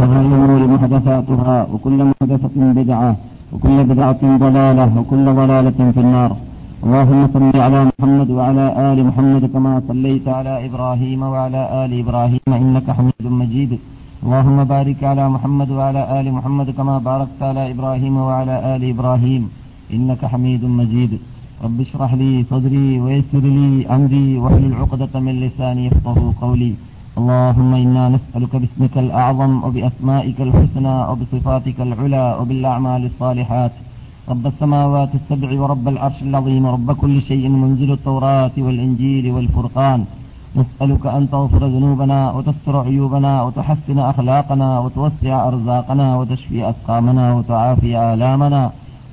وشر الأمور محدثاتها وكل محدثة بدعة وكل بدعة ضلالة وكل ضلالة في النار. اللهم صل على محمد وعلى آل محمد كما صليت على إبراهيم وعلى آل إبراهيم إنك حميد مجيد. اللهم بارك على محمد وعلى آل محمد كما باركت على إبراهيم وعلى آل إبراهيم إنك حميد مجيد. رب اشرح لي صدري ويسر لي أمري واحلل عقدة من لساني يفقه قولي. اللهم إنا نسألك باسمك الأعظم وبأسمائك الحسنى وبصفاتك العلى وبالأعمال الصالحات. رب السماوات السبع ورب العرش العظيم. رب كل شيء منزل التوراة والإنجيل والفرقان. نسألك أن تغفر ذنوبنا وتستر عيوبنا وتحسن أخلاقنا وتوسع أرزاقنا وتشفي أسقامنا وتعافي آلامنا.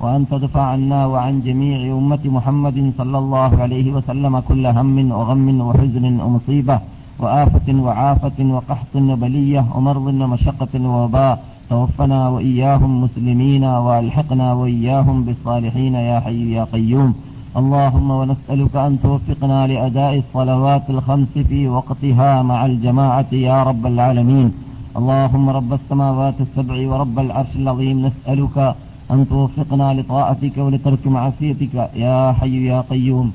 وأن تدفع عنا وعن جميع أمة محمد صلى الله عليه وسلم كل هم وغم وحزن ومصيبة. وآفة وعافة وقحط وبلية ومرض ومشقة ووباء. توفنا وإياهم مسلمين وألحقنا وإياهم بالصالحين يا حي يا قيوم. اللهم ونسألك أن توفقنا لأداء الصلوات الخمس في وقتها مع الجماعة يا رب العالمين. اللهم رب السماوات السبع ورب العرش العظيم. نسألك أن توفقنا لطاعتك ولترك معصيتك يا حي يا قيوم.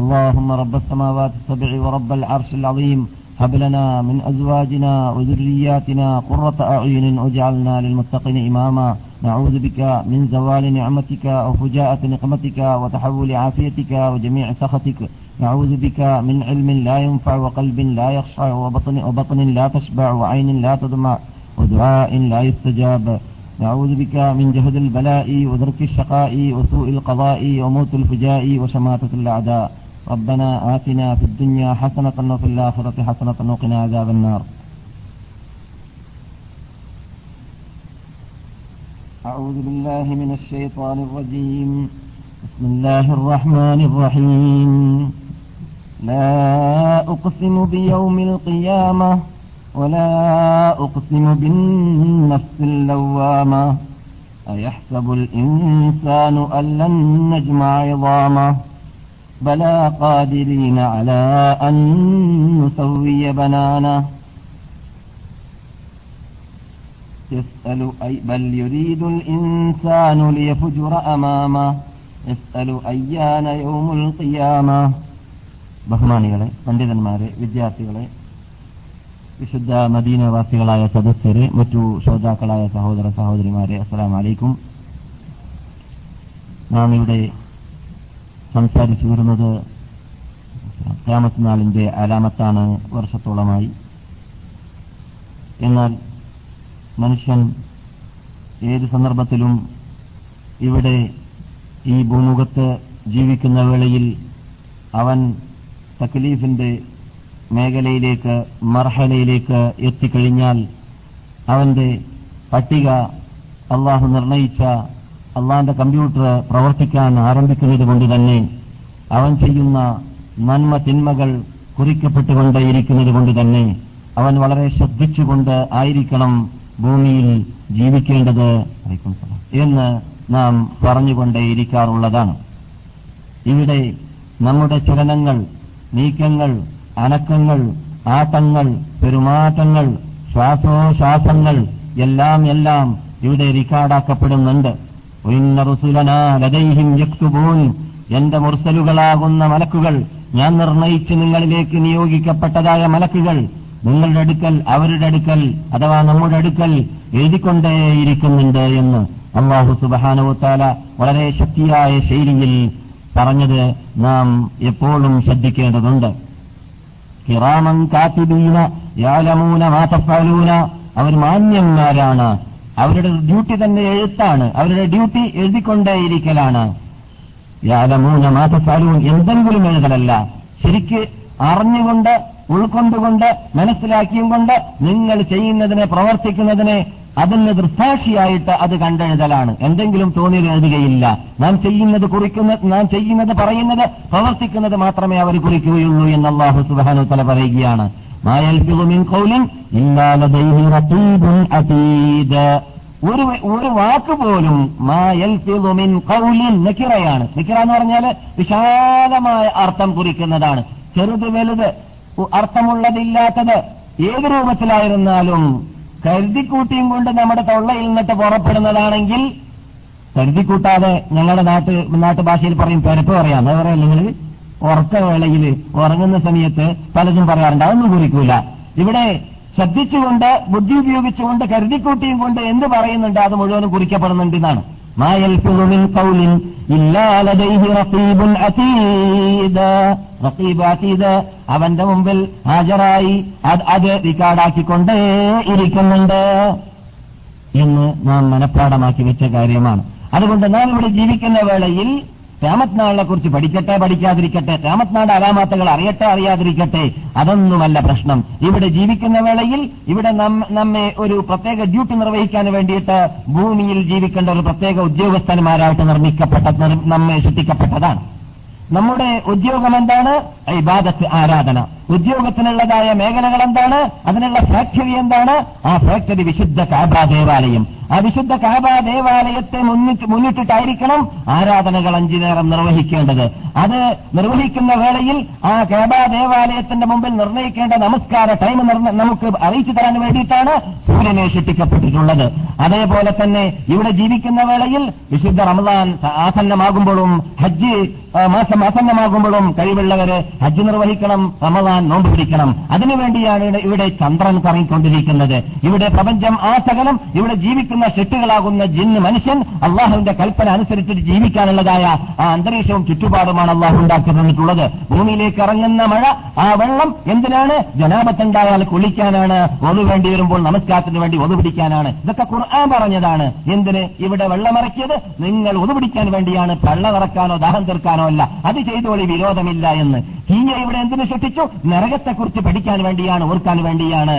اللهم رب السماوات السبع ورب العرش العظيم. هب لنا من أزواجنا وذرياتنا قرة أعين واجعلنا للمتقين إماما. نعوذ بك من زوال نعمتك وفجاءة نقمتك وتحول عافيتك وجميع سخطك. نعوذ بك من علم لا ينفع وقلب لا يخشع وبطن, وبطن لا تشبع وعين لا تدمع ودعاء لا يستجاب. نعوذ بك من جهد البلاء ودرك الشقاء وسوء القضاء وموت الفجاء وشماتة الأعداء. ربنا آتنا في الدنيا حسنة وفي الآخرة حسنة وقنا عذاب النار. أعوذ بالله من الشيطان الرجيم. بسم الله الرحمن الرحيم. لا أقسم بيوم القيامة ولا أقسم بالنفس اللوامة. أيحسب الإنسان أن لن نجمع عظامه؟ بلى قادرين على أن نسوي بنانه يسأل أي بل يريد الإنسان ليفجر أمامه يسأل أيان يوم القيامة ബഹുമാനികളെ പണ്ഡിതന്മാരെ വിദ്യാർത്ഥികളെ വിശുദ്ധ മദീനവാസികളായ സദസ്യരെ മറ്റു ശ്രോതാക്കളായ സഹോദര സഹോദരിമാരെ അസ്സലാം വലൈക്കും നാം ഇവിടെ സംസാരിച്ചു വരുന്നത് ക്യാമത്ത് അലാമത്താണ് വർഷത്തോളമായി. എന്നാൽ മനുഷ്യൻ ഏത് സന്ദർഭത്തിലും ഇവിടെ ഈ ഭൂമുഖത്ത് ജീവിക്കുന്ന വേളയിൽ അവൻ തക്ലീഫിന്റെ മേഖലയിലേക്ക് മർഹലയിലേക്ക് എത്തിക്കഴിഞ്ഞാൽ അവന്റെ പട്ടിക അള്ളാഹു നിർണയിച്ച അള്ളാന്റെ കമ്പ്യൂട്ടർ പ്രവർത്തിക്കാൻ ആരംഭിക്കുന്നത് കൊണ്ട് തന്നെ അവൻ ചെയ്യുന്ന നന്മ തിന്മകൾ കുറിക്കപ്പെട്ടുകൊണ്ടേയിരിക്കുന്നത് കൊണ്ട് തന്നെ അവൻ വളരെ ശ്രദ്ധിച്ചുകൊണ്ട് ആയിരിക്കണം ഭൂമിയിൽ ജീവിക്കേണ്ടത്. എന്ന് നാം പറഞ്ഞുകൊണ്ടേയിരിക്കാറുള്ളതാണ് ഇവിടെ നമ്മുടെ ചലനങ്ങൾ നീക്കങ്ങൾ അനക്കങ്ങൾ ആട്ടങ്ങൾ പെരുമാറ്റങ്ങൾ ശ്വാസോശ്വാസങ്ങൾ എല്ലാം എല്ലാം ഇവിടെ റിക്കാർഡാക്കപ്പെടുന്നുണ്ട്. എന്റെ മുർസലുകളാകുന്ന മലക്കുകൾ ഞാൻ നിർണയിച്ച് നിങ്ങളിലേക്ക് നിയോഗിക്കപ്പെട്ടതായ മലക്കുകൾ നിങ്ങളുടെ അടുക്കൽ അവരുടെ അടുക്കൽ അഥവാ നമ്മുടെ അടുക്കൽ എഴുതിക്കൊണ്ടേയിരിക്കുന്നുണ്ട് എന്ന് അള്ളാഹു സുബാനുത്താല വളരെ ശക്തിയായ ശൈലിയിൽ പറഞ്ഞത് നാം എപ്പോഴും ശ്രദ്ധിക്കേണ്ടതുണ്ട്. കിറാമൻ കാത്തിബീന യാലമൂന മാതഫലൂന അവർ മാന്യന്മാരാണ്. അവരുടെ ഡ്യൂട്ടി തന്നെ എഴുത്താണ്. അവരുടെ ഡ്യൂട്ടി എഴുതിക്കൊണ്ടേയിരിക്കലാണ്. യാതമൂന മാതഫലൂൻ എന്തെങ്കിലും എഴുതലല്ല. ശരിക്ക് അറിഞ്ഞുകൊണ്ട് ഉൾക്കൊണ്ടുകൊണ്ട് മനസ്സിലാക്കിയും കൊണ്ട് നിങ്ങൾ ചെയ്യുന്നതിനെ പ്രവർത്തിക്കുന്നതിനെ അതിന് ദൃസാക്ഷിയായിട്ട് അത് കണ്ടെഴുതലാണ്. എന്തെങ്കിലും തോന്നിയത് എഴുതുകയില്ല. നാം ചെയ്യുന്നത് കുറിക്കുന്ന നാം ചെയ്യുന്നത് പറയുന്നത് പ്രവർത്തിക്കുന്നത് മാത്രമേ അവർ കുറിക്കുകയുള്ളൂ എന്ന് അള്ളാഹു സുബാനു പറയുകയാണ്. ഒരു ഒരു വാക്ക് പോലും മായൽഫിലുമിൻ കൗലിൻ നിക്കിറയാണ് നിക്കിറ എന്ന് പറഞ്ഞാൽ വിശാലമായ അർത്ഥം കുറിക്കുന്നതാണ്. ചെറുത് വലുത് അർത്ഥമുള്ളതില്ലാത്തത് ഏത് രൂപത്തിലായിരുന്നാലും കരുതിക്കൂട്ടിയും കൊണ്ട് നമ്മുടെ തൊള്ളയിൽ നിന്നിട്ട് പുറപ്പെടുന്നതാണെങ്കിൽ കരുതിക്കൂട്ടാതെ ഞങ്ങളുടെ നാട്ട് നാട്ടുഭാഷയിൽ പറയും പെരപ്പ് പറയാം. അത് പറയാം നിങ്ങൾ ഉറക്കവേളയിൽ ഉറങ്ങുന്ന സമയത്ത് പലതും പറയാറുണ്ട് അതൊന്നും കുറിക്കൂല. ഇവിടെ ശ്രദ്ധിച്ചുകൊണ്ട് ബുദ്ധി ഉപയോഗിച്ചുകൊണ്ട് കരുതിക്കൂട്ടിയും കൊണ്ട് എന്ത് പറയുന്നുണ്ട് അത് മുഴുവനും കുറിക്കപ്പെടുന്നുണ്ട് എന്നാണ്. അവന്റെ മുമ്പിൽ ഹാജരായി അത് റിക്കാർഡാക്കിക്കൊണ്ടേ ഇരിക്കുന്നുണ്ട് എന്ന് നാം മനഃപ്പാടമാക്കി വെച്ച കാര്യമാണ്. അതുകൊണ്ട് നാം ഇവിടെ ജീവിക്കുന്ന വേളയിൽ ക്യാമത്ത് നാളിനെ കുറിച്ച് പഠിക്കട്ടെ പഠിക്കാതിരിക്കട്ടെ രാമത്നാട് നാട് അലാമാത്തകൾ അറിയട്ടെ അറിയാതിരിക്കട്ടെ അതൊന്നുമല്ല പ്രശ്നം. ഇവിടെ ജീവിക്കുന്ന വേളയിൽ ഇവിടെ നമ്മെ ഒരു പ്രത്യേക ഡ്യൂട്ടി നിർവഹിക്കാൻ വേണ്ടിയിട്ട് ഭൂമിയിൽ ജീവിക്കേണ്ട ഒരു പ്രത്യേക ഉദ്യോഗസ്ഥന്മാരായിട്ട് നിർമ്മിക്കപ്പെട്ട നമ്മെ സൃഷ്ടിക്കപ്പെട്ടതാണ്. നമ്മുടെ ഉദ്യോഗം എന്താണ്? ഇബാദത്ത് ആരാധന. ഉദ്യോഗത്തിനുള്ളതായ മേഖലകൾ എന്താണ്? അതിനുള്ള ഫാക്ടറി എന്താണ്? ആ ഫാക്ടറി വിശുദ്ധ കാബ ദേവാലയം. ആ വിശുദ്ധ കാബ ദേവാലയത്തെ മുന്നിട്ടിട്ടായിരിക്കണം ആരാധനകൾ അഞ്ചു നേരം നിർവഹിക്കേണ്ടത്. അത് നിർവഹിക്കുന്ന വേളയിൽ ആ കാബ ദേവാലയത്തിന്റെ മുമ്പിൽ നിർണയിക്കേണ്ട നമസ്കാര ടൈം നമുക്ക് അറിയിച്ചു തരാൻ വേണ്ടിയിട്ടാണ് സൂര്യനെ ഷെട്ടിക്കപ്പെട്ടിട്ടുള്ളത് അതേപോലെ തന്നെ ഇവിടെ ജീവിക്കുന്ന വേളയിൽ വിശുദ്ധ റമദാൻ ആസന്നമാകുമ്പോഴും ഹജ്ജ് മാസം ആസന്നമാകുമ്പോഴും കഴിവുള്ളവര് ഹജ്ജ് നിർവഹിക്കണം റമദാൻ നോമ്പ് പിടിക്കണം. അതിനുവേണ്ടിയാണ് ഇവിടെ ചന്ദ്രൻ കറങ്ങിക്കൊണ്ടിരിക്കുന്നത്. ഇവിടെ പ്രപഞ്ചം ആ സകലം ഇവിടെ ജീവിക്കുന്ന ഷെട്ടുകളാകുന്ന ജിന്ന് മനുഷ്യൻ അള്ളാഹുവിന്റെ കൽപ്പന അനുസരിച്ചിട്ട് ജീവിക്കാനുള്ളതായ ആ അന്തരീക്ഷവും ചുറ്റുപാടുമാണ് അള്ളാഹു ഉണ്ടാക്കി തന്നിട്ടുള്ളത് ഭൂമിയിലേക്ക് ഇറങ്ങുന്ന മഴ ആ വെള്ളം എന്തിനാണ്? ജനാപത്തുണ്ടായാൽ കുളിക്കാനാണ്. ഒതു വേണ്ടി വരുമ്പോൾ നമസ്കാരത്തിന് വേണ്ടി ഒതു പിടിക്കാനാണ്. ഇതൊക്കെ ഖുർആൻ പറഞ്ഞതാണ്. എന്തിന്? ഇവിടെ വെള്ളമിറക്കിയത് നിങ്ങൾ ഒതു പിടിക്കാൻ വേണ്ടിയാണ്. പള്ള ദാഹം തീർക്കാനോ അല്ല. അത് ചെയ്തോളി വിരോധമില്ല എന്ന്. തീയ ഇവിടെ എന്തിനു സൃഷ്ടിച്ചു നരകത്തെക്കുറിച്ച് പഠിക്കാൻ വേണ്ടിയാണ് ഓർക്കാൻ വേണ്ടിയാണ്.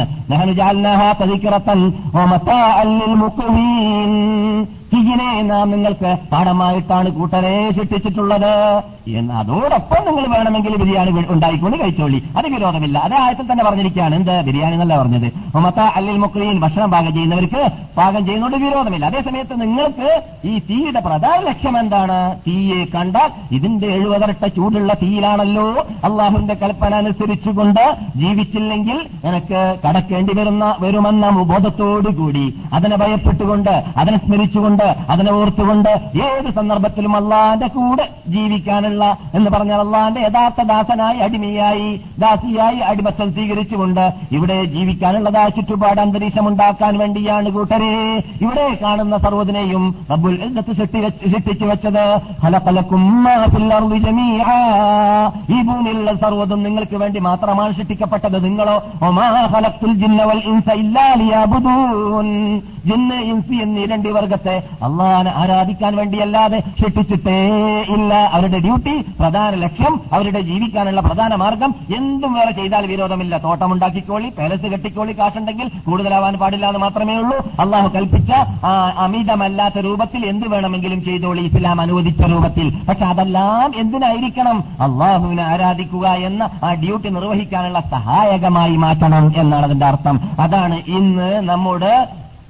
തതിക്കിറത്തൻ നാം നിങ്ങൾക്ക് പാഠമായിട്ടാണ് കൂട്ടരെ സൃഷ്ടിച്ചിട്ടുള്ളത് എന്ന് അതോടൊപ്പം നിങ്ങൾ വേണമെങ്കിൽ ബിരിയാണി ഉണ്ടായിക്കൊണ്ട് കഴിച്ചോളി. അത് വിരോധമില്ല. അതേ ആയത്തിൽ തന്നെ പറഞ്ഞിരിക്കുകയാണ്. എന്ത്? ബിരിയാണി എന്നല്ല പറഞ്ഞത്. മൊമത്ത അല്ലിൽ മുക്രീൻ ഭക്ഷണം പാകം ചെയ്യുന്നവർക്ക് പാകം ചെയ്യുന്നതുകൊണ്ട് വിരോധമില്ല. അതേസമയത്ത് നിങ്ങൾക്ക് ഈ തീയുടെ പ്രധാന ലക്ഷ്യം എന്താണ്? തീയെ കണ്ടാൽ ഇതിന്റെ എഴുപതരട്ട ചൂടുള്ള തീയിലാണല്ലോ അള്ളാഹുവിന്റെ കൽപ്പന അനുസരിച്ചുകൊണ്ട് ജീവിച്ചില്ലെങ്കിൽ എനിക്ക് കടക്കേണ്ടി വരുന്ന വരുമെന്ന ബോധത്തോടുകൂടി. അതിനെ ഭയപ്പെട്ടുകൊണ്ട് അതിനെ സ്മരിച്ചുകൊണ്ട് അതിനെ ഓർത്തുകൊണ്ട് ഏത് സന്ദർഭത്തിലും അള്ളാന്റെ കൂടെ ജീവിക്കാനുള്ള എന്ന് പറഞ്ഞാൽ അള്ളാന്റെ യഥാർത്ഥ ദാസനായി അടിമയായി ദാസിയായി അടിമത്തം സ്വീകരിച്ചുകൊണ്ട് ഇവിടെ ജീവിക്കാനുള്ളതായ ചുറ്റുപാട് അന്തരീക്ഷം ഉണ്ടാക്കാൻ വേണ്ടിയാണ് കൂട്ടരെ. ഇവിടെ കാണുന്ന സർവതിനെയും റബ്ബുൽ സൃഷ്ടിച്ചു വെച്ചത് ഈ ഭൂമിയിലുള്ള സർവതും നിങ്ങൾക്ക് വേണ്ടി മാത്രമാണ് സൃഷ്ടിക്കപ്പെട്ടത്. നിങ്ങളോ ഒമാഹലത്തുൽ ജിന്നവൽ ഇൻസ ഇല്ലാലിയാബുദൂൻ ജിന്ന് ഇൻസി എന്നീ രണ്ട് വർഗത്തെ അള്ളാഹാനെ ആരാധിക്കാൻ വേണ്ടിയല്ലാതെ ശിക്ഷിച്ചിട്ടേ ഇല്ല. അവരുടെ ഡ്യൂട്ടി പ്രധാന ലക്ഷ്യം അവരുടെ ജീവിക്കാനുള്ള പ്രധാന മാർഗം എന്തും വേറെ ചെയ്താൽ വിരോധമില്ല. തോട്ടമുണ്ടാക്കിക്കോളി പാലസ് കെട്ടിക്കോളി കാശുണ്ടെങ്കിൽ കൂടുതലാവാൻ പാടില്ല എന്ന് മാത്രമേ ഉള്ളൂ. അള്ളാഹു കൽപ്പിച്ച അമിതമല്ലാത്ത രൂപത്തിൽ എന്ത് വേണമെങ്കിലും ചെയ്തോളി ഇസ്ലാം അനുവദിച്ച രൂപത്തിൽ. പക്ഷെ അതെല്ലാം എന്തിനായിരിക്കണം? അള്ളാഹുവിനെ ആരാധിക്കുക എന്ന ആ ഡ്യൂട്ടി നിർവഹിക്കാനുള്ള സഹായകമായി മാറ്റണം എന്നാണ് അതിന്റെ അർത്ഥം. അതാണ് ഇന്ന് നമ്മുടെ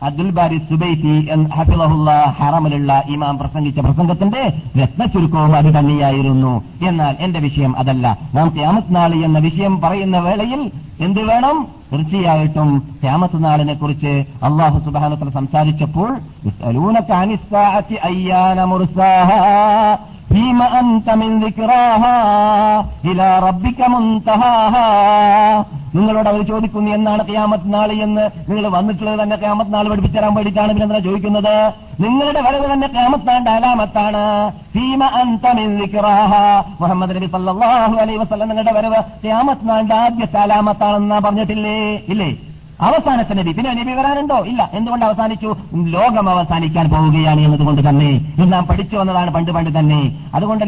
അബ്ദുൽ ബാരി സുബൈത്തി ഹഫിളഹുല്ല ഹറമിലുള്ള ഇമാം പ്രസംഗിച്ച പ്രസംഗത്തിന്റെ രത്ന ചുരുക്കവും അത് തന്നെയായിരുന്നു. എന്നാൽ എന്റെ വിഷയം അതല്ല. നാം ക്യാമത്ത് നാളി എന്ന വിഷയം പറയുന്ന വേളയിൽ എന്ത് വേണം? തീർച്ചയായിട്ടും ക്യാമത്ത് നാളിനെ കുറിച്ച് അള്ളാഹു സുബാനത്തിൽ സംസാരിച്ചപ്പോൾ അയ്യാന മുർസാഹ فيما أنت من ذكراها إلى ربك منتهاها നിങ്ങളോട് അവർ ചോദിക്കുന്നു എന്നാണ് ക്യാമത്ത് നാള് എന്ന് നിങ്ങൾ വന്നിട്ടുള്ളത് തന്നെ ക്യാമത്ത് നാൾ പഠിപ്പിച്ചരാൻ വേണ്ടിയിട്ടാണ് പിന്നെ ചോദിക്കുന്നത് നിങ്ങളുടെ വരവ് തന്നെ ക്യാമത്ത് നാണ്ട് അലാമത്താണ് സീമ അന്തമിൻ മുഹമ്മദ് നബി സല്ലാഹു അലൈ വസ്ലം നിങ്ങളുടെ വരവ് ക്യാമത്ത് നാണ്ട് ആദ്യത്തെ അലാമത്താണെന്ന് പറഞ്ഞിട്ടില്ലേ ഇല്ലേ അവസാനത്തെ നബി പിന്നെ നബി വരാനുണ്ടോ ഇല്ല. എന്തുകൊണ്ട് അവസാനിച്ചു? ലോകം അവസാനിക്കാൻ പോവുകയാണ് എന്നതുകൊണ്ട് തന്നെ. ഇത് നാം പഠിച്ചു വന്നതാണ് പണ്ട് പണ്ട് തന്നെ. അതുകൊണ്ട്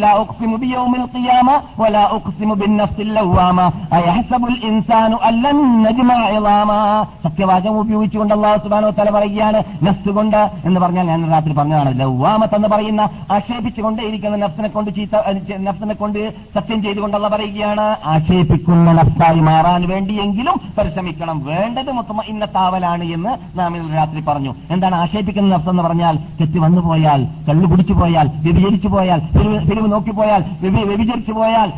സത്യവാചകം ഉപയോഗിച്ചുകൊണ്ട് അള്ളാഹു സുബാനോ തല പറയുകയാണ് നഫ്സ് കൊണ്ട് എന്ന് പറഞ്ഞാൽ ഞാൻ രാത്രി പറഞ്ഞതാണ്. ലൗവാമത്ത് എന്ന് പറയുന്ന ആക്ഷേപിച്ചുകൊണ്ടേയിരിക്കുന്ന നഫ്സിനെ കൊണ്ട് ചീത്ത നഫ്സിനെ കൊണ്ട് സത്യം ചെയ്തുകൊണ്ടുള്ള പറയുകയാണ് ആക്ഷേപിക്കുന്ന നഫ്സായി മാറാൻ വേണ്ടിയെങ്കിലും പരിശ്രമിക്കണം. വേണ്ടത് മുത്തമ ഇന്നത്താവലാണ് എന്ന് നാം ഇന്നലെ രാത്രി പറഞ്ഞു. എന്താണ് ആക്ഷേപിക്കുന്ന നഫ്സ് എന്ന് പറഞ്ഞാൽ തെറ്റ് വന്നു പോയാൽ കള്ളു കുടിച്ചു പോയാൽ വ്യഭിചരിച്ചു പോയാൽ പിരിവ് നോക്കിപ്പോയാൽ വ്യഭി- വ്യഭിചരിച്ചു പോയാൽ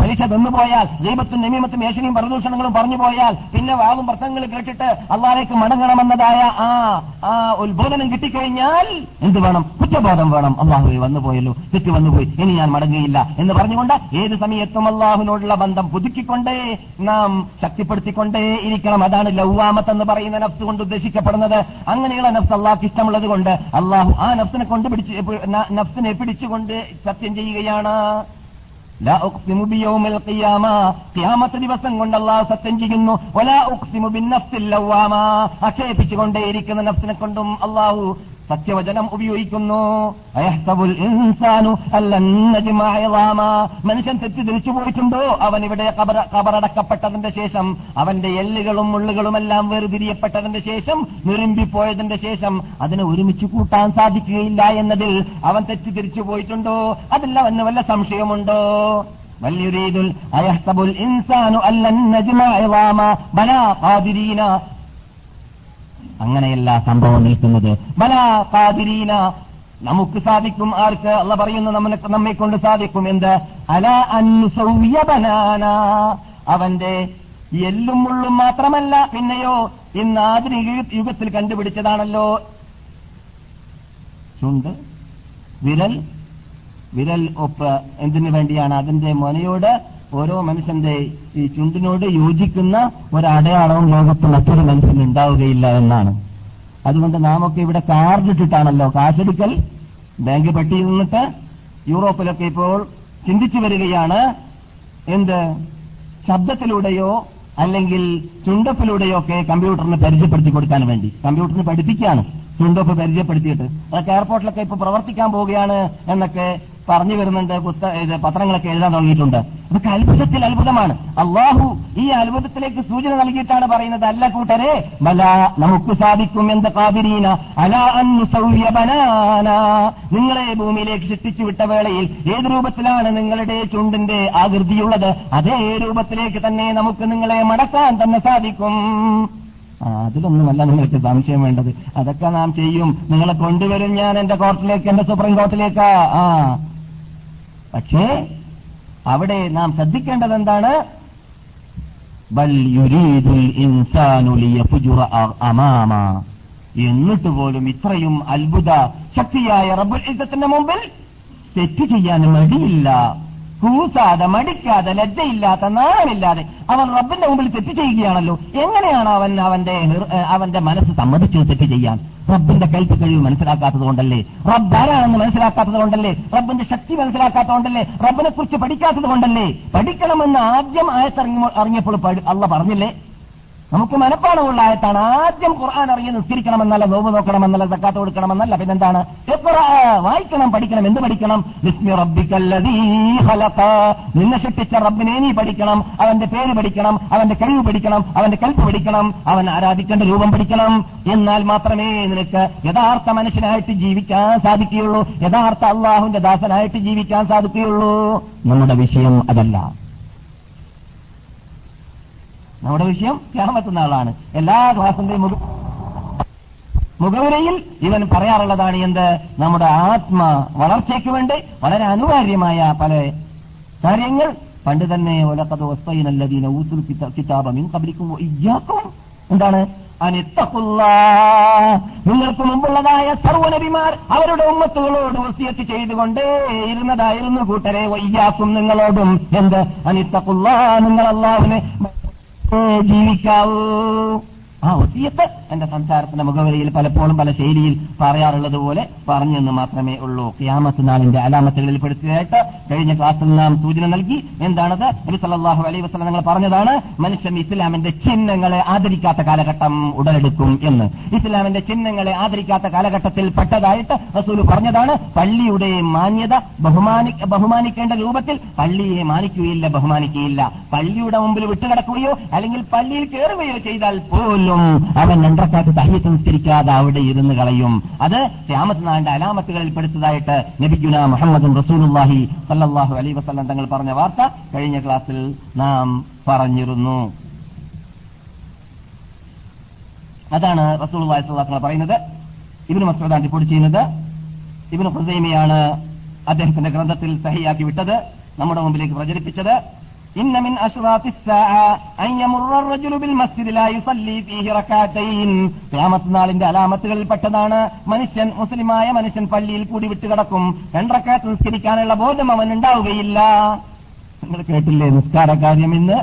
പലിശ തന്നുപോയാൽ ദൈവത്തും നിമിമത്തും ഏഷണിയും പ്രദൂഷണങ്ങളും പറഞ്ഞു പോയാൽ പിന്നെ വാദും പ്രസംഗങ്ങൾ കേട്ടിട്ട് അള്ളാലേക്ക് മടങ്ങണമെന്നതായ ആ ആ ഉത്ബോധനം കിട്ടിക്കഴിഞ്ഞാൽ എന്ത് വേണം? കുറ്റബോധം വേണം. അള്ളാഹു വന്നു പോയല്ലോ. വന്നുപോയല്ലോ വന്നു പോയി. ഇനി ഞാൻ മടങ്ങുകയില്ല എന്ന് പറഞ്ഞുകൊണ്ട് ഏത് സമയത്തും അള്ളാഹുവിനോടുള്ള ബന്ധം പുതുക്കിക്കൊണ്ടേ നാം ശക്തിപ്പെടുത്തിക്കൊണ്ടേ ഇരിക്കണം. അതാണ് ലൗവാമത്ത് എന്ന് പറയുന്ന നഫ്സ് കൊണ്ട് ഉദ്ദേശിക്കപ്പെടുന്നത് അങ്ങനെയുള്ള നഫ്സ് അള്ളാഹ്ക്ക് ഇഷ്ടമുള്ളത് കൊണ്ട് അള്ളാഹു ആ നഫ്സിനെ കൊണ്ട് പിടിച്ച് നഫ്സിനെ പിടിച്ചുകൊണ്ട് സത്യം ചെയ്യുകയാണ്. ദിവസം കൊണ്ട് അള്ളാഹു സത്യം ചെയ്യുന്നു. വലാ ഉഖ്സിമു നഫ്സിൽ ലവ്വാമ. അക്ഷേപിച്ചുകൊണ്ടേയിരിക്കുന്ന നഫ്സിനെ കൊണ്ടും അല്ലാഹു സത്യവചനം ഉപയോഗിക്കുന്നു. മനുഷ്യൻ തെറ്റിദ്ധരിച്ചു പോയിട്ടുണ്ടോ? അവൻ ഇവിടെ കബറ കബറടക്കപ്പെട്ടതിന്റെ ശേഷം അവന്റെ എല്ലുകളും മുള്ളുകളുമെല്ലാം വേർതിരിയപ്പെട്ടതിന്റെ ശേഷം നിറുമ്പിപ്പോയതിന്റെ ശേഷം അതിനെ ഒരുമിച്ച് കൂട്ടാൻ സാധിക്കുകയില്ല എന്നതിൽ അവൻ തെറ്റിദ്ധരിച്ചു പോയിട്ടുണ്ടോ? അതിൽ അവന് വല്ല സംശയമുണ്ടോ? വല്യുരീദുൽ അയഹ്തബുൽ ഇൻസാനു അല്ലൻ ബലാ ഖാദിരീന. അങ്ങനെയല്ല സംഭവം നിൽക്കുന്നത്. കാതിരീന നമുക്ക് സാധിക്കും ആർക്ക്? അല്ല പറയുന്നു നമ്മെ കൊണ്ട് സാധിക്കും എന്ത്? അല അന്നുസൗവ്യ ബനാന. അവന്റെ എല്ലും മുള്ളും മാത്രമല്ല പിന്നെയോ ഇന്ന് ആധുനിക യുഗത്തിൽ കണ്ടുപിടിച്ചതാണല്ലോ. ചുണ്ട് വിരൽ വിരൽ ഒപ്പ് എന്തിനു വേണ്ടിയാണ്? അതിന്റെ മുനയോട് ഓരോ മനുഷ്യന്റെ ഈ ചുണ്ടിനോട് യോജിക്കുന്ന ഒരടയാളവും ലോകത്ത് മറ്റൊരു മനുഷ്യന് ഉണ്ടാവുകയില്ല എന്നാണ്. അതുകൊണ്ട് നാമൊക്കെ ഇവിടെ കാർഡ് ഇട്ടിട്ടാണല്ലോ കാശെടുക്കൽ ബാങ്ക് പട്ടിയിൽ നിന്നിട്ട് യൂറോപ്പിലൊക്കെ ഇപ്പോൾ ചിന്തിച്ചു വരികയാണ്. എന്ത്? ശബ്ദത്തിലൂടെയോ അല്ലെങ്കിൽ ചുണ്ടപ്പിലൂടെയോ ഒക്കെ കമ്പ്യൂട്ടറിന് പരിചയപ്പെടുത്തി കൊടുക്കാൻ വേണ്ടി. കമ്പ്യൂട്ടറിന് പഠിപ്പിക്കുകയാണ്. ചുണ്ടപ്പ് പരിചയപ്പെടുത്തിയിട്ട്. അതൊക്കെ എയർപോർട്ടിലൊക്കെ ഇപ്പൊ പ്രവർത്തിക്കാൻ പോവുകയാണ് എന്നൊക്കെ പറഞ്ഞു വരുന്നുണ്ട് പുസ്തക പത്രങ്ങളൊക്കെ എഴുതാൻ തുടങ്ങിയിട്ടുണ്ട്. അതൊക്കെ അത്ഭുതത്തിൽ അത്ഭുതമാണ്. അള്ളാഹു ഈ അത്ഭുതത്തിലേക്ക് സൂചന നൽകിയിട്ടാണ് പറയുന്നത് അല്ല കൂട്ടരെ ബല നമുക്ക് സാധിക്കും എന്ത് കാതിരീന നിങ്ങളെ ഭൂമിയിലേക്ക് ശിക്ഷിച്ചു വിട്ട വേളയിൽ ഏത് രൂപത്തിലാണ് നിങ്ങളുടെ ചുണ്ടിന്റെ ആകൃതിയുള്ളത്? അതേ രൂപത്തിലേക്ക് തന്നെ നമുക്ക് നിങ്ങളെ മടക്കാൻ തന്നെ സാധിക്കും. അതിലൊന്നുമല്ല നിങ്ങൾക്ക് സംശയം വേണ്ടത്. അതൊക്കെ നാം ചെയ്യും. നിങ്ങളെ കൊണ്ടുവരും ഞാൻ എന്റെ കോർട്ടിലേക്ക് എന്റെ സുപ്രീം കോർട്ടിലേക്ക്. ആ പക്ഷേ അവിടെ നാം ശ്രദ്ധിക്കേണ്ടത് എന്താണ് അമാമ. എന്നിട്ട് പോലും ഇത്രയും അത്ഭുത ശക്തിയായ റബ്ബുൽ യുദ്ധത്തിന്റെ മുമ്പിൽ തെറ്റ് ചെയ്യാൻ മടിയില്ല. കൂസാതെ മടിക്കാതെ ലജ്ജയില്ലാത്ത നാണമില്ലാതെ അവൻ റബ്ബിന്റെ മുമ്പിൽ തെറ്റ് ചെയ്യുകയാണല്ലോ. എങ്ങനെയാണ് അവൻ അവന്റെ അവന്റെ മനസ്സ് സമ്മതിച്ചത് തെറ്റ് ചെയ്യാൻ? റബ്ബിന്റെ കൽപ്പ് കഴിവ് മനസ്സിലാക്കാത്തത് കൊണ്ടല്ലേ? റബ്ബ് ആരാണെന്ന് മനസ്സിലാക്കാത്തത് കൊണ്ടല്ലേ? റബ്ബിന്റെ ശക്തി മനസ്സിലാക്കാത്തത് കൊണ്ടല്ലേ? റബ്ബിനെ കുറിച്ച് പഠിക്കാത്തത് കൊണ്ടല്ലേ? പഠിക്കണമെന്ന് ആദ്യം ആയത്തിറങ്ങി അള്ള പറഞ്ഞില്ലേ? നമുക്ക് മനപ്പാടമുള്ള ആദ്യം ഖുർആൻ അറിഞ്ഞ് നിസ്കരിക്കണമെന്നല്ല നോവ് നോക്കണമെന്നല്ല സക്കാത്ത് കൊടുക്കണമെന്നല്ല. പിന്നെന്താണ്? വായിക്കണം പഠിക്കണം. എന്ത് പഠിക്കണം? നിന്നെ സൃഷ്ടിച്ച റബ്ബിനെ നീ പഠിക്കണം. അവന്റെ പേര് പഠിക്കണം. അവന്റെ കഴിവ് പഠിക്കണം. അവന്റെ കൽപ്പ് പഠിക്കണം. അവൻ ആരാധിക്കേണ്ട രൂപം പഠിക്കണം. എന്നാൽ മാത്രമേ നിനക്ക് യഥാർത്ഥ മനുഷ്യനായിട്ട് ജീവിക്കാൻ സാധിക്കുകയുള്ളൂ. യഥാർത്ഥ അള്ളാഹുവിന്റെ ദാസനായിട്ട് ജീവിക്കാൻ സാധിക്കുകയുള്ളൂ. നമ്മുടെ വിഷയം അതല്ല. നമ്മുടെ വിഷയം ക്യാമത്തുന്ന നാളാണ് എല്ലാ ക്ലാസിന്റെയും മുഖ മുഖവുരയിൽ ഇവൻ പറയാറുള്ളതാണ് എന്ത്? നമ്മുടെ ആത്മ വളർച്ചയ്ക്ക് വേണ്ടി വളരെ അനിവാര്യമായ പല കാര്യങ്ങൾ. പണ്ട് തന്നെ ഒലക്കത് വസ്തൈനല്ലതീന ഊസുൽ കിതാബമിൻ കബലിക്കും ഇയ്യാക്കും. എന്താണ്? നിങ്ങൾക്ക് മുമ്പുള്ളതായ സർവനബിമാർ അവരുടെ ഉമ്മത്തുകളോട് വസ്തിയത്ത് ചെയ്തുകൊണ്ടേ ഇരുന്നതായിരുന്നു കൂട്ടരെ. വയ്യാക്കും നിങ്ങളോടും. എന്ത്? അനിത്തക്കുള്ള നിങ്ങൾ Pede calor. ആ ഒസിയത്ത് എന്റെ സംസാരത്തിന്റെ മുഖവരിയിൽ പലപ്പോഴും പല ശൈലിയിൽ പറയാറുള്ളത് പോലെ പറഞ്ഞെന്ന് മാത്രമേ ഉള്ളൂ. ക്യാമത്ത് നാളിന്റെ അലാമത്തുകളിൽ പെടുത്തിയായിട്ട് കഴിഞ്ഞ ക്ലാസ്സിൽ നാം സൂചന നൽകി. എന്താണത്? നബി സല്ലല്ലാഹു അലൈഹി വസല്ലം നിങ്ങൾ പറഞ്ഞതാണ് മനുഷ്യൻ ഇസ്ലാമിന്റെ ചിഹ്നങ്ങളെ ആദരിക്കാത്ത കാലഘട്ടം ഉടലെടുക്കും എന്ന്. ഇസ്ലാമിന്റെ ചിഹ്നങ്ങളെ ആദരിക്കാത്ത കാലഘട്ടത്തിൽ പെട്ടതായിട്ട് റസൂൽ പറഞ്ഞതാണ് പള്ളിയുടെ മാന്യത ബഹുമാനി ബഹുമാനിക്കേണ്ട രൂപത്തിൽ പള്ളിയെ മാനിക്കുകയില്ല ബഹുമാനിക്കുകയില്ല. പള്ളിയുടെ മുമ്പിൽ വിട്ടുകിടക്കുകയോ അല്ലെങ്കിൽ പള്ളിയിൽ കയറുകയോ ചെയ്താൽ പോലും അവൻ രണ്ടക്കാത്ത് തഹ്യത്ത് നിസ്കരിക്കാതെ അവിടെ ഇരുന്ന് കളയും. അത് ക്യാമത്ത് നാണ്ട് അലാമത്തുകളിൽ പെടുത്തതായിട്ട് നബിഗുന മുഹമ്മദ് റസൂലുല്ലാഹി സല്ലാഹു അലൈ വസല്ലം തങ്ങൾ പറഞ്ഞ വാർത്ത കഴിഞ്ഞ ക്ലാസ്സിൽ നാം പറഞ്ഞിരുന്നു. അതാണ് റസൂൽ പറയുന്നത്. ഇബിന് മസൂദാൻ റിപ്പോർട്ട് ചെയ്യുന്നത്. ഇബിന് ഹുസൈമയാണ് അദ്ദേഹത്തിന്റെ ഗ്രന്ഥത്തിൽ സഹിയാക്കി വിട്ടത്. നമ്മുടെ മുമ്പിലേക്ക് പ്രചരിപ്പിച്ചത്. ഇന്ന മിൻ അഷ്റാത്തി الساعة أن يمر الرجل بالمسجد لا يصلي فيه ركعتين ഖിയാമത്ത് നാളിന്റെ അലാമത്തുകളിൽ പെട്ടതാണ് മനുഷ്യൻ മുസ്ലിമായ മനുഷ്യൻ പള്ളിയിൽ കൂടി വിട്ടുകിടക്കും രണ്ടറക്കാത്ത് നിസ്കരിക്കാനുള്ള ബോധം അവൻ ഉണ്ടാവുകയില്ല നിങ്ങൾ കേട്ടില്ലേ നിസ്കാര കാര്യം ഇന്ന്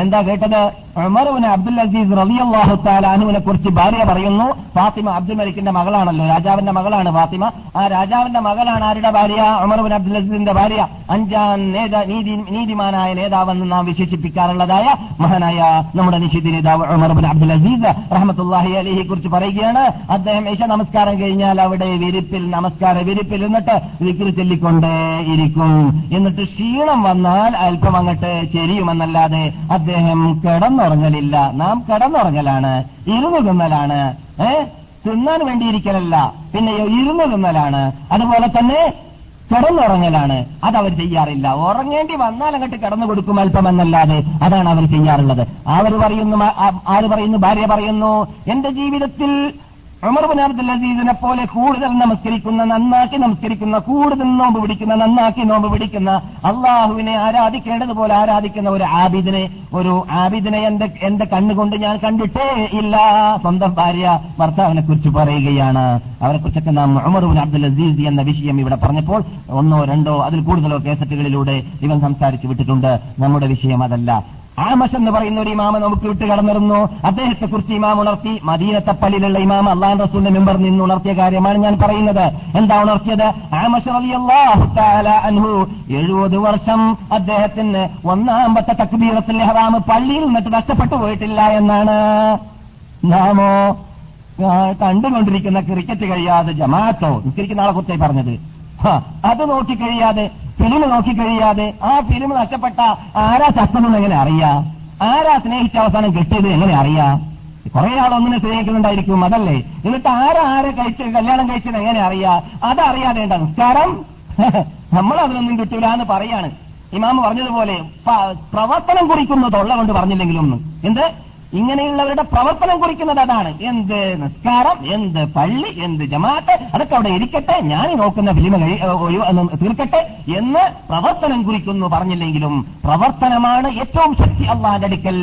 എന്താ കേട്ടത് ഉമറുവിന് അബ്ദുൽ അസീസ് റബി അള്ളാഹു താലാനുവിനെ കുറിച്ച് ഭാര്യ പറയുന്നു ഫാത്തിമ അബ്ദുൽ മലിക്കിന്റെ മകളാണല്ലോ രാജാവിന്റെ മകളാണ് ഫാത്തിമ. ആ രാജാവിന്റെ മകളാണ് ആരുടെ ഭാര്യ? ഉമർബിൻ അബ്ദുൽ അസീസിന്റെ ഭാര്യ. അഞ്ചാം നേതാ നീതി നീതിമാനായ നേതാവെന്ന് നാം വിശേഷിപ്പിക്കാറുള്ളതായ മഹാനായ നമ്മുടെ നിഷിദ് നേതാവ് ഉമർബിൻ അബ്ദുൽ അസീസ് റഹമത്തല്ലാഹി അലിയെ കുറിച്ച് പറയുകയാണ്. അദ്ദേഹം ഈശ നമസ്കാരം കഴിഞ്ഞാൽ അവിടെ വിരിപ്പിൽ നമസ്കാര വിരിപ്പിൽ എന്നിട്ട് വിക്രി ചൊല്ലിക്കൊണ്ടേ ഇരിക്കും. എന്നിട്ട് ക്ഷീണം വന്നാൽ അല്പം അങ്ങോട്ട് ചെരിയുമെന്നല്ലാതെ അദ്ദേഹം കിടന്നുറങ്ങലില്ല. നാം കിടന്നുറങ്ങലാണ്. ഇരുന്ന് തിന്നലാണ്. ഏ? തിന്നാൻ വേണ്ടിയിരിക്കലല്ല. പിന്നെയോ ഇരുന്ന് തിന്നലാണ്. അതുപോലെ തന്നെ കിടന്നുറങ്ങലാണ്. അത് അവർ ചെയ്യാറില്ല. ഉറങ്ങേണ്ടി വന്നാൽ അങ്ങോട്ട് കിടന്നു കൊടുക്കും അല്പമെന്നല്ലാതെ അതാണ് അവർ ചെയ്യാറുള്ളത്. അവർ പറയുന്നു ആര് പറയുന്നു ഭാര്യ പറയുന്നു എന്റെ ജീവിതത്തിൽ ഉമർ ബിൻ അബ്ദുൽ അസീസിനെ പോലെ കൂടുതൽ നമസ്കരിക്കുന്ന നന്നാക്കി നമസ്കരിക്കുന്ന കൂടുതൽ നോമ്പ് പിടിക്കുന്ന നന്നാക്കി നോമ്പ് പിടിക്കുന്ന അള്ളാഹുവിനെ ആരാധിക്കേണ്ടതുപോലെ ആരാധിക്കുന്ന ഒരു ആബിദിനെ ഒരു ആബിദിനെ എന്റെ എന്റെ കണ്ണുകൊണ്ട് ഞാൻ കണ്ടിട്ടേ ഇല്ല. സ്വന്തം ഭാര്യ ഭർത്താവിനെ കുറിച്ച് പറയുകയാണ്. അവരെ കുറിച്ചൊക്കെ നാം ഉമർ ബിൻ അബ്ദുൽ അസീസ് എന്ന വിഷയം ഇവിടെ പറഞ്ഞപ്പോൾ ഒന്നോ രണ്ടോ അതിൽ കൂടുതലോ കേസറ്റുകളിലൂടെ ഇവൻ സംസാരിച്ചു വിട്ടിട്ടുണ്ട്. നമ്മുടെ വിഷയം അതല്ല. ആമഷ് എന്ന് പറയുന്ന ഒരു ഇമാമ നമുക്ക് വിട്ട് കടന്നിരുന്നു. അദ്ദേഹത്തെ കുറിച്ച് ഇമാം ഉണർത്തി മദീനത്തെ പള്ളിയിലുള്ള ഇമാം അള്ളാൻ റസൂലിന്റെ മെമ്പർ നിന്ന് ഉണർത്തിയ കാര്യമാണ് ഞാൻ പറയുന്നത്. എന്താ ഉണർത്തിയത്? അൻഹു. എഴുപത് വർഷം അദ്ദേഹത്തിന് ഒന്നാമത്തെ തക്ബീറത്തിൽ ഹറാമ് പള്ളിയിൽ നിന്നിട്ട് നഷ്ടപ്പെട്ടു പോയിട്ടില്ല എന്നാണ്. നാമോ? കണ്ടുകൊണ്ടിരിക്കുന്ന ക്രിക്കറ്റ് കഴിയാതെ ജമാഅത്തോ നിസ്കരിക്കുന്ന ആളെ കുറിച്ചായി പറഞ്ഞത്. അത് നോക്കിക്കഴിയാതെ ഫിലിം നോക്കിക്കഴിയാതെ ആ ഫിലിം നഷ്ടപ്പെട്ട ആരാ ചത്തതെന്ന് എങ്ങനെ അറിയാം? ആരാ സ്നേഹിച്ച അവസാനം കിട്ടിയത് എങ്ങനെ അറിയാം? കുറെ ആൾ ഒന്നിനെ സ്നേഹിക്കുന്നുണ്ടായിരിക്കും അതല്ലേ? എന്നിട്ട് ആരാ ആരെ കഴിച്ച് കല്യാണം കഴിച്ചത് എങ്ങനെ അറിയാ? അതറിയാതെ എന്താ നിസ്കാരം നമ്മൾ അതിനൊന്നും കിട്ടൂല എന്ന് പറയാണ്. ഇമാമ് പറഞ്ഞതുപോലെ പ്രവർത്തനം കുറിക്കുന്നു തൊള്ള കൊണ്ട് പറഞ്ഞില്ലെങ്കിലും എന്ത്? ഇങ്ങനെയുള്ളവരുടെ പ്രവർത്തനം കുറിക്കുന്നത് അതാണ്. എന്ത് നിസ്കാരം എന്ത് പള്ളി എന്ത് ജമാഅത്ത് അതൊക്കെ അവിടെ ഇരിക്കട്ടെ ഞാൻ നോക്കുന്ന ഫിലിമ തീർക്കട്ടെ എന്ന് പ്രവർത്തനം കുറിക്കുന്നു പറഞ്ഞില്ലെങ്കിലും പ്രവർത്തനമാണ് ഏറ്റവും ശക്തി അള്ളാന്റെ അടുക്കൽ.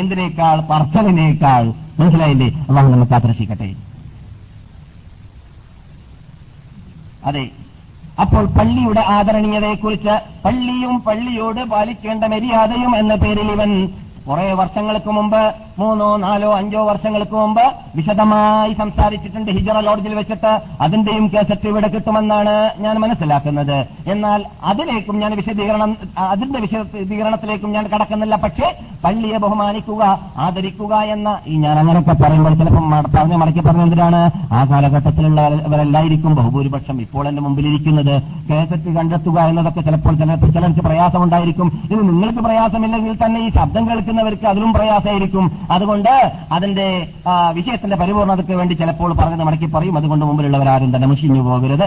എന്തിനേക്കാൾ? പറച്ചലിനേക്കാൾ മനസ്സിലായില്ലേ? അള്ളാഹു നമുക്ക് ആകർഷിക്കട്ടെ അതെ. അപ്പോൾ പള്ളിയുടെ ആദരണീയതയെക്കുറിച്ച് പള്ളിയും പള്ളിയോട് പാലിക്കേണ്ട മര്യാദയും എന്ന പേരിൽ ഇവൻ കുറെ വർഷങ്ങൾക്ക് മുമ്പ് മൂന്നോ നാലോ അഞ്ചോ വർഷങ്ങൾക്ക് മുമ്പ് വിശദമായി സംസാരിച്ചിട്ടുണ്ട് ഹിജറ ലോഡ്ജിൽ വെച്ചിട്ട് അതിന്റെയും കേസറ്റ് ഇവിടെ കിട്ടുമെന്നാണ് ഞാൻ മനസ്സിലാക്കുന്നത്. എന്നാൽ അതിലേക്കും ഞാൻ വിശദീകരണം അതിന്റെ വിശദീകരണത്തിലേക്കും ഞാൻ കടക്കുന്നില്ല. പക്ഷേ പള്ളിയെ ബഹുമാനിക്കുക ആദരിക്കുക എന്ന ഈ ഞാൻ അങ്ങനെയൊക്കെ പറയുമ്പോൾ ചിലപ്പം മട- പറഞ്ഞ മടക്കി പറഞ്ഞെന്തിനാണ് ആ കാലഘട്ടത്തിലുള്ളവരെല്ലായിരിക്കും ബഹുഭൂരിപക്ഷം ഇപ്പോൾ എന്റെ മുമ്പിലിരിക്കുന്നത്. കേസറ്റ് കണ്ടെത്തുക എന്നതൊക്കെ ചിലപ്പോൾ ചിലപ്പോൾ ചിലർക്ക് പ്രയാസമുണ്ടായിരിക്കും. ഇത് നിങ്ങൾക്ക് പ്രയാസമില്ലെങ്കിൽ തന്നെ ഈ ശബ്ദം കേൾക്കുന്നവർക്ക് അതിലും പ്രയാസമായിരിക്കും. അതുകൊണ്ട് അതിന്റെ വിഷയത്തിന്റെ പരിപൂർണതയ്ക്ക് വേണ്ടി ചിലപ്പോൾ പറഞ്ഞത് മടക്കി പറയും. അതുകൊണ്ട് മുമ്പിലുള്ളവരാരും തന്നെ മുഷിഞ്ഞു പോകരുത്.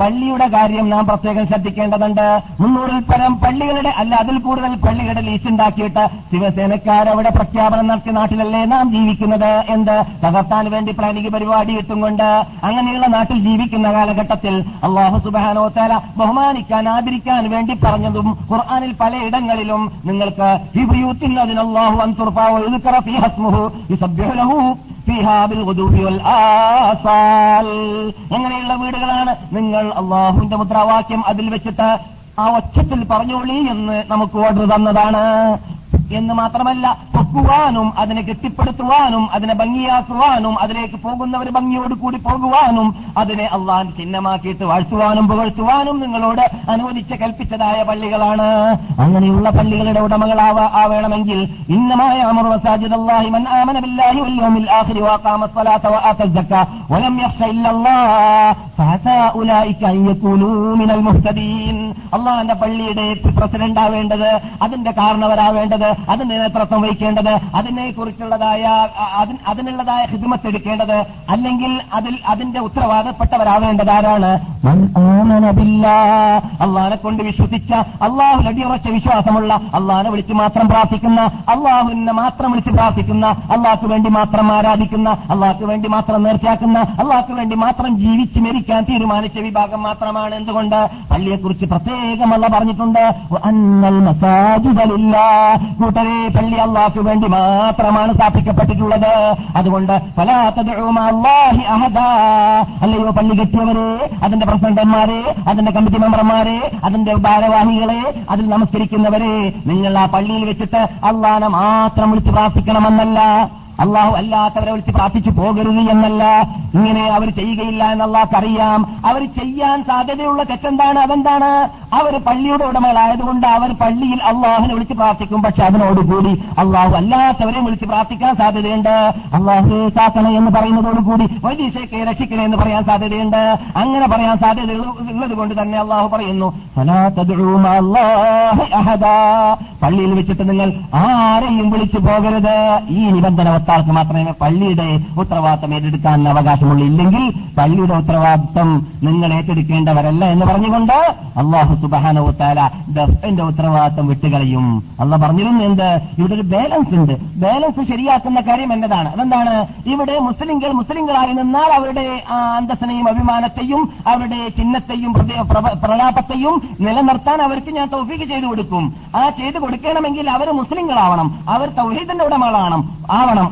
പള്ളിയുടെ കാര്യം നാം പ്രത്യേകം ശ്രദ്ധിക്കേണ്ടതുണ്ട്. മുന്നൂറിൽ പരം പള്ളികളുടെ അല്ല അതിൽ കൂടുതൽ പള്ളികളുടെ ലിസ്റ്റ് ഉണ്ടാക്കിയിട്ട് ശിവസേനക്കാരവിടെ പ്രഖ്യാപനം നടത്തിയ നാട്ടിലല്ലേ നാം ജീവിക്കുന്നത്? എന്ത്? തകർത്താൻ വേണ്ടി പ്ലാനിക പരിപാടി ഇട്ടും കൊണ്ട് അങ്ങനെയുള്ള നാട്ടിൽ ജീവിക്കുന്ന കാലഘട്ടത്തിൽ അള്ളാഹു സുബാനോത്താല തല ബഹുമാനിക്കാൻ ആദരിക്കാൻ വേണ്ടി പറഞ്ഞതും ഖുർആാനിൽ പലയിടങ്ങളിലും നിങ്ങൾക്ക് ഹിബിയൂത്തിൻ ഈ അൻതുർഫാവോ എങ്ങനെയുള്ള വീടുകളാണ് നിങ്ങൾ അള്ളാഹുവിന്റെ മുദ്രാവാക്യം അതിൽ വെച്ചിട്ട് ആ ഒച്ചത്തിൽ പറഞ്ഞോളി എന്ന് നമുക്ക് ഓർഡർ തന്നതാണ്. എന്ന് മാത്രമല്ല പൊക്കുവാനും അതിനെ കെട്ടിപ്പടുത്തുവാനും അതിനെ ഭംഗിയാക്കുവാനും അതിലേക്ക് പോകുന്നവർ ഭംഗിയോട് കൂടി പോകുവാനും അതിനെ അള്ളാൻ ചിഹ്നമാക്കിയിട്ട് വാഴ്ത്തുവാനും പുകഴ്ത്തുവാനും നിങ്ങളോട് അനുവദിച്ച കൽപ്പിച്ചതായ പള്ളികളാണ് അങ്ങനെയുള്ള പള്ളികളുടെ ഉടമകളാവ ആവേണമെങ്കിൽ ഇന്നമായ അമർ മസാജിദ് അല്ലാഹി മൻ ആമന ബില്ലാഹി വൽ യൗമിൽ ആഖിരി വഖാമ الصلاة وآتى الزكاة ولم يخش إلا الله فعسى أولئك أن يكونوا من المهتدين അള്ളാഹന്റെ പള്ളിയുടെ പ്രസിഡന്റ് ആവേണ്ടത് അതിന്റെ കാരണവരാവേണ്ടത് അതിന്റെ നേതൃത്വം വഹിക്കേണ്ടത് അതിനെ കുറിച്ചുള്ളതായ അതിനുള്ളതായ ഹിദ്മത്ത് എടുക്കേണ്ടത് അല്ലെങ്കിൽ അതിൽ അതിന്റെ ഉത്തരവാദപ്പെട്ടവരാവേണ്ടത് ആരാണ്? അള്ളാഹിനെ കൊണ്ട് വിശ്വസിച്ച അള്ളാഹു അടിയുറച്ച വിശ്വാസമുള്ള അള്ളാഹനെ വിളിച്ച് മാത്രം പ്രാർത്ഥിക്കുന്ന അള്ളാഹുവിനെ മാത്രം വിളിച്ച് പ്രാർത്ഥിക്കുന്ന അള്ളാഹ്ക്ക് വേണ്ടി മാത്രം ആരാധിക്കുന്ന അള്ളാഹ്ക്ക് വേണ്ടി മാത്രം നേർച്ചയാക്കുന്ന അള്ളാഹ്ക്ക് വേണ്ടി മാത്രം ജീവിച്ച് മരിക്കാൻ തീരുമാനിച്ച വിഭാഗം മാത്രമാണ് എന്തുകൊണ്ട്? പള്ളിയെക്കുറിച്ച് പ്രത്യേകമല്ല പറഞ്ഞിട്ടുണ്ട്. കൂട്ടരെ പള്ളി അള്ളാഹ്ക്ക് വേണ്ടി മാത്രമാണ് സ്ഥാപിക്കപ്പെട്ടിട്ടുള്ളത്. അതുകൊണ്ട് അള്ളാഹി അഹദ. അല്ലയോ പള്ളി കെട്ടിയവരെ അതിന്റെ പ്രസിഡന്റന്മാരെ അതിന്റെ കമ്മിറ്റി മെമ്പർമാരെ അതിന്റെ ഭാരവാഹികളെ അതിൽ നമസ്കരിക്കുന്നവരെ നിങ്ങൾ ആ പള്ളിയിൽ വെച്ചിട്ട് അള്ളാനെ മാത്രം വിളിച്ച് പ്രാർത്ഥിക്കണമെന്നല്ല. അള്ളാഹു അല്ലാത്തവരെ വിളിച്ച് പ്രാർത്ഥിച്ചു പോകരുത് എന്നല്ല. ഇങ്ങനെ അവർ ചെയ്യുകയില്ല എന്ന് അള്ളാഹ്ക്ക് അറിയാം അവർ ചെയ്യാൻ സാധ്യതയുള്ള തെറ്റെന്താണ്? അതെന്താണ്? അവർ പള്ളിയുടെ ഉടമകളായതുകൊണ്ട് അവർ പള്ളിയിൽ അള്ളാഹുനെ വിളിച്ച് പ്രാർത്ഥിക്കും. പക്ഷെ അതിനോടുകൂടി അള്ളാഹു അല്ലാത്തവരെ വിളിച്ച് പ്രാർത്ഥിക്കാൻ സാധ്യതയുണ്ട്. അള്ളാഹു കാക്കണേ എന്ന് പറയുന്നതോടുകൂടി വൈദ്യശേഖയെ രക്ഷിക്കണേ എന്ന് പറയാൻ സാധ്യതയുണ്ട്. അങ്ങനെ പറയാൻ സാധ്യത ഉള്ളത് കൊണ്ട് തന്നെ അള്ളാഹു പറയുന്നു "ഫലാ തദ്ഉ മഅ അല്ലാഹി പള്ളിയിൽ വെച്ചിട്ട് നിങ്ങൾ ആരെയും വിളിച്ചു പോകരുത്. ഈ നിബന്ധന ഒത്താൾക്ക് മാത്രമേ പള്ളിയുടെ ഉത്തരവാദിത്തം ഏറ്റെടുക്കാൻ അവകാശമുള്ളൂ ഇല്ലെങ്കിൽ പള്ളിയുടെ ഉത്തരവാദിത്തം നിങ്ങൾ ഏറ്റെടുക്കേണ്ടവരല്ല എന്ന് പറഞ്ഞുകൊണ്ട് അള്ളാഹു സുബാനോത്താല ദഫിന്റെ ഉത്തരവാദിത്തം വിട്ടുകളയും. അള്ള പറഞ്ഞിരുന്നു എന്ത്? ഇവിടെ ഒരു ബാലൻസ് ഉണ്ട്. ബാലൻസ് ശരിയാക്കുന്ന കാര്യം എന്നതാണ്. അതെന്താണ്? ഇവിടെ മുസ്ലിംകൾ മുസ്ലിംകളായി നിന്നാൽ അവരുടെ അന്തസ്സനെയും അഭിമാനത്തെയും അവരുടെ ചിഹ്നത്തെയും പ്രതാപത്തെയും നിലനിർത്താൻ അവർക്ക് ഞാൻ തൗഫീക്ക് ചെയ്തു കൊടുക്കും. ആ ചെയ്തു കൊടുക്കണമെങ്കിൽ അവർ മുസ്ലിങ്ങളാവണം. അവർ തൗഹീദിന്റെ ഉടമകളാണ് ആവണം.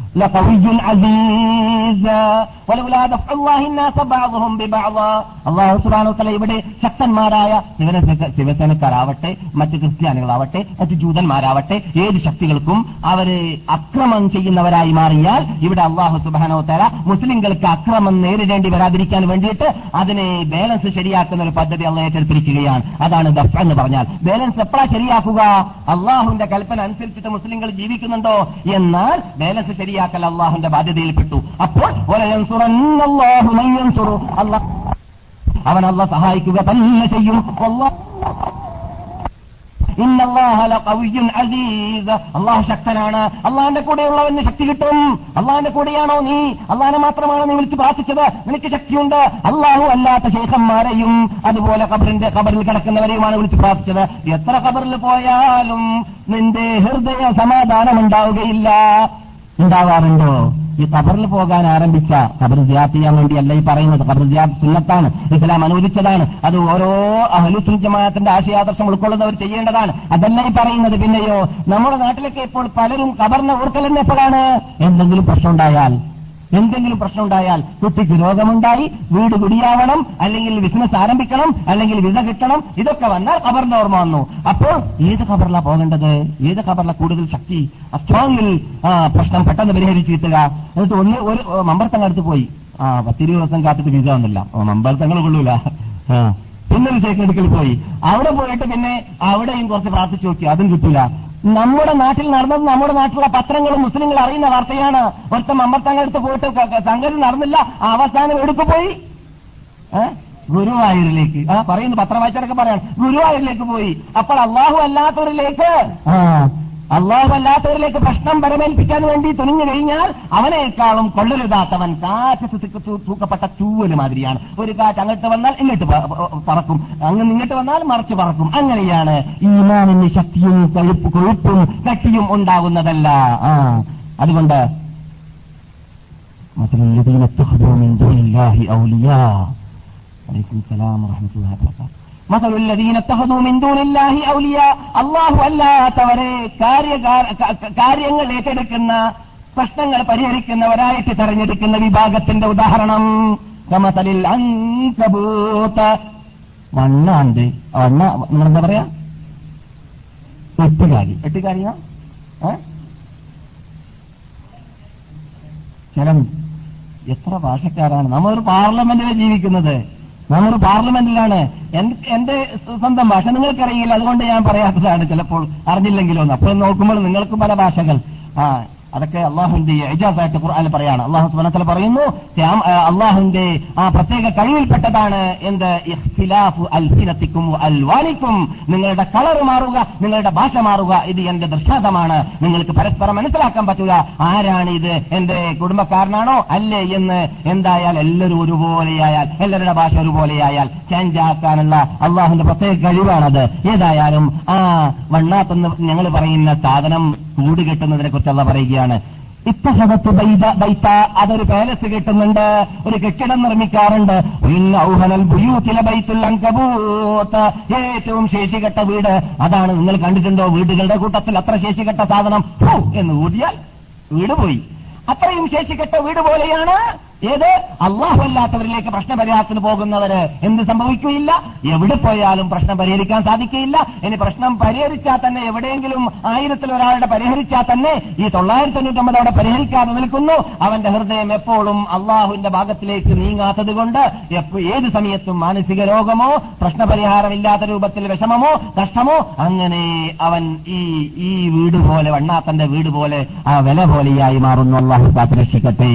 لقوي عزيز ولولا دفع الله الناس بعضهم ببعض അള്ളാഹു സുബാനു തല ഇവിടെ ശക്തന്മാരായ ശിവന ശിവസേനക്കാരാവട്ടെ മറ്റ് ക്രിസ്ത്യാനികളാവട്ടെ മറ്റ് ജൂതന്മാരാവട്ടെ ഏത് ശക്തികൾക്കും അവര് അക്രമം ചെയ്യുന്നവരായി മാറിയാൽ ഇവിടെ അള്ളാഹു സുബാനോ തല മുസ്ലിങ്ങൾക്ക് അക്രമം നേരിടേണ്ടി വരാതിരിക്കാൻ വേണ്ടിയിട്ട് അതിനെ ബാലൻസ് ശരിയാക്കുന്ന ഒരു പദ്ധതി അള്ള ഏറ്റെടുത്തിരിക്കുകയാണ് അതാണ് ദഫ് എന്ന് പറഞ്ഞാൽ ബാലൻസ് എപ്പോഴാ ശരിയാക്കുക അള്ളാഹുവിന്റെ കൽപ്പന അനുസരിച്ചിട്ട് മുസ്ലിങ്ങൾ ജീവിക്കുന്നുണ്ടോ എന്നാൽ ബാലൻസ് ശരിയാക്കൽ അള്ളാഹുന്റെ ബാധ്യതയിൽപ്പെട്ടു. അപ്പോൾ അവൻ അള്ള സഹായിക്കുക തന്നെ ചെയ്യും. അള്ളാഹു ശക്തനാണ്. അള്ളാഹിന്റെ കൂടെയുള്ളവന് ശക്തി കിട്ടും. അള്ളാഹിന്റെ കൂടെയാണോ നീ? അള്ളാഹിനെ മാത്രമാണോ നീ വിളിച്ച് പ്രാർത്ഥിച്ചത്? നിനക്ക് ശക്തിയുണ്ട്. അള്ളാഹു അല്ലാത്ത ശേഖന്മാരെയും അതുപോലെ കബറിന്റെ കബറിൽ കിടക്കുന്നവരെയുമാണ് വിളിച്ച് പ്രാർത്ഥിച്ചത്. എത്ര കബറിൽ പോയാലും നിന്റെ ഹൃദയ സമാധാനം ഉണ്ടാവുകയില്ല ഉണ്ടാവാറുണ്ടോ ഈ കബറിൽ പോകാൻ ആരംഭിച്ച കബർ ജിയാത്ത് ചെയ്യാൻ വേണ്ടിയല്ല ഈ പറയുന്നത്. കബർ ജിയാത്ത് സുന്നത്താണ് ഇസ്ലാം അനുവദിച്ചതാണ്. അത് ഓരോ അഹലുസുൽ ജമാഅത്തിന്റെ ആശയാദർശം ഉൾക്കൊള്ളുന്നവർ ചെയ്യേണ്ടതാണ്. അതല്ല ഈ പറയുന്നത് പിന്നെയോ നമ്മുടെ നാട്ടിലൊക്കെ ഇപ്പോൾ പലരും കബറിനെ ഓർക്കലെന്ന് എപ്പോഴാണ് എന്തെങ്കിലും പ്രശ്നം ഉണ്ടായാൽ എന്തെങ്കിലും പ്രശ്നം ഉണ്ടായാൽ കുട്ടിക്ക് രോഗമുണ്ടായി വീട് കുടിയാവണം അല്ലെങ്കിൽ ബിസിനസ് ആരംഭിക്കണം അല്ലെങ്കിൽ വിസ കിട്ടണം ഇതൊക്കെ വന്നാൽ ഖബറിന്റെ ഓർമ്മ വന്നു. അപ്പോൾ ഏത് ഖബറിലാണ് പോകേണ്ടത്? ഏത് ഖബറിലെ കൂടുതൽ ശക്തി? സ്ട്രോങ്ങിൽ പ്രശ്നം പെട്ടെന്ന് പരിഹരിച്ച് കിട്ടുക. എന്നിട്ട് ഒന്ന് ഒരു മമ്പർത്തങ്ങടുത്ത് പോയി. ആ പത്തിരുപത് ദിവസം കാത്തിട്ട് വിസ വന്നില്ല. മമ്പർത്തങ്ങൾ കൊള്ളൂല. ആ പിന്നൊരു ശേഖരടുക്കൽ പോയി. അവിടെ പോയിട്ട് പിന്നെ അവിടെയും കുറച്ച് പ്രാർത്ഥിച്ചു നോക്കി. അതും കിട്ടൂല. നമ്മുടെ നാട്ടിൽ നടന്നത് നമ്മുടെ നാട്ടിലുള്ള പത്രങ്ങളും മുസ്ലിങ്ങൾ അറിയുന്ന വാർത്തയാണ്. ഒരുത്തം അമ്പത്തങ്ങടുത്ത് പോയിട്ട് സംഗതി നടന്നില്ല. അവസാനം എടുത്തു പോയി? ഗുരുവായൂരിലേക്ക്. ആ പറയുന്നു പത്രം വായിച്ചവരൊക്കെ പറയാണ്. ഗുരുവായൂരിലേക്ക് പോയി. അപ്പോൾ അള്ളാഹു അല്ലാത്തവരിലേക്ക് ആ അള്ളാഹു അല്ലാത്തവരിലേക്ക് പ്രശ്നം പരമേൽപ്പിക്കാൻ വേണ്ടി തുനിഞ്ഞു കഴിഞ്ഞാൽ അവനേക്കാളും കൊള്ളരുതാത്തവൻ കാറ്റത്ത് തിക്ക് തൂ- തൂക്കപ്പെട്ട ചൂവല് മാതിരിയാണ് ഒരു കാറ്റ് അങ്ങോട്ട് വന്നാൽ ഇങ്ങോട്ട് പ- പ- പറക്കും അങ്ങ് ഇങ്ങോട്ട് വന്നാൽ മറിച്ച് പറക്കും അങ്ങനെയാണ് ഈമാനിന് ശക്തിയും കൊഴുപ്പ് കൊഴുപ്പും കട്ടിയും ഉണ്ടാകുന്നതല്ല ആ അതുകൊണ്ട് مثل الذين اتخذوا من دون الله أولياء عليكم السلام ورحمة الله وبركاته അള്ളാഹു അല്ലാത്തവരെ കാര്യങ്ങൾ ഏറ്റെടുക്കുന്ന പ്രശ്നങ്ങൾ പരിഹരിക്കുന്നവരായിട്ട് തെരഞ്ഞെടുക്കുന്ന വിഭാഗത്തിന്റെ ഉദാഹരണം. കമതലിൽ അങ്കബൂത്ത വണ്ണാണ്ട് വണ്ണ എന്താ പറയാ? എട്ടുകാരി എട്ടുകാരിയാ ചില എത്ര ഭാഷക്കാരാണ്? നമ്മളൊരു പാർലമെന്റിൽ ജീവിക്കുന്നത്. നമ്മളൊരു പാർലമെന്റിലാണ്. എന്റെ സ്വന്തം ഭാഷ നിങ്ങൾക്കറിയില്ല. അതുകൊണ്ട് ഞാൻ പറയാത്തതാണ് ചിലപ്പോൾ അറിഞ്ഞില്ലെങ്കിലോ അപ്പോൾ നോക്കുമ്പോൾ നിങ്ങൾക്ക് പല ഭാഷകൾ. ആ അതൊക്കെ അള്ളാഹുവിന്റെ എജാസായിട്ട് ഖുർആാനിൽ പറയാണ്. അള്ളാഹു സുബനത്തിൽ പറയുന്നു അള്ളാഹുന്റെ ആ, പ്രത്യേക കഴിവിൽപ്പെട്ടതാണ് എന്ത്? ഇഖ്തിലാഫു അൽഫിനത്തിക്കും അൽവാനിക്കും. നിങ്ങളുടെ കളർ മാറുക നിങ്ങളുടെ ഭാഷ മാറുക ഇത് എന്റെ ദൃഷ്ടാന്തമാണ്. നിങ്ങൾക്ക് പരസ്പരം മനസ്സിലാക്കാൻ പറ്റുക ആരാണ് ഇത്? എന്റെ കുടുംബക്കാരനാണോ? അല്ലേ എന്ന് എന്തായാൽ എല്ലാവരും ഒരുപോലെയായാൽ എല്ലാവരുടെ ഭാഷ ഒരുപോലെയായാൽ ചേഞ്ച് ആക്കാനുള്ള അള്ളാഹുവിന്റെ പ്രത്യേക കഴിവാണത്. ഏതായാലും ആ വണ്ണാത്തെന്ന് ഞങ്ങൾ പറയുന്ന സാധനം കൂട് കെട്ടുന്നതിനെ കുറിച്ച് അല്ല പറയുകയാണ് ഇത്തഹത്ത് ബൈത- അതൊരു പാലസ് കെട്ടുന്നുണ്ട് ഒരു കെട്ടിടം നിർമ്മിക്കാറുണ്ട്. ഏറ്റവും ശേഷികെട്ട വീട്. അതാണ് നിങ്ങൾ കണ്ടിട്ടുണ്ടോ? വീടുകളുടെ കൂട്ടത്തിൽ അത്ര ശേഷികെട്ട സാധനം. എന്ന് കൂടിയാൽ വീട് പോയി. അത്രയും ശേഷികെട്ട വീട് പോലെയാണ് ഏത് അള്ളാഹു അല്ലാത്തവരിലേക്ക് പ്രശ്ന പരിഹാരത്തിന് പോകുന്നവര് എന്ത് സംഭവിക്കുകയില്ല? എവിടെ പോയാലും പ്രശ്നം പരിഹരിക്കാൻ സാധിക്കുകയില്ല. ഇനി പ്രശ്നം പരിഹരിച്ചാൽ തന്നെ എവിടെയെങ്കിലും ആയിരത്തിൽ ഒരാളുടെ പരിഹരിച്ചാൽ തന്നെ ഈ തൊള്ളായിരത്തി തൊണ്ണൂറ്റൊമ്പത് അവിടെ പരിഹരിക്കാതെ നിൽക്കുന്നു. അവന്റെ ഹൃദയം എപ്പോഴും അള്ളാഹുവിന്റെ ഭാഗത്തിലേക്ക് നീങ്ങാത്തത് കൊണ്ട് ഏത് സമയത്തും മാനസിക രോഗമോ പ്രശ്നപരിഹാരമില്ലാത്ത രൂപത്തിൽ വിഷമമോ കഷ്ടമോ അങ്ങനെ അവൻ ഈ ഈ വീട് പോലെ വണ്ണാത്തന്റെ വീട് പോലെ ആ വില പോലെയായി മാറുന്നു. അള്ളാഹു കാത്തുരക്ഷിക്കട്ടെ.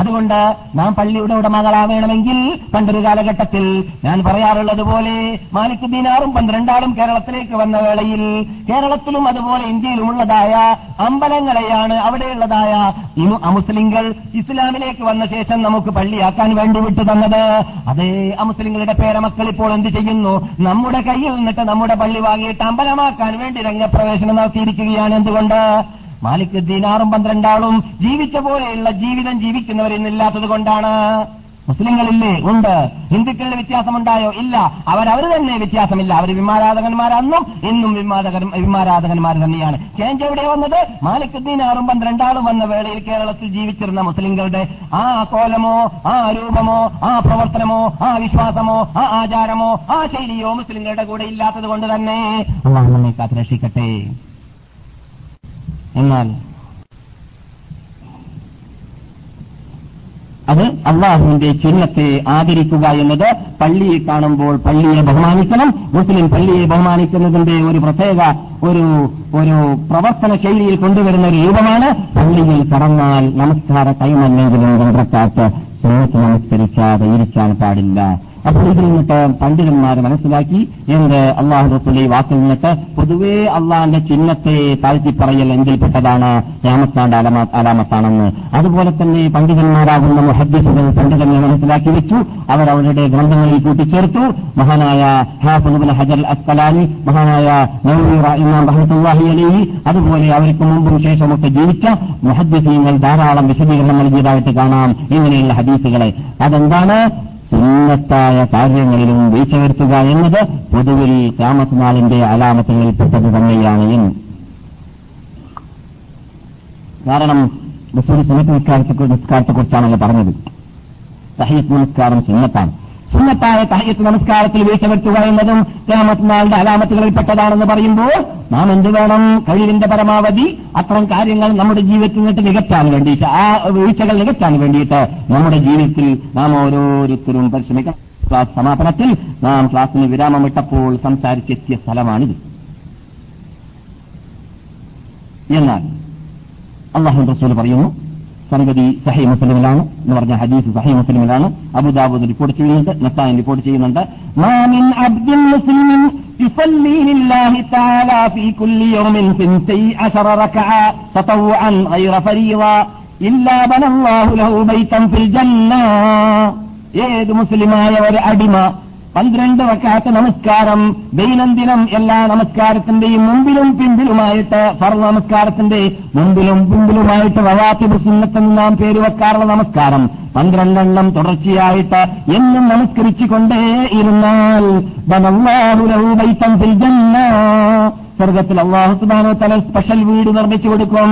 അതുകൊണ്ട് നാം പള്ളിയുടെ ഉടമകളാവേണമെങ്കിൽ പണ്ടൊരു കാലഘട്ടത്തിൽ ഞാൻ പറയാറുള്ളത് പോലെ മാലിക് ദീനാറും പന്ത്രണ്ടാളും കേരളത്തിലേക്ക് വന്ന വേളയിൽ കേരളത്തിലും അതുപോലെ ഇന്ത്യയിലുമുള്ളതായ അമ്പലങ്ങളെയാണ് അവിടെയുള്ളതായ അമുസ്ലിങ്ങൾ ഇസ്ലാമിലേക്ക് വന്ന ശേഷം നമുക്ക് പള്ളിയാക്കാൻ വേണ്ടി വിട്ടു തന്നത്. അതേ അമുസ്ലിങ്ങളുടെ പേരമക്കൾ ഇപ്പോൾ എന്ത് ചെയ്യുന്നു? നമ്മുടെ കയ്യിൽ നിന്നിട്ട് നമ്മുടെ പള്ളി വാങ്ങിയിട്ട് അമ്പലമാക്കാൻ വേണ്ടി രംഗപ്രവേശനം നടത്തിയിരിക്കുകയാണ്. എന്തുകൊണ്ട്? മാലിക് ദീനാറും പന്ത്രണ്ടാളും ജീവിച്ച പോലെയുള്ള ജീവിതം ജീവിക്കുന്നവരിന്നില്ലാത്തത് കൊണ്ടാണ്. മുസ്ലിങ്ങളില്ലേ? ഉണ്ട്. ഹിന്ദുക്കളിൽ വ്യത്യാസമുണ്ടായോ? ഇല്ല. അവരവർ തന്നെ വ്യത്യാസമില്ല. അവർ വിമാരാധകന്മാരന്നും ഇന്നും വിമാതകർ വിമാരാധകന്മാർ തന്നെയാണ്. ചേഞ്ച് എവിടെ വന്നത്? മാലിക്കുദ്ദീൻ ആറും പന്ത്രണ്ടാളും വന്ന വേളയിൽ കേരളത്തിൽ ജീവിച്ചിരുന്ന മുസ്ലിങ്ങളുടെ ആ കോലമോ ആ രൂപമോ ആ പ്രവർത്തനമോ ആ വിശ്വാസമോ ആ ആചാരമോ ആ ശൈലിയോ മുസ്ലിങ്ങളുടെ കൂടെ ഇല്ലാത്തത് കൊണ്ട് തന്നെ. അള്ളാഹു നമ്മെ കാത്തുരക്ഷിക്കട്ടെ. എന്നാൽ അത് അള്ളാഹുവിന്റെ ചിഹ്നത്തെ ആദരിക്കുക എന്നത് പള്ളിയെ കാണുമ്പോൾ പള്ളിയെ ബഹുമാനിക്കണം. മുസ്ലിം പള്ളിയെ ബഹുമാനിക്കുന്നതിന്റെ ഒരു പ്രത്യേക ഒരു ഒരു പ്രവർത്തന ശൈലിയിൽ കൊണ്ടുവരുന്ന ഒരു രൂപമാണ് പള്ളിയിൽ കടന്നാൽ നമസ്കാര കൈമല്ലെങ്കിലും രണ്ടക്കാത്ത് സുന്നത്ത് നമസ്കരിക്കാതെ ഇരിക്കാൻ പാടില്ല. അപ്പോൾ ഇതിൽ നിന്നിട്ട് പണ്ഡിതന്മാർ മനസ്സിലാക്കി എന്ത് അള്ളാഹു റസൂലി വാക്കിൽ നിന്നിട്ട് പൊതുവേ അള്ളാഹിന്റെ ചിഹ്നത്തെ താഴ്ത്തി പറയൽ എന്തിൽപ്പെട്ടതാണ് രാമത്താണ്ട് അലാമ അലാമത്താണെന്ന്. അതുപോലെ തന്നെ പണ്ഡിതന്മാരാകുന്ന മുഹദ്ദിസുകൾ പണ്ഡിതനെ മനസ്സിലാക്കി വെച്ചു. അവർ അവരുടെ ഗ്രന്ഥങ്ങളിൽ കൂട്ടിച്ചേർത്തു. മഹാനായ ഹാഫുബുൽ ഹജർ അസ്കലാനി മഹാനായ ഇമാം റഹ്മത്തുള്ളാഹി അലി അതുപോലെ അവർക്ക് മുമ്പും ശേഷമൊക്കെ ജീവിച്ച മുഹദ്ദിസീങ്ങൾ ധാരാളം വിശദീകരണം നൽകിയതായിട്ട് കാണാം ഇങ്ങനെയുള്ള ഹദീസുകളെ. അതെന്താണ്? സുന്നത്തായ കാര്യങ്ങളിലും വീഴ്ച വരുത്തുക എന്നത് പൊതുവിൽ കാമത്തിനാളിന്റെ അലാമത്തുകളിൽപ്പെട്ടത് തന്നെയാണ് കാരണം റസൂൽ സുന്നത്ത് നിസ്കാരത്തെ നിസ്കാരത്തെക്കുറിച്ചാണല്ലോ പറഞ്ഞത്. തഹീത്ത് നമസ്കാരം സുന്നത്താണ്. സുന്നത്തായ തഹയത്ത് നമസ്കാരത്തിൽ വീഴ്ച വരുത്തുക എന്നതും രാമത്തിനാളുടെ അലാമത്തുകളിൽപ്പെട്ടതാണെന്ന് പറയുമ്പോൾ നാം എന്ത് വേണം? കഴിവിന്റെ പരമാവധി അത്തരം കാര്യങ്ങൾ നമ്മുടെ ജീവിതത്തിൽ നിന്നിട്ട് നികത്താൻ വേണ്ടി ആ വീഴ്ചകൾ നികത്താൻ വേണ്ടിയിട്ട് നമ്മുടെ ജീവിതത്തിൽ നാം ഓരോരുത്തരും പരിശ്രമിക്കണം. ക്ലാസ് സമാപനത്തിൽ നാം ക്ലാസ്സിന് വിരാമമിട്ടപ്പോൾ സംസാരിച്ചെത്തിയ സ്ഥലമാണിത്. എന്നാൽ അള്ളാഹു റസൂൽ പറയുന്നു സംഗതി സഹി മുസ്ലിമിലാണ് എന്ന് പറഞ്ഞ ഹദീസ് സഹി മുസ്ലിമിലാണ് അബുദാബുദ് റിപ്പോർട്ട് ചെയ്യുന്നുണ്ട് നസാൻ റിപ്പോർട്ട് ചെയ്യുന്നുണ്ട് മാമിൻ അബ്ദുൽ മുസ്ലിമിൻ يصلي لله تعالى في كل يوم ثنتي عشر ركعة تطوعا غير فريضة إلا بنى الله له بيتا في الجنة ഏത് മുസ്ലിമായ ഒരു അടിമ പന്ത്രണ്ട് വക്കാത്ത നമസ്കാരം. ദൈനംദിനം എല്ലാ നമസ്കാരത്തിന്റെയും മുമ്പിലും പിമ്പിലുമായിട്ട് ഫർള നമസ്കാരത്തിന്റെ മുമ്പിലും പിമ്പിലുമായിട്ട് വവാത്തിബ് സുന്നത്തെന്ന് നാം പേര് വെക്കാറുള്ള നമസ്കാരം. പന്ത്രണ്ടെണ്ണം തുടർച്ചയായിട്ട് എന്നും നമസ്കരിച്ചുകൊണ്ടേ ഇരുന്നാൽ സ്വർഗത്തിൽ അള്ളാഹു സുബ്ഹാനഹു വ തആല സ്പെഷ്യൽ വീട് നിർമ്മിച്ചു കൊടുക്കും.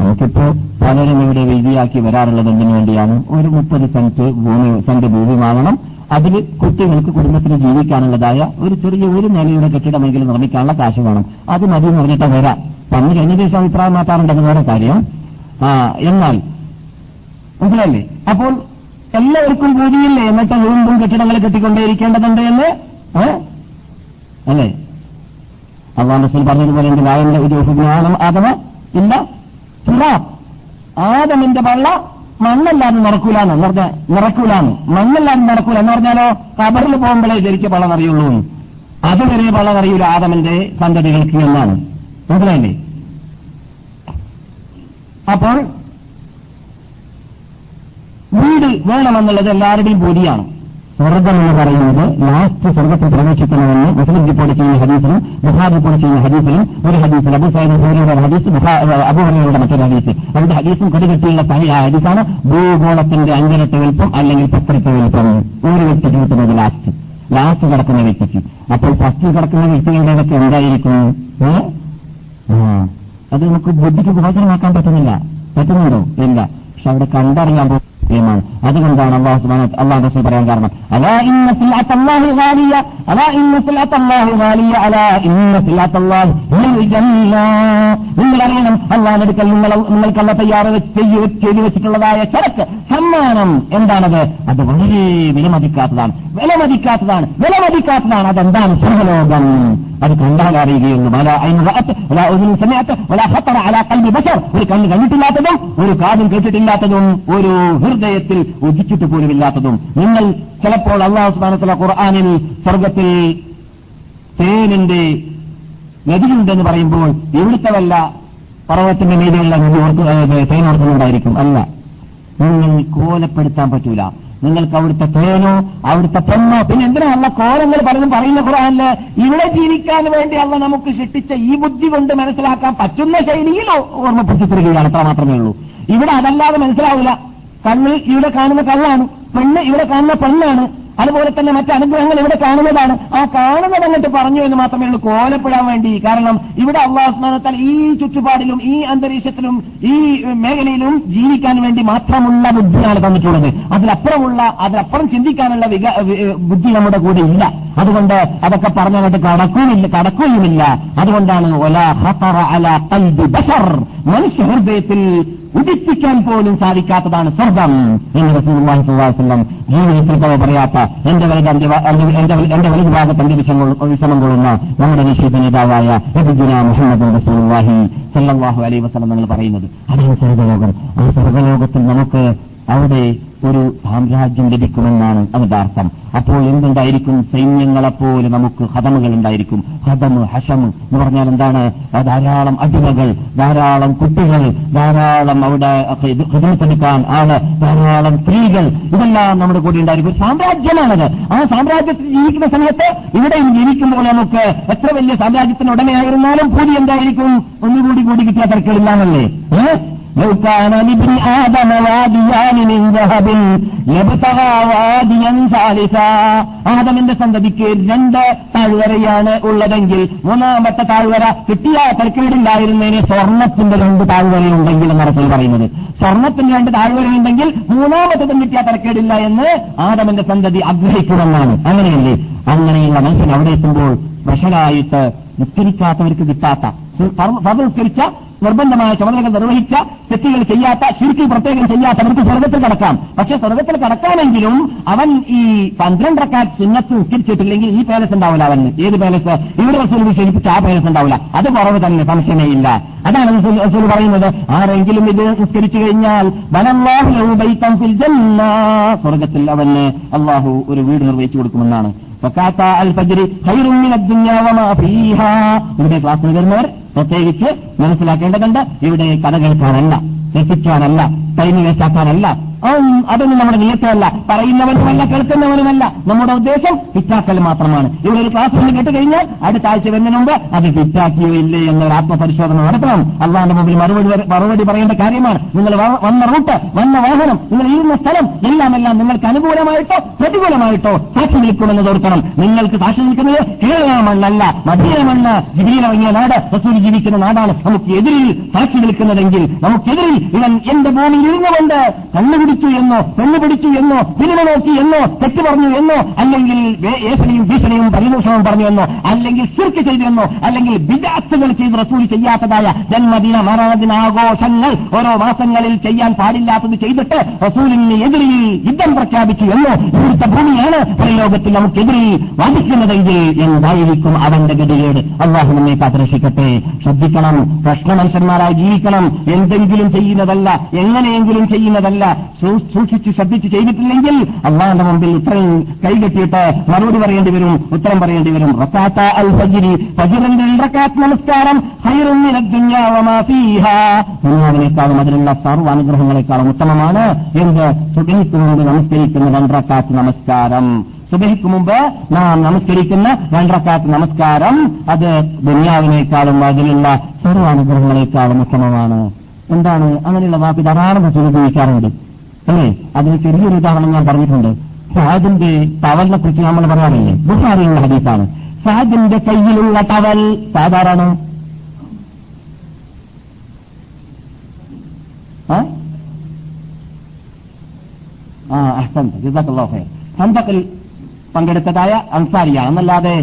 നമുക്കിപ്പോ പലരും ഇവിടെ വിധിയാക്കി വരാറുള്ളത് എന്തിനു വേണ്ടിയാണ്? ഒരു മുപ്പത് സെന്റ് ഭൂമി സെന്റ് ഭൂമി വാങ്ങണം. അതിൽ കുട്ടികൾക്ക് കുടുംബത്തിന് ജീവിക്കാനുള്ളതായ ഒരു ചെറിയ ഒരു നിലയുടെ കെട്ടിടമെങ്കിലും നിർമ്മിക്കാനുള്ള കാശ് വേണം. അത് മതി എന്ന് പറഞ്ഞിട്ട് വരാം. അന്ന് കഴിഞ്ഞ ദിവസം അഭിപ്രായം മാറ്റാറുണ്ടെന്ന് വേറെ കാര്യം. ആ എന്നാൽ മനസ്സിലല്ലേ അപ്പോൾ എല്ലാവർക്കും ഭൂമിയില്ലേ എന്നിട്ട് വീണ്ടും കെട്ടിടങ്ങൾ കെട്ടിക്കൊണ്ടേയിരിക്കേണ്ടതുണ്ട് എന്ന്? അല്ലേ? അള്ളാഹ് റസൂൽ പറഞ്ഞതുപോലെ എന്റെ വായന്റെ ഒരു അഥവാ ഇല്ല. തുറാബ് ആദമിന്റെ പള്ള മണ്ണല്ലാതെ നിറക്കൂലെന്ന് എന്ന് പറഞ്ഞാൽ നിറക്കൂലാന്ന് മണ്ണല്ലാതെ നിറക്കൂല എന്ന് പറഞ്ഞാലോ കബറിൽ പോകുമ്പോഴേ ശരിക്കും പള്ള നിറയുള്ളൂ അതുവരെ പള്ള നിറയൂല ആദമിന്റെ സന്തതികൾക്ക് എന്നാണ്. മനസ്സിലായില്ലേ? അപ്പോൾ വീട് വേണമെന്നുള്ളത് എല്ലാവരുടെയും ബോധിയാണ് സ്വർഗം എന്ന് പറയുന്നത് ലാസ്റ്റ് സ്വർഗത്തിൽ പ്രവേശിക്കണമെന്ന് മുസ്ലിം ചെയ്യുന്ന ഹദീസിലും ബുഹാർ റിപ്പോർട്ട് ചെയ്യുന്ന ഹദീസിലും ഒരു ഹദീസിൽ അബു സൈദ് ഹൂരിയുടെ ഹദീസ് അബുഹറിയുടെ മറ്റൊരു ഹദീസ്. അവരുടെ ഹദീസും കൊടുകെട്ടിയുള്ള ഹദീസാണ്. ഭൂഗോളത്തിന്റെ അഞ്ചരത്തെ വലുപ്പം അല്ലെങ്കിൽ പത്തരത്തെ വലുപ്പം. ഒരു വ്യക്തിക്ക് കിട്ടുന്നത് ലാസ്റ്റ് ലാസ്റ്റ് കിടക്കുന്ന വ്യക്തിക്ക്. അപ്പോൾ ഫസ്റ്റിൽ കിടക്കുന്ന വ്യക്തികളുടെയൊക്കെ എന്തായിരിക്കും? അത് നമുക്ക് ബുദ്ധിക്ക് ഗോചരമാക്കാൻ പറ്റുന്നില്ല. പറ്റുന്നുണ്ടോ? ഇല്ല. പക്ഷെ അവിടെ കണ്ടറിയാൻ പോകും ാണ് അതുകൊണ്ടാണ് അള്ളാഹു അള്ളാഹു റസൂൽ പറയാൻ കാരണം അലാ ഇന്ന സിൽഅത്തല്ലാഹി ഗാലിയ അലാ ഇന്ന സിൽഅത്തല്ലാഹി ഗാലിയ അലാ ഇന്ന ജന്ന നിങ്ങൾ അറിയണം അള്ളാഹുവിന്റെ അടുക്കൽ നിങ്ങൾ നിങ്ങൾക്കല്ല തയ്യാറ് ചെയ്ത് വെച്ച് ചെയ്തു വെച്ചിട്ടുള്ളതായ ചരക്ക് സമ്മാനം എന്താണത്? അത് വളരെ വിലമതിക്കാത്തതാണ്. വിലമതിക്കാത്തതാണ്. വിലമതിക്കാത്തതാണ്. അതെന്താണ്? സർവലോകം അത് കണ്ടാൽ അറിയുകയുള്ളൂ. ഒരു കണ്ണ് കണ്ടിട്ടില്ലാത്തതും ഒരു കാതും കേട്ടിട്ടില്ലാത്തതും ഒരു ഹൃദയത്തിൽ ഉദിച്ചിട്ട് പോലുമില്ലാത്തതും നിങ്ങൾ ചിലപ്പോൾ അള്ളാഹു സ്മാനത്തിലെ ഖുർആാനിൽ സ്വർഗത്തിൽ തേനിന്റെ നദിയുണ്ടെന്ന് പറയുമ്പോൾ ഇവിടുത്തെ വല്ല പർവത്തിന്റെ മീതെയുള്ള തേൻ അല്ല. നിങ്ങൾ കോലപ്പെടുത്താൻ പറ്റൂല. നിങ്ങൾക്ക് അവിടുത്തെ തേനോ അവിടുത്തെ പെണ്ണോ പിന്നെ എന്തിനാ അല്ല കോലങ്ങൾ പലതും പറയുന്ന കുറവല്ല ഇവിടെ ജീവിക്കാൻ വേണ്ടി അല്ല നമുക്ക് ശിട്ടിച്ച ഈ ബുദ്ധി കൊണ്ട് മനസ്സിലാക്കാൻ പറ്റുന്ന ശൈലിയിൽ ഓർമ്മപ്പെടുത്തി തരികയാണ്. അത്ര മാത്രമേ ഉള്ളൂ. ഇവിടെ അതല്ലാതെ മനസ്സിലാവില്ല കണ്ണ് ഇവിടെ കാണുന്ന കള്ളാണ്. പെണ്ണ് ഇവിടെ കാണുന്ന പെണ്ണാണ്. അതുപോലെ തന്നെ മറ്റ് അനുഗ്രഹങ്ങൾ ഇവിടെ കാണുന്നതാണ്. ആ കാണുന്നത് എന്നിട്ട് പറഞ്ഞു എന്ന് മാത്രമേ ഉള്ളൂ. കോലപ്പെടാൻ വേണ്ടി. കാരണം ഇവിടെ അള്ളാഹുസ്മാനത്താൽ ഈ ചുറ്റുപാടിലും ഈ അന്തരീക്ഷത്തിലും ഈ മേഖലയിലും ജീവിക്കാൻ വേണ്ടി മാത്രമുള്ള ബുദ്ധിയാണ് തന്നിട്ടുള്ളത്. അതിലപ്പുറമുള്ള അതിലപ്പുറം ചിന്തിക്കാനുള്ള ബുദ്ധി നമ്മുടെ കൂടെ ഇല്ല. അതുകൊണ്ട് അതൊക്കെ പറഞ്ഞങ്ങോട്ട് കടക്കുകയില്ല കടക്കുകയുമില്ല. അതുകൊണ്ടാണ് മനുഷ്യ ഹൃദയത്തിൽ ഉദിപ്പിക്കാൻ പോലും സാധിക്കാത്തതാണ് സ്വർഗം. എന്ന് റസൂലുള്ളാഹി സ്വല്ലല്ലാഹു അലൈഹി വസല്ലം ജീവിതത്തിൽ പല പറയാത്ത എന്റെ വലുത് എന്റെ വലു- എന്റെ വലതു ഭാഗത്ത് അന്ത്യ വിഷമം കൊള്ളുന്ന നമ്മുടെ നിഷേധ നേതാവായ എബുദ്ദുന മുഹമ്മദ് റസൂലുള്ളാഹി സല്ലല്ലാഹു അലൈഹി വസല്ലം നിങ്ങൾ പറയുന്നത്. അതാണ് സ്വർഗലോകം. ആ സ്വർഗലോകത്തിൽ നമുക്ക് അവിടെ ഒരു സാമ്രാജ്യം ലഭിക്കുമെന്നാണ് അതിന്റെ അർത്ഥം അപ്പോൾ എന്തുണ്ടായിരിക്കും? സൈന്യങ്ങളെപ്പോലെ നമുക്ക് ഹതമുകൾ ഉണ്ടായിരിക്കും. ഹതമ് ഹഷമ് എന്ന് പറഞ്ഞാൽ എന്താണ്? ധാരാളം അടിമകൾ ധാരാളം കുട്ടികൾ ധാരാളം അവിടെ ഹൃദയപ്പെടുക്കാൻ ആൾ ധാരാളം സ്ത്രീകൾ. ഇതെല്ലാം നമ്മുടെ കൂടെ ഉണ്ടായിരിക്കും. ഒരു സാമ്രാജ്യമാണത്. ആ സാമ്രാജ്യത്തിൽ ജീവിക്കുന്ന സമയത്ത് ഇവിടെ ജീവിക്കുമ്പോൾ നമുക്ക് എത്ര വലിയ സാമ്രാജ്യത്തിന് ഉടമയായിരുന്നാലും കൂടി എന്തായിരിക്കും? ഒന്നുകൂടി കൂടി കിട്ടിയ തിരക്കുകളില്ലാന്നല്ലേ لو كان لابن آدم واديان من ذهب لابتغى واديا ثالثا ആദമിന്റെ സന്തതിക്ക് രണ്ട് താഴ്വരയാണ് ഉള്ളതെങ്കിൽ മൂന്നാമത്തെ താഴ്വര കിട്ടിയ തരക്കേടില്ലായിരുന്നതിന് സ്വർണത്തിന്റെ രണ്ട് താഴ്വരയുണ്ടെങ്കിൽ എന്ന റസൂൽ പറയുന്നത് സ്വർണത്തിന്റെ രണ്ട് താഴ്വരയുണ്ടെങ്കിൽ മൂന്നാമത്തതും കിട്ടിയ തരക്കേടില്ല എന്ന് ആദമിന്റെ സന്തതി ആഗ്രഹിക്കുമെന്നാണ് അങ്ങനെയല്ലേ അങ്ങനെയുള്ള മനുഷ്യൻ അവിടെ എത്തുമ്പോൾ സ്പെഷ്യലായിട്ട് നിസ്കരിക്കാത്തവർക്ക് കിട്ടാത്ത ഫർദ് നിസ്കരിച്ച നിർബന്ധമായ ചുമതലകൾ നിർവഹിച്ച തെറ്റുകൾ ചെയ്യാത്ത ശിരിക്കിൽ പ്രത്യേകം ചെയ്യാത്തവർക്ക് സ്വർഗത്തിൽ കടക്കാം. പക്ഷെ സ്വർഗത്തിൽ കടക്കാമെങ്കിലും അവൻ ഈ പന്ത്രണ്ടക്കാർ ചിഹ്നത്ത് ഉക്കിരിച്ചിട്ടില്ലെങ്കിൽ ഈ പാലസ് ഉണ്ടാവില്ല അവന്. ഏത് പാലസ് ഇവിടെ റസൂൽ വിശേഷിപ്പിച്ച് ആ പാലസ് ഉണ്ടാവില്ല. അത് കുറവ് തന്നെ സംശയമേ ഇല്ല അതാണ് റസൂൽ പറയുന്നത്. ആരെങ്കിലും ഇത് നിസ്കരിച്ചു കഴിഞ്ഞാൽ സ്വർഗത്തിൽ അവന് അള്ളാഹു ഒരു വീട് നിർവഹിച്ചു കൊടുക്കുമെന്നാണ്. ഫക്കാത്ത അൽ ഫജ്രി ഖൈറും മിന ദുനിയ വമാ ഫീഹാ. ഇവിടെ ക്ലാസ്സിൽ വരുന്നവർ പ്രത്യേകിച്ച് മനസ്സിലാക്കേണ്ടതുണ്ട് ഇവിടെ കഥ കേൾക്കാനല്ല രസിക്കാനല്ല ടൈം വേസ്റ്റാക്കാനല്ല അതൊന്നും നമ്മുടെ നിയത്തമല്ല പറയുന്നവനുമല്ല കേൾക്കുന്നവനുമല്ല. നമ്മുടെ ഉദ്ദേശം ഹിറ്റാക്കൽ മാത്രമാണ്. ഇവിടെ ഒരു ക്ലാസ് ഒന്ന് കേട്ട് കഴിഞ്ഞാൽ അടുത്ത ആഴ്ച വരുന്നതിന് മുമ്പ് അത് ഹിറ്റാക്കിയോ ഇല്ലേ എന്നൊരു ആത്മപരിശോധന നടത്തണം. അള്ളാന്റെ മുമ്പിൽ മറുപടി മറുപടി പറയേണ്ട കാര്യമാണ്. നിങ്ങൾ വന്ന റൂട്ട് വന്ന വാഹനം നിങ്ങൾ ഇരുന്ന സ്ഥലം എല്ലാം എല്ലാം നിങ്ങൾക്ക് അനുകൂലമായിട്ടോ പ്രതികൂലമായിട്ടോ സാക്ഷി നിൽക്കുമെന്ന് ഓർക്കണം. നിങ്ങൾക്ക് സാക്ഷി നിൽക്കുന്നത് കേരള മണ്ണല്ല മദീന മണ്ണ് ജിബിയിലിറങ്ങിയ നാട് റസൂൽ ജീവിക്കുന്ന നാടാണ് നമുക്ക് എതിരിൽ സാക്ഷി നിൽക്കുന്നതെങ്കിൽ നമുക്കെതിരിൽ ഇവൻ എന്റെ ഭൂമിയിൽ ഇരുന്നുകൊണ്ട് കണ്ണു പിടിച്ചു എന്നോ പെണ്ണു പിടിച്ചു എന്നോ സിനിമ നോക്കി എന്നോ തെറ്റ് പറഞ്ഞു എന്നോ അല്ലെങ്കിൽ ഏശനയും ഭീഷണിയും പരിദൂഷണവും പറഞ്ഞു എന്നോ അല്ലെങ്കിൽ സിർക്ക് ചെയ്തിരുന്നോ അല്ലെങ്കിൽ വിദാത്തുകൾ ചെയ്ത് റസൂലി ചെയ്യാത്തതായ ജന്മദിന മരണദിനാഘോഷങ്ങൾ ഓരോ മാസങ്ങളിൽ ചെയ്യാൻ പാടില്ലാത്തത് ചെയ്തിട്ട് റസൂലിന് എതിരിൽ യുദ്ധം പ്രഖ്യാപിച്ചു എന്നോ ഇവിടുത്തെ ഭൂമിയാണ് പ്രയോഗത്തിൽ നമുക്കെതിരിൽ വാദിക്കുന്നതെങ്കിൽ എന്തായിരിക്കും അവന്റെ ഗതികേട്. അള്ളാഹു നമ്മെ കാത്തുരക്ഷിക്കട്ടെ. ശ്രദ്ധിക്കണം. പ്രശ്ന മനുഷ്യന്മാരായി ജീവിക്കണം. എന്തെങ്കിലും ചെയ്യുന്നതല്ല. എങ്ങനെയെങ്കിലും ചെയ്യുന്നതല്ല. സൂക്ഷിച്ച് ശ്രദ്ധിച്ച് ചെയ്തിട്ടില്ലെങ്കിൽ അള്ളാഹിന്റെ മുമ്പിൽ ഉത്തരം കൈകെട്ടിയിട്ട് മറുപടി പറയേണ്ടി വരും ഉത്തരം പറയേണ്ടി വരും. റക്കാത്ത അൽ ഫജിരി ഫജിറിന്റെ റക്കാത്ത് നമസ്കാരം. ദുനിയാവിനേക്കാളും അതിലുള്ള സർവ അനുഗ്രഹങ്ങളെക്കാളും ഉത്തമമാണ്. എന്ത്? മുമ്പ് നമസ്കരിക്കുന്ന രണ്ടറക്കാത്ത് നമസ്കാരം. സുബഹിക്ക് മുമ്പ് നാം നമസ്കരിക്കുന്ന രണ്ടക്കാത്ത നമസ്കാരം. അത് ദുനിയാവിനേക്കാളും അതിലുള്ള സർവാനുഗ്രഹങ്ങളെക്കാളും ഉത്തമമാണ്. എന്താണ്? അങ്ങനെയുള്ള വാക്ക് ധാരാളം ഉപയോഗിക്കാറുണ്ട്. അല്ലേ? അതിന് ചെറിയൊരു ഉദാഹരണം ഞാൻ പറഞ്ഞിട്ടുണ്ട്. ഫഹദിന്റെ ടവലിനെ കുറിച്ച് നമ്മൾ പറയാറില്ലേ? ബുഹാരിയുള്ള ഹദീസാണ്. ഫഹദിന്റെ കയ്യിലുള്ള ടവൽ സാധാരണ ആ? അഹ്സൻ ജസാഖല്ലാഹു ഖൈർ. ഹന്തക്കിൽ പങ്കെടുത്തതായ അൻസാരിയാണ്. എന്നല്ലാതെ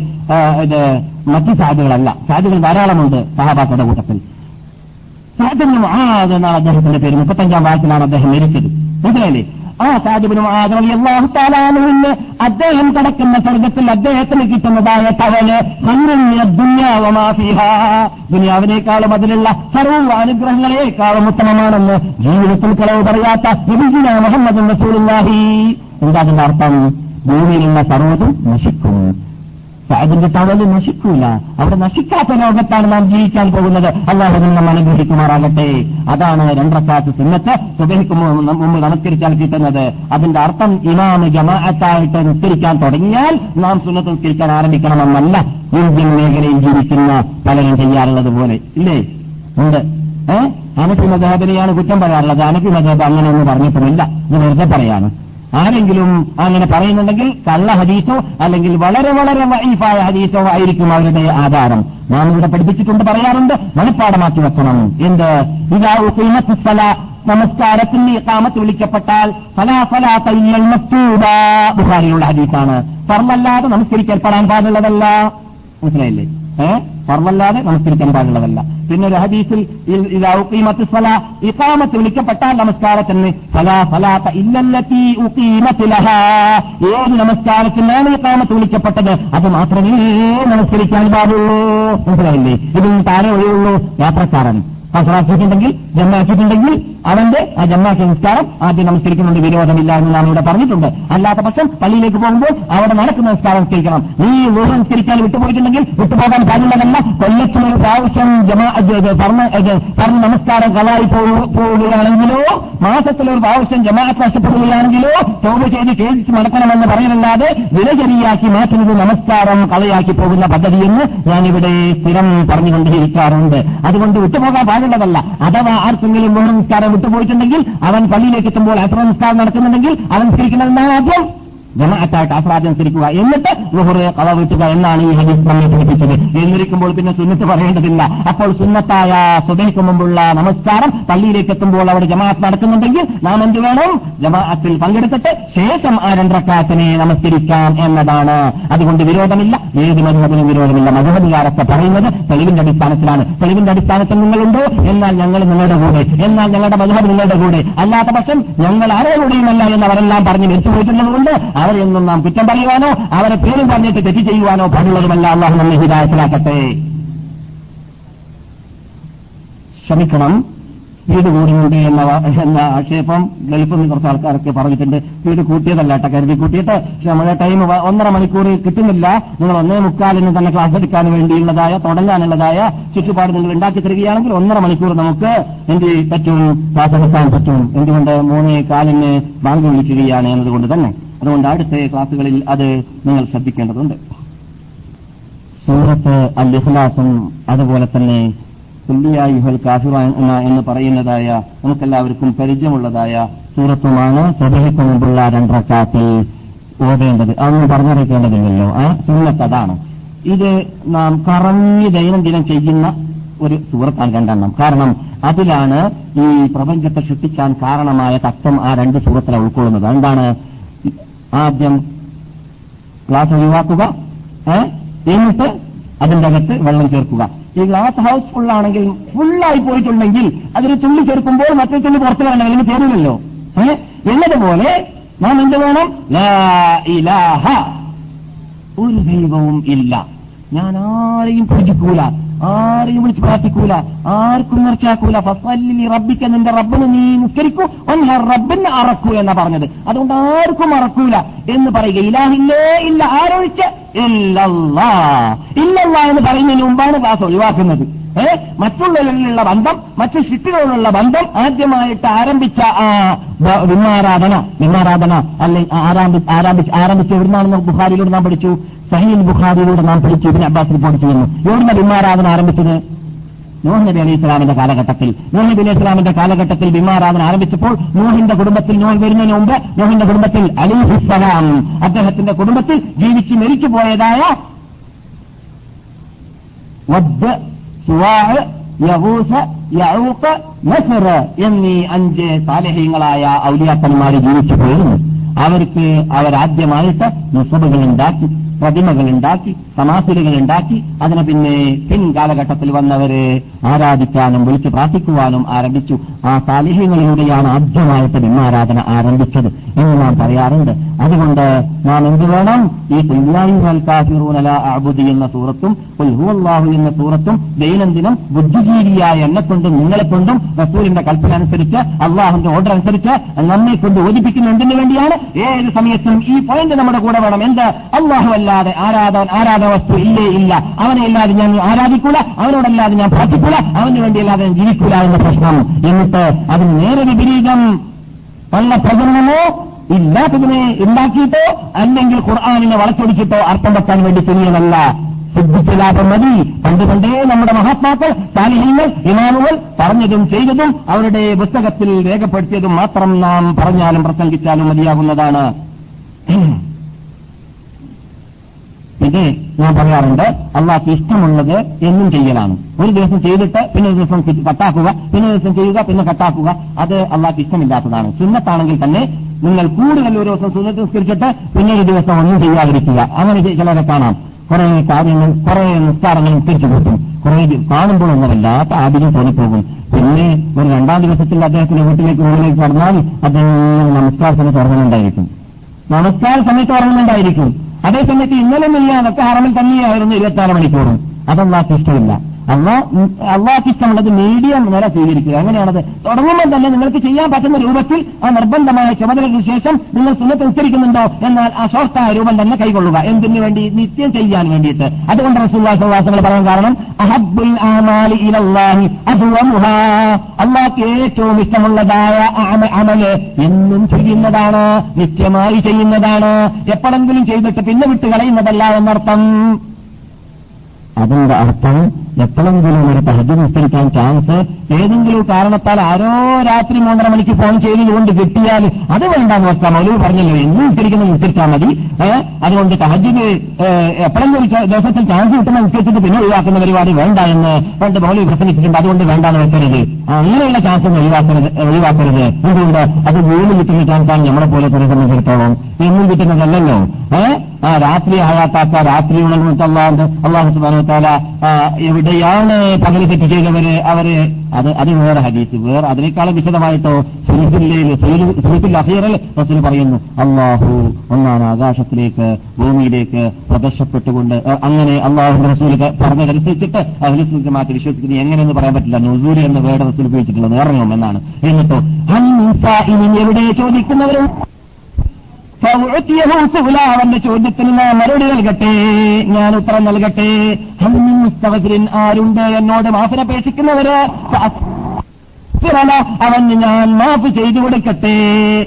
ഇത് മറ്റു സാധ്യതകളല്ല സാധ്യതകൾ ധാരാളമുണ്ട് സഹാബാക്കളുടെ കൂട്ടത്തിൽ. സാധ്യതയും ആ എന്നാണ് അദ്ദേഹത്തിന്റെ പേര്. മുപ്പത്തഞ്ചാം വയസ്സിലാണ് അദ്ദേഹം മരിച്ചത്. മനസ്സിലായില്ലേ? ആ സാദിബിനും ആദാഹുത്താലാനുവിന് അദ്ദേഹം കിടക്കുന്ന സ്വർഗത്തിൽ അദ്ദേഹത്തിന് കിട്ടുന്നതായ തവൽ ദുനിയാവിനേക്കാളും അതിലുള്ള സർവ അനുഗ്രഹങ്ങളെക്കാളും ഉത്തമമാണെന്ന് ജീവിതത്തിൽ കളവ് പറയാത്ത മുഹമ്മദ് റസൂലുള്ളാഹി. എന്താ അതിന്റെ അർത്ഥം? ഭൂമിയിലുള്ള സർവതും നശിക്കും അതിന്റെ തവൽ നശിക്കൂല. അവിടെ നശിക്കാത്ത ലോകത്താണ് നാം ജീവിക്കാൻ പോകുന്നത്. അള്ളാഹുവിൽ നമ്മൾ അനുഗ്രഹിക്കുമാറാകട്ടെ. അതാണ് രണ്ടക്കാത്ത് സുന്നത്ത്. സുബഹിക്ക് മുമ്പ് നമസ്കരിച്ചാൽ കിട്ടുന്നത്. അതിന്റെ അർത്ഥം ഇമാമ് ജമാഅത്തായിട്ട് നിസ്കരിക്കാൻ തുടങ്ങിയാൽ നാം സുന്നത്ത് നിസ്കരിക്കാൻ ആരംഭിക്കണമെന്നല്ല. ഇന്ത്യൻ മേഖലയിൽ ജീവിക്കുന്ന പലരും ചെയ്യാറുള്ളത് പോലെ. ഇല്ലേ? ഉണ്ട്. ഏഹ് അനഫി മദഹബിനെയാണ് കുറ്റം പറയാറുള്ളത്. അനഫി മദഹബ് അങ്ങനെയൊന്നും പറഞ്ഞിട്ടുമില്ല. ഇത് വെറുതെ പറയാണ്. ആരെങ്കിലും അങ്ങനെ പറയുന്നുണ്ടെങ്കിൽ കള്ള ഹദീസോ അല്ലെങ്കിൽ വളരെ വളരെ വൈഫായ ഹദീസോ ആയിരിക്കും അവരുടെ ആധാരം. നാം ഇവിടെ പഠിപ്പിച്ചിട്ടുണ്ട് പറയാറുണ്ട് മനഃപ്പാടമാക്കി വെക്കണം. എന്ത്? ഇതാ നമസ്കാരത്തിന് താമത്ത് വിളിക്കപ്പെട്ടാൽ ഫലാ ഫലാ തയ്യൽ മക്തൂബ ബുഹാരിയുള്ള ഹദീസാണ്. പറമല്ലാതെ നമസ്കരിക്കപ്പെടാൻ പാടുള്ളതല്ല മനസ്സിലായില്ലേ? ഏഹ് ഫർമല്ലാതെ നമസ്കരിക്കാൻ പാടുള്ളതല്ല. പിന്നെ ഒരു ഹദീസിൽ ഇക്കാമത്ത് വിളിക്കപ്പെട്ടാൽ നമസ്കാരത്തിന് ഫലാ ഫലാത്ത ഇല്ലല്ലത്തി ഉക്കീമത്തിലഹ ഏത് നമസ്കാരത്തിനാണ് ഇക്കാമത്ത് വിളിക്കപ്പെട്ടത്? അത് മാത്രമേ നമസ്കരിക്കാൻ പാടുള്ളൂ. മനസ്സിലായില്ലേ? ഇതിന് താരെ ഒഴിവുള്ളൂ യാത്രക്കാരൻ. കസറാക്കിയിട്ടുണ്ടെങ്കിൽ ജന്മാക്കിയിട്ടുണ്ടെങ്കിൽ അവന്റെ ആ ജമ്മാക്കിയ നിസ്കാരം ആദ്യം നമസ്കരിക്കുന്നുണ്ട്. വിരോധമില്ല എന്ന് നാം ഇവിടെ പറഞ്ഞിട്ടുണ്ട്. അല്ലാത്ത പക്ഷം പള്ളിയിലേക്ക് പോകുമ്പോൾ അവിടെ നടക്കുന്ന നിസ്കാരം നിസ്കരിക്കണം. നീ ഊഹ നിസ്കരിക്കാൻ വിട്ടുപോയിട്ടുണ്ടെങ്കിൽ വിട്ടുപോകാൻ കാര്യമുള്ളതല്ല കൊല്ലത്തിന് ഒരു പ്രാവശ്യം പറഞ്ഞ നമസ്കാരം കളായി പോവുകയാണെങ്കിലോ മാസത്തിലൊരു പ്രാവശ്യം ജമാഅത്ത് നഷ്ടപ്പെടുകയാണെങ്കിലോ തോപ ചെയ്ത് കേസിച്ച് മടക്കണമെന്ന് പറയുന്നല്ലാതെ വിലചരിയാക്കി മാറ്റുന്നത് നമസ്കാരം കളയാക്കി പോകുന്ന പദ്ധതിയെന്ന് ഞാനിവിടെ സ്ഥിരം പറഞ്ഞുകൊണ്ടിരിക്കാറുണ്ട് അതുകൊണ്ട് വിട്ടുപോകാൻ പാടുള്ളതല്ല അഥവാ ആർക്കെങ്കിലും മൂന്ന് നിസ്കാരം വിട്ടുപോയിട്ടുണ്ടെങ്കിൽ അവൻ പള്ളിയിലേക്ക് എത്തുമ്പോൾ അത്ര നിസ്കാരം നടക്കുന്നുണ്ടെങ്കിൽ അവൻ സ്ത്രീക്കുന്നതെന്നാണ് ആദ്യം? ജമാഅത്തായിട്ട് അനുസരിക്കുക എന്നിട്ട് ലുഹുറെ കള വീട്ടുക എന്നാണ് ഈ ഹദീസ് നമ്മെ പഠിപ്പിച്ചത്. എന്നിരിക്കുമ്പോൾ പിന്നെ സുന്നത്ത് പറയേണ്ടതില്ല. അപ്പോൾ സുന്നത്തായ സുബൈക്ക് മുമ്പുള്ള നമസ്കാരം പള്ളിയിലേക്ക് എത്തുമ്പോൾ അവിടെ ജമാഅത്ത് നടക്കുന്നുണ്ടെങ്കിൽ നാം എന്ത് വേണം? ജമാഅത്തിൽ പങ്കെടുത്തിട്ട് ശേഷം ആ രണ്ടക്കാത്തിനെ നമസ്കരിക്കാം എന്നതാണ്. അതുകൊണ്ട് വിരോധമില്ല. ഏത് മരുന്നതിനും വിരോധമില്ല. മധുഹബികാരൊക്കെ പറയുന്നത് തെളിവിന്റെ അടിസ്ഥാനത്തിലാണ്. തെളിവിന്റെ അടിസ്ഥാനത്തിൽ നിങ്ങളുണ്ടോ? എന്നാൽ ഞങ്ങൾ നിങ്ങളുടെ കൂടെ. എന്നാൽ ഞങ്ങളുടെ മധുഹബ് നിങ്ങളുടെ കൂടെ. അല്ലാത്ത പക്ഷം ഞങ്ങൾ ആരോടുടെയുമല്ല എന്ന് അവരെല്ലാം പറഞ്ഞ് മരിച്ചു പോയിട്ടുള്ളതുകൊണ്ട് അവരെയൊന്നും നാം കുറ്റം പറയുവാനോ അവരെ പേരും പറഞ്ഞിട്ട് തെറ്റ് ചെയ്യുവാനോ പാടുള്ളതുമല്ല. അള്ളാഹു നമ്മെ ഹിതായത്തിലാക്കട്ടെ ക്ഷമിക്കണം. വീട് കൂടുന്നുണ്ട് എന്ന എന്ന ആക്ഷേപം ഗൾഫിൽ നിന്ന് കുറച്ച് ആൾക്കാരൊക്കെ പറഞ്ഞിട്ടുണ്ട്. വീട് കൂട്ടിയതല്ല കേട്ടോ കരുതി കൂട്ടിയിട്ട്. പക്ഷെ നമ്മുടെ ടൈം ഒന്നര മണിക്കൂർ കിട്ടുന്നില്ല. നിങ്ങൾ ഒന്നേ മുക്കാലിന് തന്നെ ക്ലാസ് എടുക്കാൻ വേണ്ടിയുള്ളതായ തുടങ്ങാനുള്ളതായ ചുറ്റുപാട് നിങ്ങൾ ഉണ്ടാക്കി തരികയാണെങ്കിൽ ഒന്നര മണിക്കൂർ നമുക്ക് എന്ത് പറ്റും? ക്ലാസ് എടുക്കാൻ പറ്റും. എന്തുകൊണ്ട് മൂന്നേ കാലിന് ബാങ്ക് വിളിക്കുകയാണ് എന്നതുകൊണ്ട് തന്നെ. അതുകൊണ്ട് അടുത്ത ക്ലാസുകളിൽ അത് നിങ്ങൾ ശ്രദ്ധിക്കേണ്ടതുണ്ട്. സൂറത്ത് അൽ അതുപോലെ തന്നെ കുല്ലിയായുഹൽ കാഫിറ എന്ന് പറയുന്നതായ നമുക്കെല്ലാവർക്കും പരിചയമുള്ളതായ സൂറത്തുമാണ് സബഹിക്ക് മുമ്പുള്ള രണ്ടറക്കാത്തിൽ ഓതേണ്ടത്. അതൊന്നും പറഞ്ഞറിയിക്കേണ്ടതില്ലല്ലോ. ആ സുന്നത്ത് അതാണ്. ഇത് നാം കറങ്ങി ദൈനംദിനം ചെയ്യുന്ന ഒരു സൂറത്താണ് രണ്ടെണ്ണം. കാരണം അതിലാണ് ഈ പ്രപഞ്ചത്തെ സൃഷ്ടിക്കാൻ കാരണമായ തത്വം ആ രണ്ട് സൂറത്തിലെ ഉൾക്കൊള്ളുന്നത്. എന്താണ്? ആദ്യം ഗ്ലാസ് ഒഴിവാക്കുക എന്നിട്ട് അതിന്റെ അകത്ത് വെള്ളം ചേർക്കുക. ഈ ഗ്ലാസ് ഹൗസ് ഫുള്ളാണെങ്കിൽ ഫുള്ളായി പോയിട്ടുണ്ടെങ്കിൽ അതൊരു തുള്ളി ചേർക്കുമ്പോൾ മറ്റേ തുള്ളി പുറത്ത് വരണം അല്ലെങ്കിൽ തീരുമല്ലോ ഏ? എന്നതുപോലെ നാം എന്ത് വേണം? ഇലാഹ. ഒരു ദൈവവും ഇല്ല. ഞാൻ ആരെയും പൂജിക്കൂല. ആരെയും വിളിച്ച് പ്രാർത്ഥിക്കൂല. ആർക്കും നിർച്ചാക്കൂല. ഫസല്ലി റബ്ബിക്ക് നിന്റെ റബ്ബിന് നീ നിസ്കരിക്കൂ. ഒന്ന് റബ്ബിന് അറക്കൂ എന്നാ പറഞ്ഞത്. അതുകൊണ്ട് ആർക്കും അറക്കൂല എന്ന് പറയുക. ഇലാഹില്ലേ ഇല്ല ആരൊഴിച്ച് ഇല്ലല്ലാ. ഇല്ലല്ലാ എന്ന് പറയുന്നതിന് മുമ്പാണ് ക്ലാസ് ഒഴിവാക്കുന്നത്. ഏ? മറ്റുള്ളവരിലുള്ള ബന്ധം മറ്റു ഷിട്ടുകളിലുള്ള ബന്ധം ആദ്യമായിട്ട് ആരംഭിച്ച ആ വിമാരാധന വിമാരാധന അല്ലെ ആരംഭി ആരംഭിച്ച് ആരംഭിച്ച് എവിടുന്നാണെന്ന് ബുഹാരിയിലൂടെ നാം പഠിച്ചു. സഹീൽ ബുഖാരിയിലൂടെ നാം പഠിച്ചു ഇബിൻ അബ്ബാസ് റിപ്പോർട്ട് ചെയ്യുന്നു. എവിടുന്ന ബിംബാരാധന ആരംഭിച്ചത് നോഹ് നബി അലൈഹി ഇസ്ലാമിന്റെ കാലഘട്ടത്തിൽ. നോഹ് നബി അലൈഹി ഇസ്ലാമിന്റെ കാലഘട്ടത്തിൽ ബിംബാരാധന ആരംഭിച്ചപ്പോൾ നോഹിന്റെ കുടുംബത്തിൽ നോഹ് വരുന്നതിന് മുമ്പ് നോഹിന്റെ കുടുംബത്തിൽ അലിഹിസ്സലാം അദ്ദേഹത്തിന്റെ കുടുംബത്തിൽ ജീവിച്ച് മരിച്ചു പോയതായ എന്നീ അഞ്ച് സാലഹ്യങ്ങളായ ഔലിയാക്കന്മാർ ജീവിച്ചു പോയിരുന്നു. അവർക്ക് അവരാദ്യമായിട്ട് നിസബുകൾ ഉണ്ടാക്കി. പ്രതിമകൾ ഉണ്ടാക്കി സമാസിലുകൾ ഉണ്ടാക്കി അതിനെ പിന്നെ പിൻകാലഘട്ടത്തിൽ വന്നവര് ആരാധിക്കാനും വിളിച്ച് പ്രാർത്ഥിക്കുവാനും ആരംഭിച്ചു. ആ സാലിഹ്യങ്ങളിലൂടെയാണ് ആദ്യമായിട്ട് ബിംബാരാധന ആരംഭിച്ചത് എന്ന് നാം പറയാറുണ്ട്. അതുകൊണ്ട് നാം എന്ത് വേണം? ഈ അബുദി എന്ന സൂറത്തും ഉൽഹുഅല്ലാഹു എന്ന സൂറത്തും ദൈനംദിനം ബുദ്ധിജീവിയായ എന്നെ കൊണ്ടും നിങ്ങളെ കൊണ്ടും റസൂലിന്റെ കൽപ്പന അനുസരിച്ച് അള്ളാഹുന്റെ ഓർഡർ അനുസരിച്ച് നമ്മെ കൊണ്ട് ഓദിപ്പിക്കുന്ന എന്തിനു വേണ്ടിയാണ്. ഏത് സമയത്തും ഈ പോയിന്റ് നമ്മുടെ കൂടെ വേണം. എന്ത്? അള്ളാഹു അല്ലാതെ ആരാധന ആരാധന വസ്തു ഇല്ലേ ഇല്ല. അവനെ അല്ലാതെ ഞാൻ ആരാധിക്കൂല അവനോടല്ലാതെ ഞാൻ പ്രാർത്ഥിക്കൂല അവന് വേണ്ടിയല്ലാതെ ഞാൻ ജീവിക്കൂല എന്ന പ്രശ്നം. എന്നിട്ട് അതിന് നേരെ വിപരീതം വല്ല പ്രചരണമോ ഇല്ലാത്തതിനെ ഉണ്ടാക്കിയിട്ടോ അല്ലെങ്കിൽ ഖുർആാനിനെ വളച്ചൊടിച്ചിട്ടോ അർത്ഥം വെക്കാൻ വേണ്ടി തുനിയതല്ല. സിദ്ധിച്ച ലാഭം മതി. പണ്ട് പണ്ടേ നമ്മുടെ മഹാത്മാക്കൾ സാലിഹ്യങ്ങൾ ഇമാമുകൾ പറഞ്ഞതും ചെയ്തതും അവരുടെ പുസ്തകത്തിൽ രേഖപ്പെടുത്തിയതും മാത്രം നാം പറഞ്ഞാലും പ്രസംഗിച്ചാലും മതിയാകുന്നതാണ്. പിന്നെ ഞാൻ പറയാറുണ്ട്. അള്ളാഹ്ക്ക് ഇഷ്ടമുള്ളത് എന്നും ചെയ്യലാണ്. ഒരു ദിവസം ചെയ്തിട്ട് പിന്നെ ഒരു ദിവസം കട്ടാക്കുക പിന്നെ ഒരു ദിവസം ചെയ്യുക പിന്നെ കട്ടാക്കുക. അത് അള്ളാഹ്ക്ക് ഇഷ്ടമില്ലാത്തതാണ്. സുന്നത്താണെങ്കിൽ തന്നെ നിങ്ങൾ കൂടുതൽ ഒരു ദിവസം സുന്നത്ത് നിസ്കരിച്ചിട്ട് പിന്നെ ഒരു ദിവസം ഒന്നും ചെയ്യാതിരിക്കുക. അങ്ങനെ ചിലരെ കാണാം. കുറെ കാര്യങ്ങൾ കുറെ നിസ്കാരങ്ങൾ തിരിച്ചു കൂട്ടും കുറെ കാണുമ്പോൾ ഒന്നും വല്ലാത്ത ആദ്യം തോന്നിപ്പോകും. പിന്നെ ഒരു രണ്ടാം ദിവസത്തിൽ അദ്ദേഹത്തിന്റെ വീട്ടിലേക്ക് ഉള്ളിലേക്ക് പറഞ്ഞാൽ അദ്ദേഹം നമസ്കാര സമയത്ത് ഉറങ്ങുന്നുണ്ടായിരിക്കും. നമസ്കാര സമയത്ത് ഉറങ്ങുന്നുണ്ടായിരിക്കും. അതേസമയത്ത് ഇന്നലെ മില്ലാതൊക്കെ ഹറമിൽ തന്നെയായിരുന്നു ഇരുപത്തിനാല് മണിക്കൂറും. അതല്ലാത്ത ഇഷ്ടമില്ല അള്ളാ അള്ളാഹ്ക്ക് ഇഷ്ടമുള്ളത് മീഡിയം നില സ്വീകരിക്കുക. അങ്ങനെയാണത്. തുടങ്ങുമ്പോൾ തന്നെ നിങ്ങൾക്ക് ചെയ്യാൻ പറ്റുന്ന രൂപത്തിൽ ആ നിർബന്ധമായ ചുമതലയ്ക്ക് ശേഷം നിങ്ങൾ സുന്നത്ത് ഉച്ചരിക്കുന്നുണ്ടോ? എന്നാൽ ആ ഷോർട്ടായ രൂപം തന്നെ കൈകൊള്ളുക എന്തിനു വേണ്ടി? നിത്യം ചെയ്യാൻ വേണ്ടിയിട്ട്. അതുകൊണ്ട് റസൂല്ലാസങ്ങൾ പറയാൻ കാരണം അഹബുൽ അള്ളാഹ്ക്ക് ഏറ്റവും ഇഷ്ടമുള്ളതായ അമ- അമൽ എന്നും ചെയ്യുന്നതാണ് നിത്യമായി ചെയ്യുന്നതാണ്. എപ്പോഴെങ്കിലും ചെയ്തിട്ട് പിന്നെ വിട്ട് കളയുന്നതല്ല എന്നർത്ഥം. അതിന്റെ അർത്ഥം എപ്പോഴെങ്കിലും ഒരു തഹജ് നിസ്കരിക്കാൻ ചാൻസ് ഏതെങ്കിലും കാരണത്താൽ ആരോ രാത്രി മൂന്നര മണിക്ക് ഫോൺ ചെയ്തുകൊണ്ട് കിട്ടിയാൽ അത് വേണ്ടാന്ന് നോക്കാം മൗലവി പറഞ്ഞല്ലോ എന്ന് നിസ്കരിക്കുന്ന നിസ്കരിച്ചാൽ മതി. അതുകൊണ്ട് തഹജിന് എപ്പോഴെങ്കിലും ഒരു ദിവസത്തിൽ ചാൻസ് കിട്ടുന്ന നിസ്കരിച്ചിട്ട് പിന്നെ ഒഴിവാക്കുന്ന പരിപാടി വേണ്ട എന്ന് പണ്ട് മൗലി പ്രസംഗിച്ചിട്ടുണ്ട്. അതുകൊണ്ട് വേണ്ടാന്ന് വെക്കരുത്. അങ്ങനെയുള്ള ചാൻസ് ഒഴിവാക്കരുത് ഒഴിവാക്കരുത്. എന്തുകൊണ്ട്? അത് വീണ്ടും കിട്ടുന്ന ചാൻസാണ് നമ്മളെ പോലെ തന്നെ സംബന്ധിച്ചിടത്തോളം. എന്നും കിട്ടുന്നതല്ലല്ലോ. ഏഹ് ആ രാത്രി ആയാത്താക്ക രാത്രി ഉണർന്നിട്ട് അള്ളാഹ് അള്ളാഹു എവിടെയാണ് പകൽ തെറ്റ് ചെയ്തവര് അവർ അത് അത് വേറെ ഹദീസ്. വേറെ അതിനേക്കാളും വിശദമായിട്ടോ സുഹൃത്തില്ലേ സുഹൃത്തിൽ അഹീറൽ റസൂൽ പറയുന്നു അള്ളാഹു ഒന്നാണ് ആകാശത്തിലേക്ക് ഭൂമിയിലേക്ക് പ്രദർശപ്പെട്ടുകൊണ്ട് അങ്ങനെ അള്ളാഹു റസൂൽ പറഞ്ഞതനുസരിച്ചിട്ട് അഹ്ലുസുമാറ്റി വിശ്വസിക്കുന്നത് എങ്ങനെയെന്ന് പറയാൻ പറ്റില്ല. നുസൂൽ എന്ന വേറെ റസൂൽ ഉപയോഗിച്ചിട്ടുള്ളത് ഇറങ്ങും എന്നാണ് എന്നിട്ടോ എവിടെ ചോദിക്കുന്നവരും അവന്റെ ചോദ്യത്തിന് ഞാൻ മറുപടി നൽകട്ടെ. ഞാൻ ഉത്തരം നൽകട്ടെ. മുസ്തഫിൻ ആരുണ്ട് എന്നോട് മാഫിനപേക്ഷിക്കുന്നവര് അവന് ഞാൻ മാഫ് ചെയ്തു കൊടുക്കട്ടെ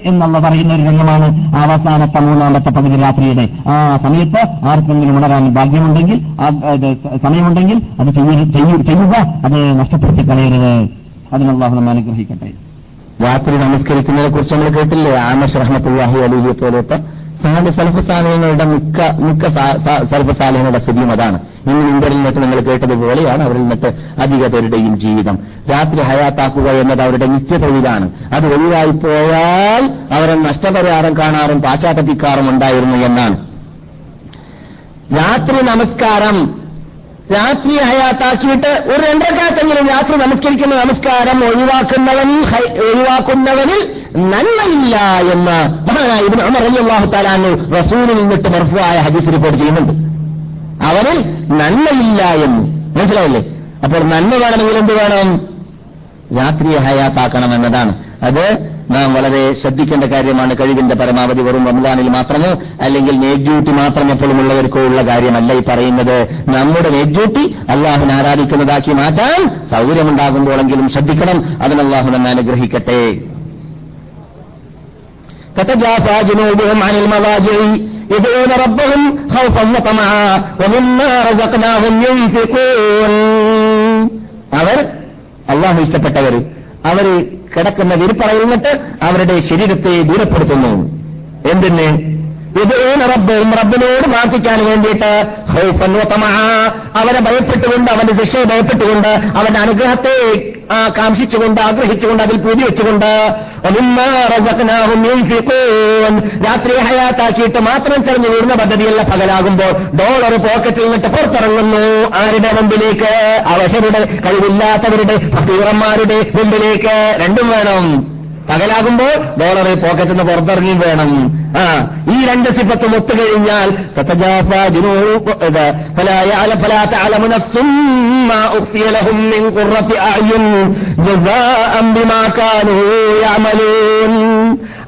എന്നുള്ള പറയുന്ന ഒരു രംഗമാണ് അവസാനത്തെ മൂന്നാമത്തെ പകുതി രാത്രിയുടെ. ആ സമയത്ത് ആർക്കെങ്കിലും ഉണരാൻ ഭാഗ്യമുണ്ടെങ്കിൽ സമയമുണ്ടെങ്കിൽ അത് ചെയ്യ- ചെയ്യൂ- ചെയ്യുക. അത് നഷ്ടപ്പെടുത്തി കളയരുത്. അതിനുള്ള നമ്മെ അനുഗ്രഹിക്കട്ടെ. രാത്രി നമസ്കരിക്കുന്നതിനെ കുറിച്ച് നമ്മൾ കേട്ടില്ലേ? ആമഷ് അലിയെ പോലത്തെ സാലി സൽഫസാലയങ്ങളുടെ മിക്ക മിക്ക സൽഫസാലയങ്ങളുടെ സ്ഥിതിയും അതാണ്. ഇന്ന് ഇവരിൽ നിന്നിട്ട് നിങ്ങൾ കേട്ടതുപോലെയാണ് അവരിൽ നിന്നിട്ട് അധിക പേരുടെയും ജീവിതം. രാത്രി ഹയാത്താക്കുക എന്നത് അവരുടെ നിത്യതൊഴിലാണ്. അത് ഒഴിവായി പോയാൽ അവരെ നഷ്ടപരിഹാരം കാണാറും പാശ്ചാത്തപിക്കാറും ഉണ്ടായിരുന്നു എന്നാണ്. രാത്രി നമസ്കാരം രാത്രി ഹയാത്താക്കിയിട്ട് ഒരു രണ്ടരക്കാലത്തെങ്കിലും രാത്രി നമസ്കരിക്കുന്ന നമസ്കാരം ഒഴിവാക്കുന്നവനിൽ ഒഴിവാക്കുന്നവനിൽ നന്മയില്ല എന്ന് മഹാനായ ഇബിൻ ഉമർ അള്ളാഹു താലാനു റസൂലിൽ നിന്നിട്ട് മർഫുവായ ഹദീസ് റിപ്പോർട്ട് ചെയ്യുന്നുണ്ട്. അവനിൽ നന്മയില്ല എന്ന്. മനസ്സിലായില്ലേ? അപ്പോൾ നന്മ വേണമെങ്കിൽ എന്ത് വേണം? രാത്രി ഹയാത്താക്കണം എന്നതാണ്. അത് നാം വളരെ ശ്രദ്ധിക്കേണ്ട കാര്യമാണ് കഴിവിന്റെ പരമാവധി വെറും റംസാനിൽ മാത്രമോ അല്ലെങ്കിൽ നെയ്റ്റ് ഡ്യൂട്ടി മാത്രം എപ്പോഴും ഉള്ളവർക്കോ ഉള്ള കാര്യമല്ല ഈ പറയുന്നത് നമ്മുടെ നെയ്റ്റ് ഡ്യൂട്ടി അള്ളാഹുവിനെ ആരാധിക്കുന്നതാക്കി മാറ്റാൻ സൗകര്യമുണ്ടാകുമ്പോഴെങ്കിലും ശ്രദ്ധിക്കണം അതിന് അള്ളാഹു നമ്മെ അനുഗ്രഹിക്കട്ടെ تتجافى جنوبهم عن المضاجع يدعون ربهم خوفا وطمعا ومما رزقناهم ينفقون അവർ അള്ളാഹു ഇഷ്ടപ്പെട്ടവർ അവർ കിടക്കുന്ന വിരിപ്പറയിൽ നിന്നിട്ട് അവരുടെ ശരീരത്തെ ദൂരപ്പെടുത്തുന്നു. എന്തിന്? ഇത് റബ്ബും റബ്ബിനോട് പ്രാർത്ഥിക്കാൻ വേണ്ടിയിട്ട് അവനെ ഭയപ്പെട്ടുകൊണ്ട് അവന്റെ ശിക്ഷയെ ഭയപ്പെട്ടുകൊണ്ട് അവന്റെ അനുഗ്രഹത്തെ കാംക്ഷിച്ചുകൊണ്ട് ആഗ്രഹിച്ചുകൊണ്ട് അതിൽ പൂതി വെച്ചുകൊണ്ട് രാത്രി ഹയാത്താക്കിയിട്ട് മാത്രം ചെറിഞ്ഞു വീടുന്ന പദ്ധതിയല്ല പകലാകുമ്പോൾ ഡോളർ പോക്കറ്റിൽ നിന്നിട്ട് പുറത്തിറങ്ങുന്നു. ആരുടെ മുമ്പിലേക്ക്? അവശരുടെ കഴിവില്ലാത്തവരുടെ ഫക്കീറന്മാരുടെ മുമ്പിലേക്ക്. രണ്ടും വേണം. പകലാകുമ്പോൾ ഡോളർ പോക്കറ്റിൽ നിന്ന് പുറത്തിറങ്ങി വേണം. ആ ഈ രണ്ട് സിപ്പത്തും ഒത്തുകഴിഞ്ഞാൽ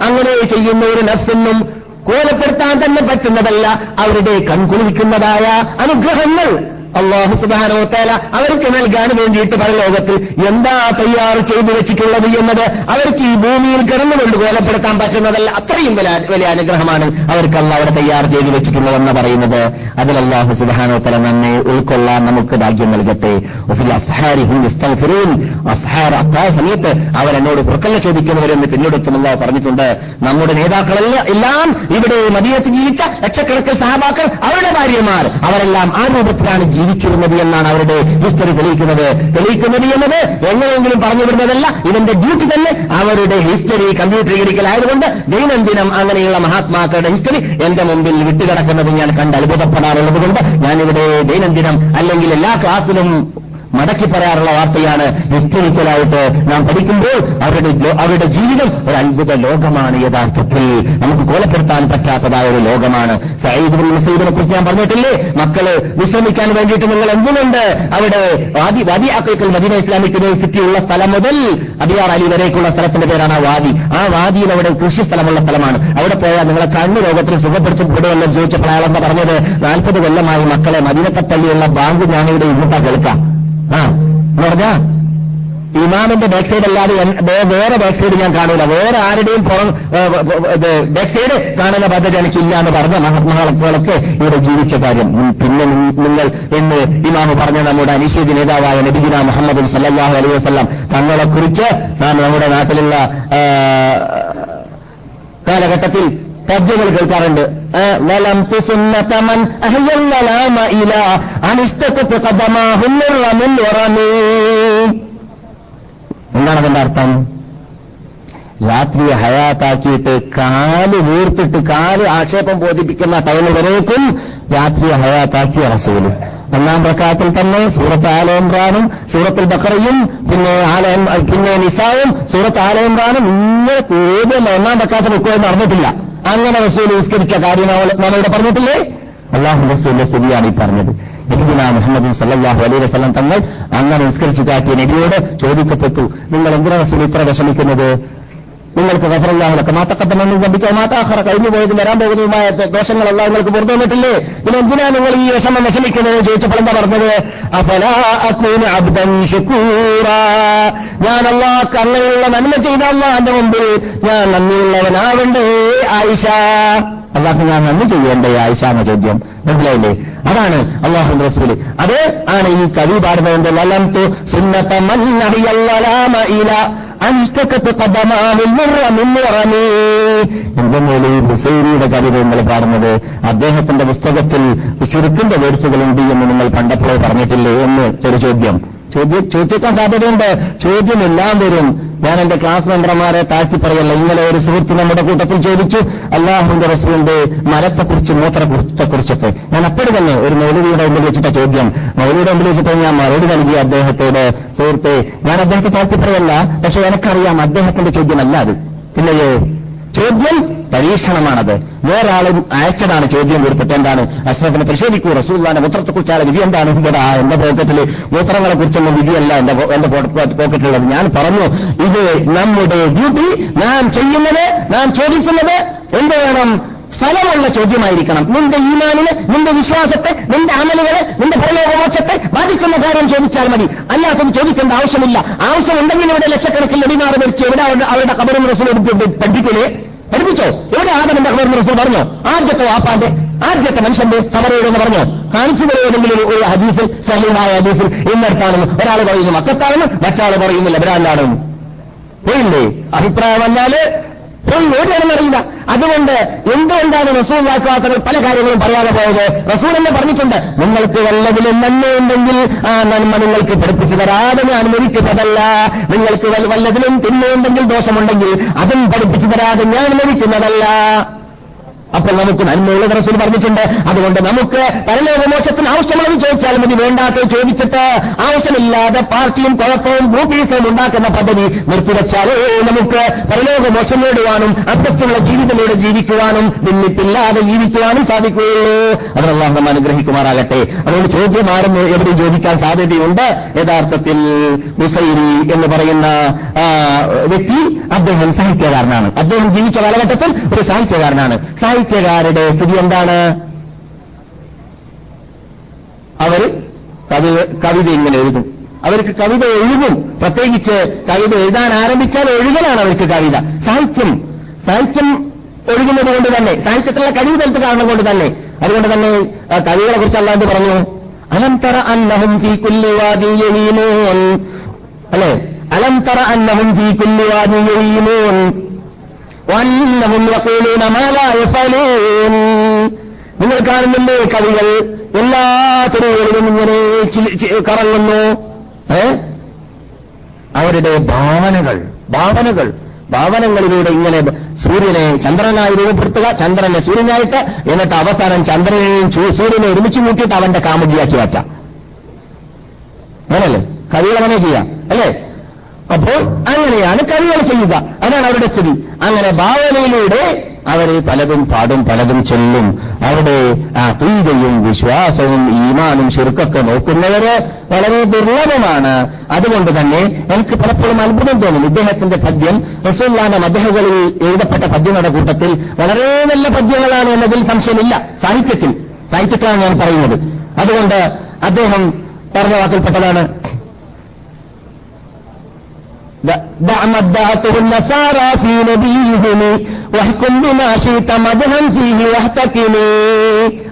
അങ്ങനെ ചെയ്യുന്ന ഒരു നഫ്സെന്നും കോലപ്പെടുത്താൻ തന്നെ പറ്റുന്നതല്ല അവരുടെ കൺകുളിക്കുന്നതായ അനുഗ്രഹങ്ങൾ. അള്ളാഹു സുബാനോത്തേല അവർക്ക് നൽകാൻ വേണ്ടിയിട്ട് പല ലോകത്തിൽ എന്താ തയ്യാർ ചെയ്തു വെച്ചിട്ടുള്ളത് എന്നത് അവർക്ക് ഈ ഭൂമിയിൽ കിടന്നുകൊണ്ട് കോലപ്പെടുത്താൻ പറ്റുന്നതല്ല. അത്രയും വലിയ അനുഗ്രഹമാണ് അവർക്ക് അവിടെ തയ്യാർ ചെയ്തു വെച്ചിട്ടുള്ളതെന്ന് പറയുന്നത്. അതിൽ അള്ളാഹു സുബാനോത്തല നമ്മെ ഉൾക്കൊള്ളാൻ നമുക്ക് ഭാഗ്യം നൽകട്ടെ. സമയത്ത് അവരെന്നോട് പുറക്കല്ല ചോദിക്കുന്നവരെന്ന് പിന്നീടൊത്തും അള്ളാഹ് പറഞ്ഞിട്ടുണ്ട്. നമ്മുടെ നേതാക്കളല്ല എല്ലാം ഇവിടെ മദീനത്ത് ജീവിച്ച ലക്ഷക്കണക്കിന് സഹാബാക്കൾ അവരുടെ ഭാര്യമാർ അവരെല്ലാം ആ രൂപത്തിലാണ് ജീവിച്ചിരുന്നത് എന്നാണ് അവരുടെ ഹിസ്റ്ററി തെളിയിക്കുന്നത്. തെളിയിക്കുന്നത് എന്നത് എങ്ങനെയെങ്കിലും പറഞ്ഞു വിടുന്നതല്ല ഇവന്റെ ഡ്യൂട്ടി തന്നെ അവരുടെ ഹിസ്റ്ററി കമ്പ്യൂട്ടറീകരിക്കലായതുകൊണ്ട് ദൈനംദിനം അങ്ങനെയുള്ള മഹാത്മാക്കളുടെ ഹിസ്റ്ററി എന്റെ മുമ്പിൽ വിട്ടുകിടക്കുന്നത് ഞാൻ കണ്ട് അത്ഭുതപ്പെടാറുള്ളത് കൊണ്ട് ഞാനിവിടെ ദൈനംദിനം അല്ലെങ്കിൽ എല്ലാ ക്ലാസ്സിലും മടക്കി പറയാറുള്ള വാർത്തയാണ് ഹിസ്റ്റോറിക്കലായിട്ട് നാം പഠിക്കുമ്പോൾ അവരുടെ അവരുടെ ജീവിതം ഒരു അത്ഭുത ലോകമാണ് യഥാർത്ഥത്തിൽ. നമുക്ക് കൊലപ്പെടുത്താൻ പറ്റാത്തതായ ഒരു ലോകമാണ്. സയ്യിദ് മുസൈബിനെ കുറിച്ച് ഞാൻ പറഞ്ഞിട്ടില്ലേ? മക്കൾ വിശ്രമിക്കാൻ വേണ്ടിയിട്ട് നിങ്ങൾ എന്തിനുണ്ട് അവിടെ വാദി വാദി ആക്കൽ മദീന ഇസ്ലാമിക് യൂണിവേഴ്സിറ്റി ഉള്ള സ്ഥലം മുതൽ അബിയാർ അലി വരേക്കുള്ള സ്ഥലത്തിന്റെ പേരാണ് ആ വാദി. ആ വാദിയിൽ അവിടെ കൃഷി സ്ഥലമുള്ള സ്ഥലമാണ്. അവിടെ പോയാൽ നിങ്ങളെ കണ്ണു രോഗത്തിന് സുഖപ്പെടുത്തപ്പെടുമല്ലോ ചോദിച്ചപ്പോൾ അയാളെന്ന് പറഞ്ഞത്? നാൽപ്പത് കൊല്ലമായി മക്കളെ മദീനത്തപ്പള്ളിയുള്ള ബാങ്ക് ഞാനിവിടെ ഇങ്ങോട്ടാ കേൾക്കാം. ആ എന്ന് പറഞ്ഞാ ഇമാമിന്റെ ബാക്ക് സൈഡ് അല്ലാതെ വേറെ ബാക്ക് സൈഡ് ഞാൻ കാണൂല. വേറെ ആരുടെയും പുറം ബാക്ക് സൈഡ് കാണുന്ന പദ്ധതി എനിക്കില്ല എന്ന് പറഞ്ഞ മഹാത്മാക്കളൊക്കെ ഇവിടെ ജീവിച്ച കാര്യം. പിന്നെ നിങ്ങൾ എന്ന് ഇമാമ് പറഞ്ഞ നമ്മുടെ അനിശ്ചിത നേതാവായ നബിദിന മുഹമ്മദ് സല്ലാഹു അലൈഹി വസ്ലാം തങ്ങളെക്കുറിച്ച് നാം നമ്മുടെ നാട്ടിലുള്ള കാലഘട്ടത്തിൽ പദ്യങ്ങൾ കേൾക്കാറുണ്ട്. എന്താണ് അതിന്റെ അർത്ഥം? രാത്രി ഹയാത്താക്കിയിട്ട് കാൽ വീർത്തിട്ട് കാൽ ആക്ഷേപം ബോധിപ്പിക്കുന്ന ടൈം വരേക്കും രാത്രി ഹയാത്താക്കിയ റസൂൽ. ഒന്നാം പ്രക്കാത്തിൽ തന്നെ സൂറത്ത് ആലയംറാനും സൂറത്തിൽ ബക്കറയും പിന്നെ ആലയം പിന്നെ നിസാവും സൂറത്ത് ആലയംറാനും ഇങ്ങനെ കൂടുതൽ ഒന്നാം പ്രക്കാത്തിൽ ഒക്കെ നടന്നിട്ടില്ല അങ്ങനെ റസൂൽ വിസ്കരിച്ച കാര്യം നമ്മളിവിടെ പറഞ്ഞിട്ടില്ലേ? അള്ളാഹു റസൂലിന്റെ സ്ഥിതിയാണ് ഈ പറഞ്ഞത്. നബിദിന മുഹമ്മദ് സല്ലാഹു അലൈ വസ്ലം തങ്ങൾ അങ്ങനെ നിസ്കരിച്ചു കാട്ടിയ നബിയോട് ചോദിക്കപ്പെട്ടു നിങ്ങൾ എന്തിനാണ് റസൂൽ ഇത്ര വിഷമിക്കുന്നത്? നിങ്ങൾക്ക് ഗഫറല്ലാഹുലൊക്കെ. മാത്തക്കത്തമെന്നും ലഭിക്കുക മാത്താഹറ കഴിഞ്ഞു പോയതും വരാൻ പോകുന്നതുമായ ദോഷങ്ങളെല്ലാം നിങ്ങൾക്ക് പുറത്തു വന്നിട്ടില്ലേ? പിന്നെ എന്തിനാ നിങ്ങൾ ഈ വിഷമം വിഷമിക്കുന്നത്? ചോദിച്ചപ്പോൾ എന്താ പറഞ്ഞത്? അഫലാഅകൂന അബ്ദൻ ശുക്കൂറ. ഞാൻ അള്ളാഹ് അങ്ങനെയുള്ള നന്മ ചെയ്ത അള്ളാന്റെ മുമ്പിൽ ഞാൻ നന്ദിയുള്ളവനാവണ്ടേ ആയിഷ. അള്ളാഹ് ഞാൻ നന്ദി ചെയ്യേണ്ടേ ആയിഷ എന്ന ചോദ്യം. മനസ്സിലായില്ലേ? അതാണ് അള്ളാഹു റസൂൽ. അത് ആണ് ഈ കവി പാടുന്നതിന്റെ ലലം തു സുന്നത്തമല്ല കദമാവിൽ എന്റെ മൗലവി ഹുസൈനിയുടെ കവിത നിങ്ങൾ പാടുന്നത് അദ്ദേഹത്തിന്റെ പുസ്തകത്തിൽ ചുരുക്കിന്റെ വേഴ്സുകളുണ്ട് എന്ന് നിങ്ങൾ പണ്ടപ്പോഴേ പറഞ്ഞിട്ടില്ലേ എന്ന് ഒരു ചോദ്യം. ചോദ്യം ചോദിച്ചേക്കാൻ സാധ്യതയുണ്ട്. ചോദ്യമെല്ലാം വരും. ഞാൻ എന്റെ ക്ലാസ് മെമ്പർമാരെ താഴ്ത്തി പറയല്ല. ഇന്നലെ ഒരു സുഹൃത്ത് നമ്മുടെ കൂട്ടത്തിൽ ചോദിച്ചു അള്ളാഹുന്റെ റസൂലിന്റെ മലത്തെക്കുറിച്ച് മൂത്രത്തെക്കുറിച്ചൊക്കെ ഞാൻ അപ്പോൾ തന്നെ ഒരു മൗലവിയുടെ മുമ്പിൽ വെച്ചിട്ട ചോദ്യം. മൗലവിയുടെ മുമ്പിൽ വെച്ചിട്ട് ഞാൻ മറുപടി നൽകി അദ്ദേഹത്തോട് സുഹൃത്തെ ഞാൻ അദ്ദേഹത്തെ താഴ്ത്തി പറയല്ല പക്ഷെ എനിക്കറിയാം അദ്ദേഹത്തിന്റെ ചോദ്യമല്ല അത്. പിന്നെയോ? ചോദ്യം പരീക്ഷണമാണത്. വേറൊരാളും അയച്ചതാണ് ചോദ്യം കൊടുത്തിട്ട് എന്താണ്? അഷ്റഫിനെ പരിശോധിക്കൂ റസൂല്ലാന്റെ മൂത്രത്തെക്കുറിച്ചാണ് വിധി എന്താണ്? ഇവിടെ എന്റെ പോക്കറ്റിൽ മൂത്രങ്ങളെ കുറിച്ചൊന്നും വിധിയല്ല എന്റെ എന്റെ പോക്കറ്റിലുള്ളത് ഞാൻ പറഞ്ഞു ഇത് നമ്മുടെ ഡ്യൂട്ടി നാം ചെയ്യുന്നത് നാം ചോദിക്കുന്നത് എന്ത് വേണം? ഫലമുള്ള ചോദ്യമായിരിക്കണം. നിന്റെ ഈമാനിന് നിന്റെ വിശ്വാസത്തെ നിന്റെ അമലുകളെ നിന്റെ ഭരണോപമോക്ഷത്തെ ബാധിക്കുന്ന കാര്യം ചോദിച്ചാൽ മതി. അല്ലാത്തത് ചോദിക്കേണ്ട ആവശ്യമില്ല. ആവശ്യമുണ്ടെങ്കിൽ ഇവിടെ ലക്ഷക്കണക്കിൽ നടിമാർ മരിച്ച് എവിടെ അവരുടെ കബറും റസൂൽ പഠിപ്പിക്കലേ പഠിപ്പിച്ചോ? എവിടെ ആദമിന്റെ കബറും റസൂൽ പറഞ്ഞോ? ആദ്യത്തെ വാപ്പാന്റെ ആദ്യത്തെ മനുഷ്യന്റെ എന്ന് പറഞ്ഞോ? കാണിച്ചു തരുമെങ്കിൽ ഒരു ഹദീസിൽ സഹീമായ ഹദീസിൽ? ഇന്നടുത്താണെന്ന് ഒരാൾ പറയുന്നു. മക്കത്താണെന്ന് മറ്റാൾ പറയുന്നില്ല. ബ്രാൻഡാണെന്ന് പോയില്ലേ? അഭിപ്രായം വന്നാൽ പോയി ഓടിയാണെന്നറിയില്ല അതുകൊണ്ട് എന്തുകൊണ്ടാണ് റസൂൽ വാസ്വാസങ്ങൾ പല കാര്യങ്ങളും പറയാതെ പോയത്? റസൂൽ എന്ന് പറഞ്ഞിട്ടുണ്ട് നിങ്ങൾക്ക് വല്ലതിലും നന്മയുണ്ടെങ്കിൽ ആ നന്മ നിങ്ങൾക്ക് പഠിപ്പിച്ചു തരാതെ ഞാൻ മരിക്കുന്നതല്ല. നിങ്ങൾക്ക് വല്ലതിലും തിന്മയുണ്ടെങ്കിൽ ദോഷമുണ്ടെങ്കിൽ അതും പഠിപ്പിച്ചു തരാതെ ഞാൻ മരിക്കുന്നതല്ല. അപ്പോൾ നമുക്ക് നന്മയുള്ള റസൂൽ പറഞ്ഞിട്ടുണ്ട്. അതുകൊണ്ട് നമുക്ക് പരലോകമോക്ഷത്തിന് ആവശ്യമുള്ളത് ചോദിച്ചാൽ മതി. വേണ്ടാത്ത ചോദിച്ചിട്ട് ആവശ്യമില്ലാതെ പാർട്ടിയും കുഴപ്പവും ഗ്രൂപ്പീസും ഉണ്ടാക്കുന്ന പദ്ധതി നിർത്തിവെച്ചാലേ നമുക്ക് പരലോകമോക്ഷം നേടുവാനും അഭ്യസ്തുള്ള ജീവിതത്തിലൂടെ ജീവിക്കുവാനും ഭിന്നിപ്പില്ലാതെ ജീവിക്കുവാനും സാധിക്കുകയുള്ളൂ. അതിനെല്ലാം നമ്മൾ അനുഗ്രഹിക്കുമാറാകട്ടെ. അതുകൊണ്ട് ചോദ്യം ആരും എവിടെയും ചോദിക്കാൻ സാധ്യതയുണ്ട്. യഥാർത്ഥത്തിൽ മുസൈരി എന്ന് പറയുന്ന വ്യക്തി അദ്ദേഹം സാഹിത്യകാരനാണ്. അദ്ദേഹം ജീവിച്ച കാലഘട്ടത്തിൽ ഒരു സാഹിത്യകാരനാണ്. സാഹിത്യകാരുടെ സ്ഥിതി എന്താണ്? അവർ കവിത ഇങ്ങനെ എഴുതും. അവർക്ക് കവിത എഴുതും. പ്രത്യേകിച്ച് കവിത എഴുതാൻ ആരംഭിച്ചാൽ എഴുതലാണ് അവർക്ക് കവിത. സാഹിത്യം. സാഹിത്യം ഒഴുകുന്നത് കൊണ്ട് തന്നെ സാഹിത്യത്തിലുള്ള കഴിവ് തലത്ത് കാരണം കൊണ്ട് തന്നെ. അതുകൊണ്ട് തന്നെ കവികളെ കുറിച്ച് അല്ലാണ്ട് പറഞ്ഞു? അലംതറ അന്നഹും ഫീ കുല്ലി വാദിയമോൻ അല്ലെ? അലംതറ അന്നഹും ഫീ കുല്ലി നിങ്ങൾ കാണുന്നില്ലേ കവികൾ? എല്ലാ തെരുവുകളിലും ഇങ്ങനെ കറങ്ങുന്നു. അവരുടെ ഭാവനകൾ ഭാവനകൾ. ഭാവനകളിലൂടെ ഇങ്ങനെ സൂര്യനെ ചന്ദ്രനായി രൂപപ്പെടുത്തുക ചന്ദ്രനെ സൂര്യനായിട്ട് എന്നിട്ട് അവസാനം ചന്ദ്രനെയും സൂര്യനെ ഒരുമിച്ച് കൂട്ടിയിട്ട് അവന്റെ കാമുകിയാക്കി വച്ച അങ്ങനല്ലേ? കവികൾ അങ്ങനെ ചെയ്യാം. അല്ലേ? അപ്പോൾ അങ്ങനെയാണ് കവികൾ ചെയ്യുക. അതാണ് അവരുടെ സ്ഥിതി. അങ്ങനെ ഭാവനയിലൂടെ അവർ പലതും പാടും പലതും ചൊല്ലും. അവരുടെ ആ പ്രീതയും വിശ്വാസവും ഈമാനും ശിർക്കൊക്കെ നോക്കുന്നവര് വളരെ ദുർലഭമാണ്. അതുകൊണ്ട് തന്നെ എനിക്ക് പലപ്പോഴും അത്ഭുതം തോന്നും. ഇദ്ദേഹത്തിന്റെ പദ്യം റസൂല്ലാന്റെ മദ്ദേഹകളിൽ എഴുതപ്പെട്ട പദ്യങ്ങളുടെ കൂട്ടത്തിൽ വളരെ നല്ല പദ്യങ്ങളാണ് എന്നതിൽ സംശയമില്ല. സാഹിത്യത്തിൽ സാഹിത്യത്തിലാണ് ഞാൻ പറയുന്നത്. അതുകൊണ്ട് അദ്ദേഹം പറഞ്ഞ വാക്കിൽപ്പെട്ടതാണ് دع مدعته النصارى في نبيهم واحكم بما شئت مدها فيه واحتكمي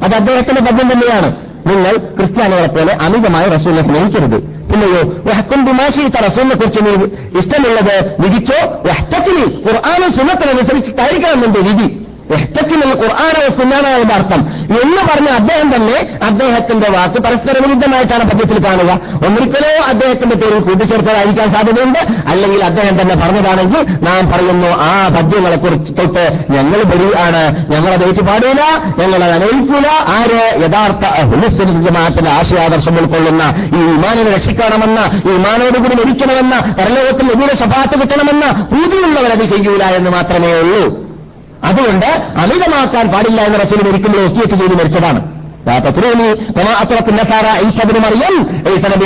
അത് അദ്ദേഹത്തിന്റെ പദ്യം തന്നെയാണ് നിങ്ങൾ ക്രിസ്ത്യാനികളെ പോലെ അമിതമായി റസൂലിനെ സ്നേഹിക്കരുത് പിന്നെയോ വഹക്കും ബിമാശീത്ത റസൂലിനെ കുറിച്ച് നീ ഇഷ്ടമുള്ളത് വിധിച്ചോ വഹ്തക്കിനി ഖുർആാനും സുന്നത്തിനനുസരിച്ചിട്ടായിരിക്കണം നിന്റെ വിധി എഹ്തക്കിനിൽ ഖുർആാനോ സുന്നാനായതിന്റെ അർത്ഥം. എന്ന് പറഞ്ഞ അദ്ദേഹം തന്നെ അദ്ദേഹത്തിന്റെ വാക്ക് പരസ്പര വിരുദ്ധമായിട്ടാണ് പദ്യത്തിൽ കാണുക. ഒന്നിക്കലോ അദ്ദേഹത്തിന്റെ പേരിൽ കൂട്ടിച്ചേർത്തതായിരിക്കാൻ സാധ്യതയുണ്ട്. അല്ലെങ്കിൽ അദ്ദേഹം തന്നെ പറഞ്ഞതാണെങ്കിൽ നാം പറയുന്നു ആ പദ്യങ്ങളെ കുറിച്ച് തൊട്ട് ഞങ്ങൾ ബലിയാണ് ഞങ്ങളത് ഏറ്റ് പാടില്ല ഞങ്ങളത് അനുവദിക്കൂല ആര് യഥാർത്ഥ ഹുലുസ്വരമാത്തിന്റെ ആശയാദർശം ഉൾക്കൊള്ളുന്ന ഈ വിമാനിനെ രക്ഷിക്കണമെന്ന ഈ വിമാനോടുകൂടി മരിക്കണമെന്ന പരലോകത്തിൽ എവിടെ സഭാത്ത് കിട്ടണമെന്ന പൂതിയുള്ളവരത് ചെയ്യൂല എന്ന് മാത്രമേ ഉള്ളൂ. അതുകൊണ്ട് അമിതമാക്കാൻ പാടില്ല എന്ന് റസൂൽ ഒരിക്കലും ഒസിയത്ത് ചെയ്ത് മരിച്ചതാണ്.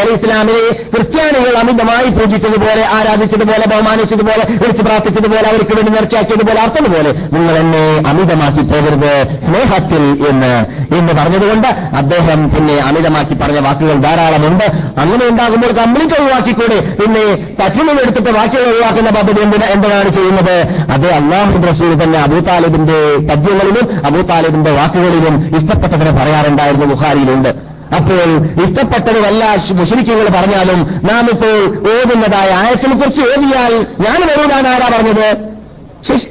അലി ഇസ്ലാമിനെ ക്രിസ്ത്യാനികൾ അമിതമായി പൂജിച്ചതുപോലെ ആരാധിച്ചതുപോലെ ബഹുമാനിച്ചതുപോലെ വിളിച്ച് പ്രാർത്ഥിച്ചതുപോലെ അവർക്ക് വേണ്ടി നേർച്ചയാക്കിയതുപോലെ അർത്ഥതുപോലെ നിങ്ങൾ എന്നെ അമിതമാക്കി പോകരുത് സ്നേഹത്തിൽ എന്ന് എന്ന് പറഞ്ഞതുകൊണ്ട് അദ്ദേഹം പിന്നെ അമിതമാക്കി പറഞ്ഞ വാക്കുകൾ ധാരാളമുണ്ട്. അങ്ങനെ ഉണ്ടാകുമ്പോൾ കംപ്ലീറ്റ് ഒഴിവാക്കിക്കൂടെ? പിന്നെ പറ്റുന്നത് എടുത്തിട്ട് വാക്കുകൾ ഒഴിവാക്കുന്ന പദ്ധതി എന്തിനാ എന്താണ് ചെയ്യുന്നത്? അത് അള്ളാഹു റസൂൽ തന്നെ അബൂ താലിബിന്റെ പദ്യങ്ങളിലും അബൂ താലിബിന്റെ വാക്കുകളിലും ഇഷ്ടപ്പെട്ടവരെ പറയാറുണ്ടായിരുന്നു ബുഹാരിയിലുണ്ട് അപ്പോൾ ഇഷ്ടപ്പെട്ടത് വല്ല മുഷരിക്കുകൾ പറഞ്ഞാലും നാം ഇപ്പോൾ ഓതുന്നതായ ആയത്തിനെ കുറിച്ച് ഓതിയാൽ ഞാൻ വരൂലാൻ ആരാ പറഞ്ഞത്?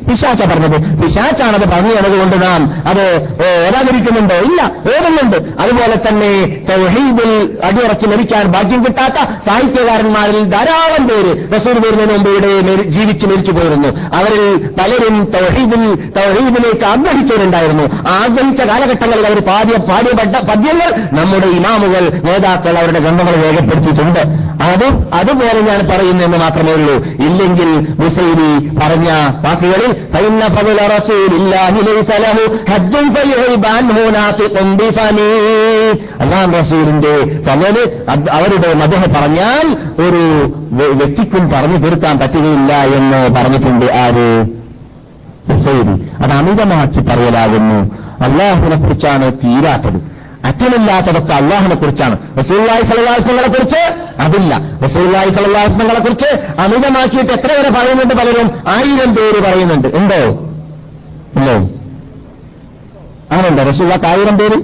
പിശാച്ച പറഞ്ഞത്. പിശാച്ചാണത് പറഞ്ഞു എന്നതുകൊണ്ട് നാം അത് ഏതാകരിക്കുന്നുണ്ടോ ഇല്ല ഏതുന്നുണ്ട് അതുപോലെ തന്നെ തൗഹീദിൽ അടിയുറച്ച് മരിക്കാൻ ഭാഗ്യം കിട്ടാത്ത സാഹിത്യകാരന്മാരിൽ ധാരാളം പേര് റസൂൽ വരുന്നതിന് മുമ്പ് ഇവിടെ ജീവിച്ച് മരിച്ചു പോയിരുന്നു. അവരിൽ പലരും തൗഹീദിൽ തൗഹീദിലേക്ക് ആഗ്രഹിച്ചവരുണ്ടായിരുന്നു. ആഗ്രഹിച്ച കാലഘട്ടങ്ങളിൽ അവർ പാടിയ പാടിയ പദ്യങ്ങൾ നമ്മുടെ ഇമാമുകൾ നേതാക്കൾ അവരുടെ ഗ്രന്ഥങ്ങൾ രേഖപ്പെടുത്തിയിട്ടുണ്ട്. അത് അതുപോലെ ഞാൻ പറയുന്നു എന്ന് മാത്രമേ ഉള്ളൂ. ഇല്ലെങ്കിൽ മുസൈരി പറഞ്ഞ വാക്കുകളിൽ റസൂലിന്റെ പകൽ അവരുടെ മതം പറഞ്ഞാൽ ഒരു വ്യക്തിക്കും പറഞ്ഞു തീർക്കാൻ പറ്റുകയില്ല എന്ന് പറഞ്ഞിട്ടുണ്ട് ആര്? മുസൈരി അത് അമിതമാക്കി പറയലാകുന്നു. അള്ളാഹുവിനെ കുറിച്ചാണ് തീരാത്തത്. അറ്റമില്ലാത്തതൊക്കെ അള്ളാഹിനെ കുറിച്ചാണ്. റസൂല്ലായി സലഹാസ്മങ്ങളെ കുറിച്ച് അതില്ല. റസൂല്ലായി സലഹാസ്മങ്ങളെ കുറിച്ച് അമിതമാക്കിയിട്ട് എത്ര വരെ പറയുന്നുണ്ട് പലരും? ആയിരം പേര് പറയുന്നുണ്ട്. ഉണ്ടോ? ഇല്ലോ? ആണുണ്ടോ റസൂല്ലാക്ക് ആയിരം പേര്?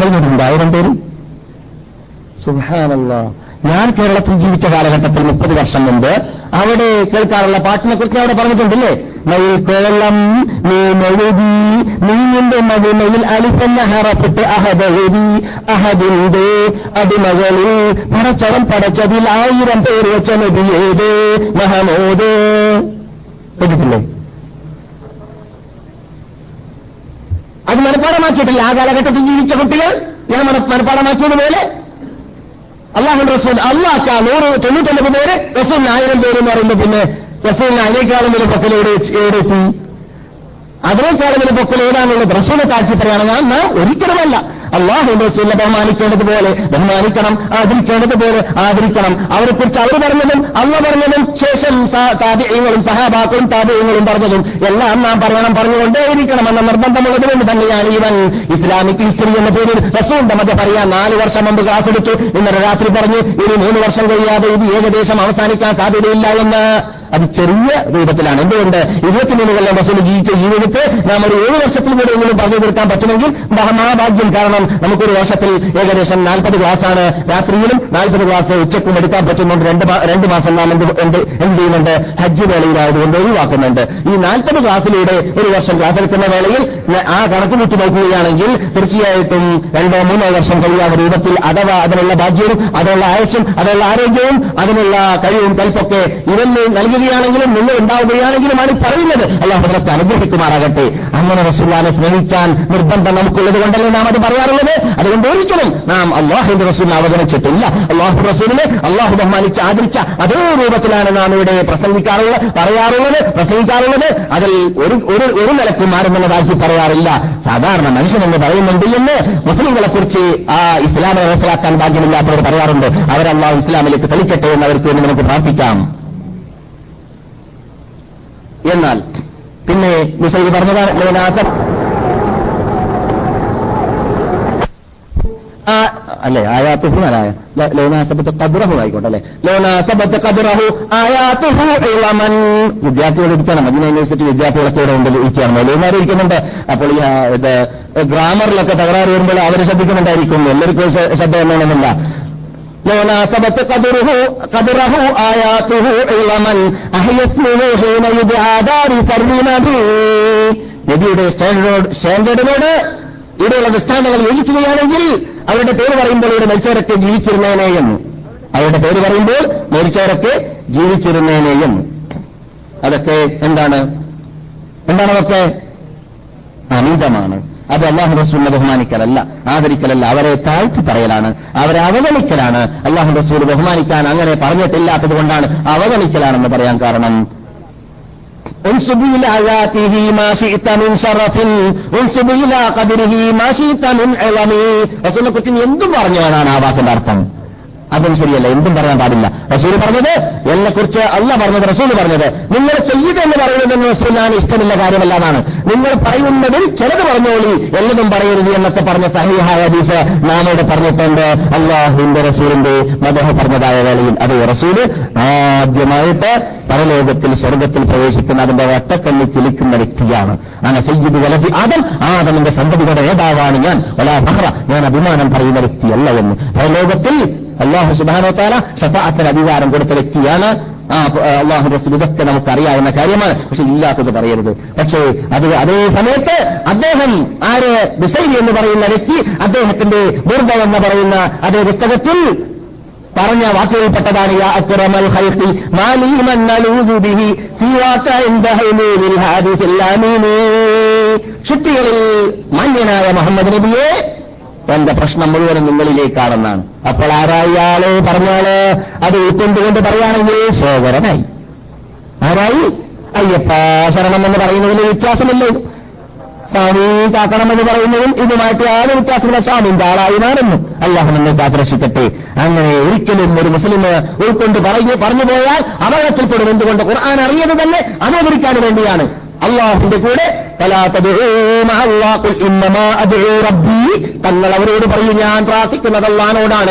പറഞ്ഞിട്ടുണ്ട്. ആയിരം പേര്? സുഹാനല്ല ഞാൻ കേരളത്തിൽ ജീവിച്ച കാലഘട്ടത്തിൽ മുപ്പത് വർഷം മുമ്പ് അവിടെ കേൾക്കാറുള്ള പാട്ടിനെ കുറിച്ച് അവിടെ പറഞ്ഞിട്ടുണ്ടല്ലേ? മയിൽ കോളം നീ മെഴുതി നീങ്ങിന്റെ മതിമയിൽ അലിഫെന്ന ഹറപ്പിട്ട് അഹദഴുതി അഹദിന്റെ അടിമകളിൽ പടച്ചവൻ പടച്ചതിൽ ആയിരം പേര് വെച്ച നബിയേത് മഹമോദ്. കേട്ടിട്ടില്ലേ? അത് മനഃപ്പാടമാക്കിയിട്ടില്ല. ആ കാലഘട്ടത്തിൽ ജീവിച്ച കുട്ടികൾ ഞാൻ മനഃപ്പാടമാക്കിയതുപോലെ അള്ളാഹു റസൂൽ അള്ളാഹ് നൂറ് തൊണ്ണൂറ്റൊമ്പത് പേര് റസൂലിന് ആയിരം പേര് എന്ന് പറയുമ്പോൾ പിന്നെ റസൂലിന് അതിനേക്കാളും വലിയ പക്കൽ എവിടെ എവിടെത്തി അതിനേക്കാളും വലിയ പക്കൽ ഏതാണുള്ളത് റസൂലെ താക്കി നാം ഒരിക്കലുമല്ല. അള്ളാഹു റസൂലിനെ ബഹുമാനിക്കേണ്ടതുപോലെ ബഹുമാനിക്കണം ആദരിക്കേണ്ടതുപോലെ ആദരിക്കണം. അവരെക്കുറിച്ച് അവർ പറഞ്ഞതും അള്ള പറഞ്ഞതും ശേഷം താപിയങ്ങളും സഹാബാക്കളും താപിയങ്ങളും പറഞ്ഞതും എല്ലാം നാം പറയണം പറഞ്ഞുകൊണ്ടേയിരിക്കണം എന്ന നിർബന്ധമുള്ളത് കൊണ്ട് തന്നെയാണ് ഇവൻ. ഇസ്ലാമിക് ഹിസ്റ്ററി എന്ന പേരിൽ റസൂലിന്റെ മധ്യ പറയാൻ നാല് വർഷം മുമ്പ് ക്ലാസ് എടുത്തു. ഇന്നലെ രാത്രി പറഞ്ഞു ഇനി മൂന്ന് വർഷം കഴിയാതെ ഇത് ഏകദേശം അവസാനിക്കാൻ സാധ്യതയില്ല എന്ന്. അത് ചെറിയ രൂപത്തിലാണ്. എന്തുകൊണ്ട്? ഇരുപത്തിമൂന്ന് കൊല്ലം റസൂൽ ജീവിച്ച ജീവിതത്തെ നാം ഒരു ഏഴ് വർഷത്തിൽ കൂടെ എങ്കിലും പറഞ്ഞു തീർക്കാൻ പറ്റുമെങ്കിൽ മഹാഭാഗ്യം. കാരണം നമുക്കൊരു വർഷത്തിൽ ഏകദേശം നാൽപ്പത് ക്ലാസ്സാണ്. രാത്രിയിലും നാൽപ്പത് ക്ലാസ് ഉച്ചക്കും എടുക്കാൻ പറ്റുന്നുണ്ട്. രണ്ട് രണ്ട് മാസം നാം എന്ത് എന്ത് എന്ത് ചെയ്യുന്നുണ്ട്? ഹജ്ജ് വേളയിലായതുകൊണ്ട് ഒഴിവാക്കുന്നുണ്ട്. ഈ നാൽപ്പത് ക്ലാസ്സിലൂടെ ഒരു വർഷം ക്ലാസ് എടുക്കുന്ന വേളയിൽ ആ കണക്ക് വിട്ടു നോക്കുകയാണെങ്കിൽ തീർച്ചയായിട്ടും രണ്ടോ മൂന്നോ വർഷം കഴിയാത്ത രൂപത്തിൽ അഥവാ അതിനുള്ള ഭാഗ്യവും അതിനുള്ള ആയുഷും അതിനുള്ള ആരോഗ്യവും അതിനുള്ള കഴിവും കൽപ്പൊക്കെ ഇവന് നൽകുകയാണെങ്കിലും നിങ്ങൾ ഉണ്ടാവുകയാണെങ്കിലുമാണ് പറയുന്നത്. അള്ളാഹു അതിനൊക്കെ അനുഗ്രഹിക്കുമാറാകട്ടെ. അങ്ങനെ റസൂല്ലാനെ സ്നേഹിക്കാൻ നിർബന്ധം നമുക്കുള്ളത് കൊണ്ടല്ലേ നാം അത് പറയാറുള്ളത്? അതുകൊണ്ട് ഒരിക്കലും നാം അള്ളാഹുന്റെ റസൂലിനെ അവഗണിച്ചിട്ടില്ല. അള്ളാഹു റസൂലിനെ അള്ളാഹു ബഹ്മാനിച്ച് ആദരിച്ച അതേ രൂപത്തിലാണ് നാം ഇവിടെ പ്രസംഗിക്കാറുള്ളത് പറയാറുള്ളത് പ്രസംഗിക്കാറുള്ളത്. അതിൽ ഒരു ഒരു നിലക്കും ആരും എന്നതാക്കി പറയാറില്ല. സാധാരണ മനുഷ്യനെന്ന് പറയുന്നുണ്ട് എന്ന് മുസ്ലിങ്ങളെക്കുറിച്ച് ആ ഇസ്ലാമിനെ മനസ്സിലാക്കാൻ ഭാഗ്യമില്ലാത്തവർ പറയാറുണ്ട്. അവരല്ലാഹു ഇസ്ലാമിലേക്ക് തെളിക്കട്ടെ എന്ന് അവർക്ക് വേണ്ടി നമുക്ക് പ്രാർത്ഥിക്കാം. എന്നാൽ പിന്നെ മുസൈദ് പറഞ്ഞതാണ് ലോനാസം അല്ലെ ആയാത്തുഹു കദുറഹു ആയിക്കോട്ടെ അല്ലെ? ലോനാസബത്ത് കദ്റഹു ആയാത്തുഹു ഇളമൻ. വിദ്യാർത്ഥികൾ ഇരിക്കണം മദീന യൂണിവേഴ്സിറ്റി വിദ്യാർത്ഥികളൊക്കെ ഇവിടെ ഉണ്ട് ഇരിക്കുകയാണ് മൗലവിമാർ ഇരിക്കുന്നുണ്ട്. അപ്പോൾ ഈ ഗ്രാമറിലൊക്കെ തകരാറ് വരുമ്പോൾ അവർ ശ്രദ്ധിക്കുന്നുണ്ടായിരിക്കും. എല്ലാവർക്കും ശ്രദ്ധ വേണമെന്നില്ല നബിയുടെ സ്റ്റാൻഡേർഡ് സ്റ്റാൻഡേർഡിനോട് ഇവിടെയുള്ള ദൃഷ്ടാന്തങ്ങൾ യോജിക്കുകയാണെങ്കിൽ അവരുടെ പേര് പറയുമ്പോൾ ഇവിടെ മരിച്ചവരൊക്കെ ജീവിച്ചിരുന്നേനെയും. അവരുടെ പേര് പറയുമ്പോൾ മരിച്ചവരൊക്കെ ജീവിച്ചിരുന്നേനെയും. അതൊക്കെ എന്താണ്? എന്താണ് അതൊക്കെ? അനീതമാണ് അത് അള്ളാഹു റസൂലിനെ ബഹുമാനിക്കലല്ല ആദരിക്കലല്ല അവരെ താഴ്ത്തി പറയലാണ് അവരെ അവഗണിക്കലാണ് അള്ളാഹു റസൂൽ ബഹുമാനിക്കാൻ അങ്ങനെ പറഞ്ഞിട്ടില്ലാത്തത് കൊണ്ടാണ് അവഗണിക്കലാണെന്ന് പറയാൻ കാരണം انسب إلى ذاته ما شئت من شرف انسب إلى قدره ما شئت من علم റസൂലിനെ കുറിച്ച് എന്തും പറഞ്ഞവനാണ് ആ വാക്കിന്റെ അർത്ഥം അതും ശരിയല്ല എന്തും പറയാൻ പാടില്ല. റസൂൽ പറഞ്ഞത് എന്നെക്കുറിച്ച് അല്ല പറഞ്ഞത് റസൂൽ പറഞ്ഞത് നിങ്ങൾ സയ്യിദ് എന്ന് പറയുന്നത് റസൂലിനാണ് ഇഷ്ടമില്ല കാര്യമല്ല എന്നാണ്. നിങ്ങൾ പറയുന്നതിൽ ചിലത് പറഞ്ഞോളി എല്ലതും പറയരുത് എന്നൊക്കെ പറഞ്ഞ സഹിഹായ ഹദീസ് നാം ഇവിടെ പറഞ്ഞിട്ടുണ്ട്. അള്ളാഹുവിന്റെ റസൂലിന്റെ മദഹ പറഞ്ഞതായ വേളയിൽ. അത് റസൂൽ ആദ്യമായിട്ട് പരലോകത്തിൽ സ്വർഗത്തിൽ പ്രവേശിക്കുന്ന അതിന്റെ വട്ടക്കണ്ണി കിളിക്കുന്ന വ്യക്തിയാണ്. അങ്ങനെ സയ്യിദ് വലതി ആദം ആദമിന്റെ സന്തതികളുടെ നേതാവാണ് ഞാൻ. വലാ ഫഹ്റ ഞാൻ അഭിമാനം പറയുന്ന വ്യക്തിയല്ല എന്ന്. പരലോകത്തിൽ അള്ളാഹു സുബാനോത്താല ഷഫാത്തിന് അധികാരം കൊടുത്ത വ്യക്തിയാണ് ആ അള്ളാഹു റസൂൽ ഇതൊക്കെ നമുക്കറിയാവുന്ന കാര്യമാണ് പക്ഷെ ഇല്ലാത്തത് പറയരുത് പക്ഷേ അത് അതേ സമയത്ത് അദ്ദേഹം ആര് ബുസൈരി എന്ന് പറയുന്ന വ്യക്തി അദ്ദേഹത്തിന്റെ ബുർദ എന്ന് പറയുന്ന അതേ പുസ്തകത്തിൽ പറഞ്ഞ വാക്കുകളിൽപ്പെട്ടതാണ് യാ അക്രമൽ ഖൽഖി മാലി മൻ നലൂദു ബിഹി സിവാക ഇൻദ ഹൈമൂനിൽ ഹാദിസിൽ അമീനി ഷുട്ടികളിൽ മാന്യനായ മുഹമ്മദ് നബിയെ എന്റെ പ്രശ്നം മുഴുവനും നിങ്ങളിലേക്കാണെന്നാണ്. അപ്പോൾ ആരായി ആൾ? പറഞ്ഞാൾ. അത് ഉൾക്കൊണ്ടുകൊണ്ട് പറയുകയാണെങ്കിൽ ശേഖരനായി ആരായി? അയ്യപ്പ ശരണം എന്ന് പറയുന്നതിൽ വ്യത്യാസമില്ലേ? സ്വാമി കാക്കണമെന്ന് പറയുന്നതും ഇതുമായിട്ട് യാതൊരു വ്യത്യാസമില്ല. സ്വാമിന്റെ ആളായി മാറുന്നു അല്ലാഹു നമ്മെ കാത്തുരക്ഷിക്കട്ടെ. അങ്ങനെ ഒരിക്കലും ഒരു മുസ്ലിം ഉൾക്കൊണ്ട് പറഞ്ഞു പറഞ്ഞു പോയാൽ അപകടത്തിൽപ്പെടും എന്തുകൊണ്ട് ഖുർആൻ അറിയത് തന്നെ അതവരിക്കാൻ വേണ്ടിയാണ്. അള്ളാഹുന്റെ കൂടെ തങ്ങൾ അവരോട് പറയും ഞാൻ പ്രാർത്ഥിക്കുന്നത് അള്ളഹാനോടാണ്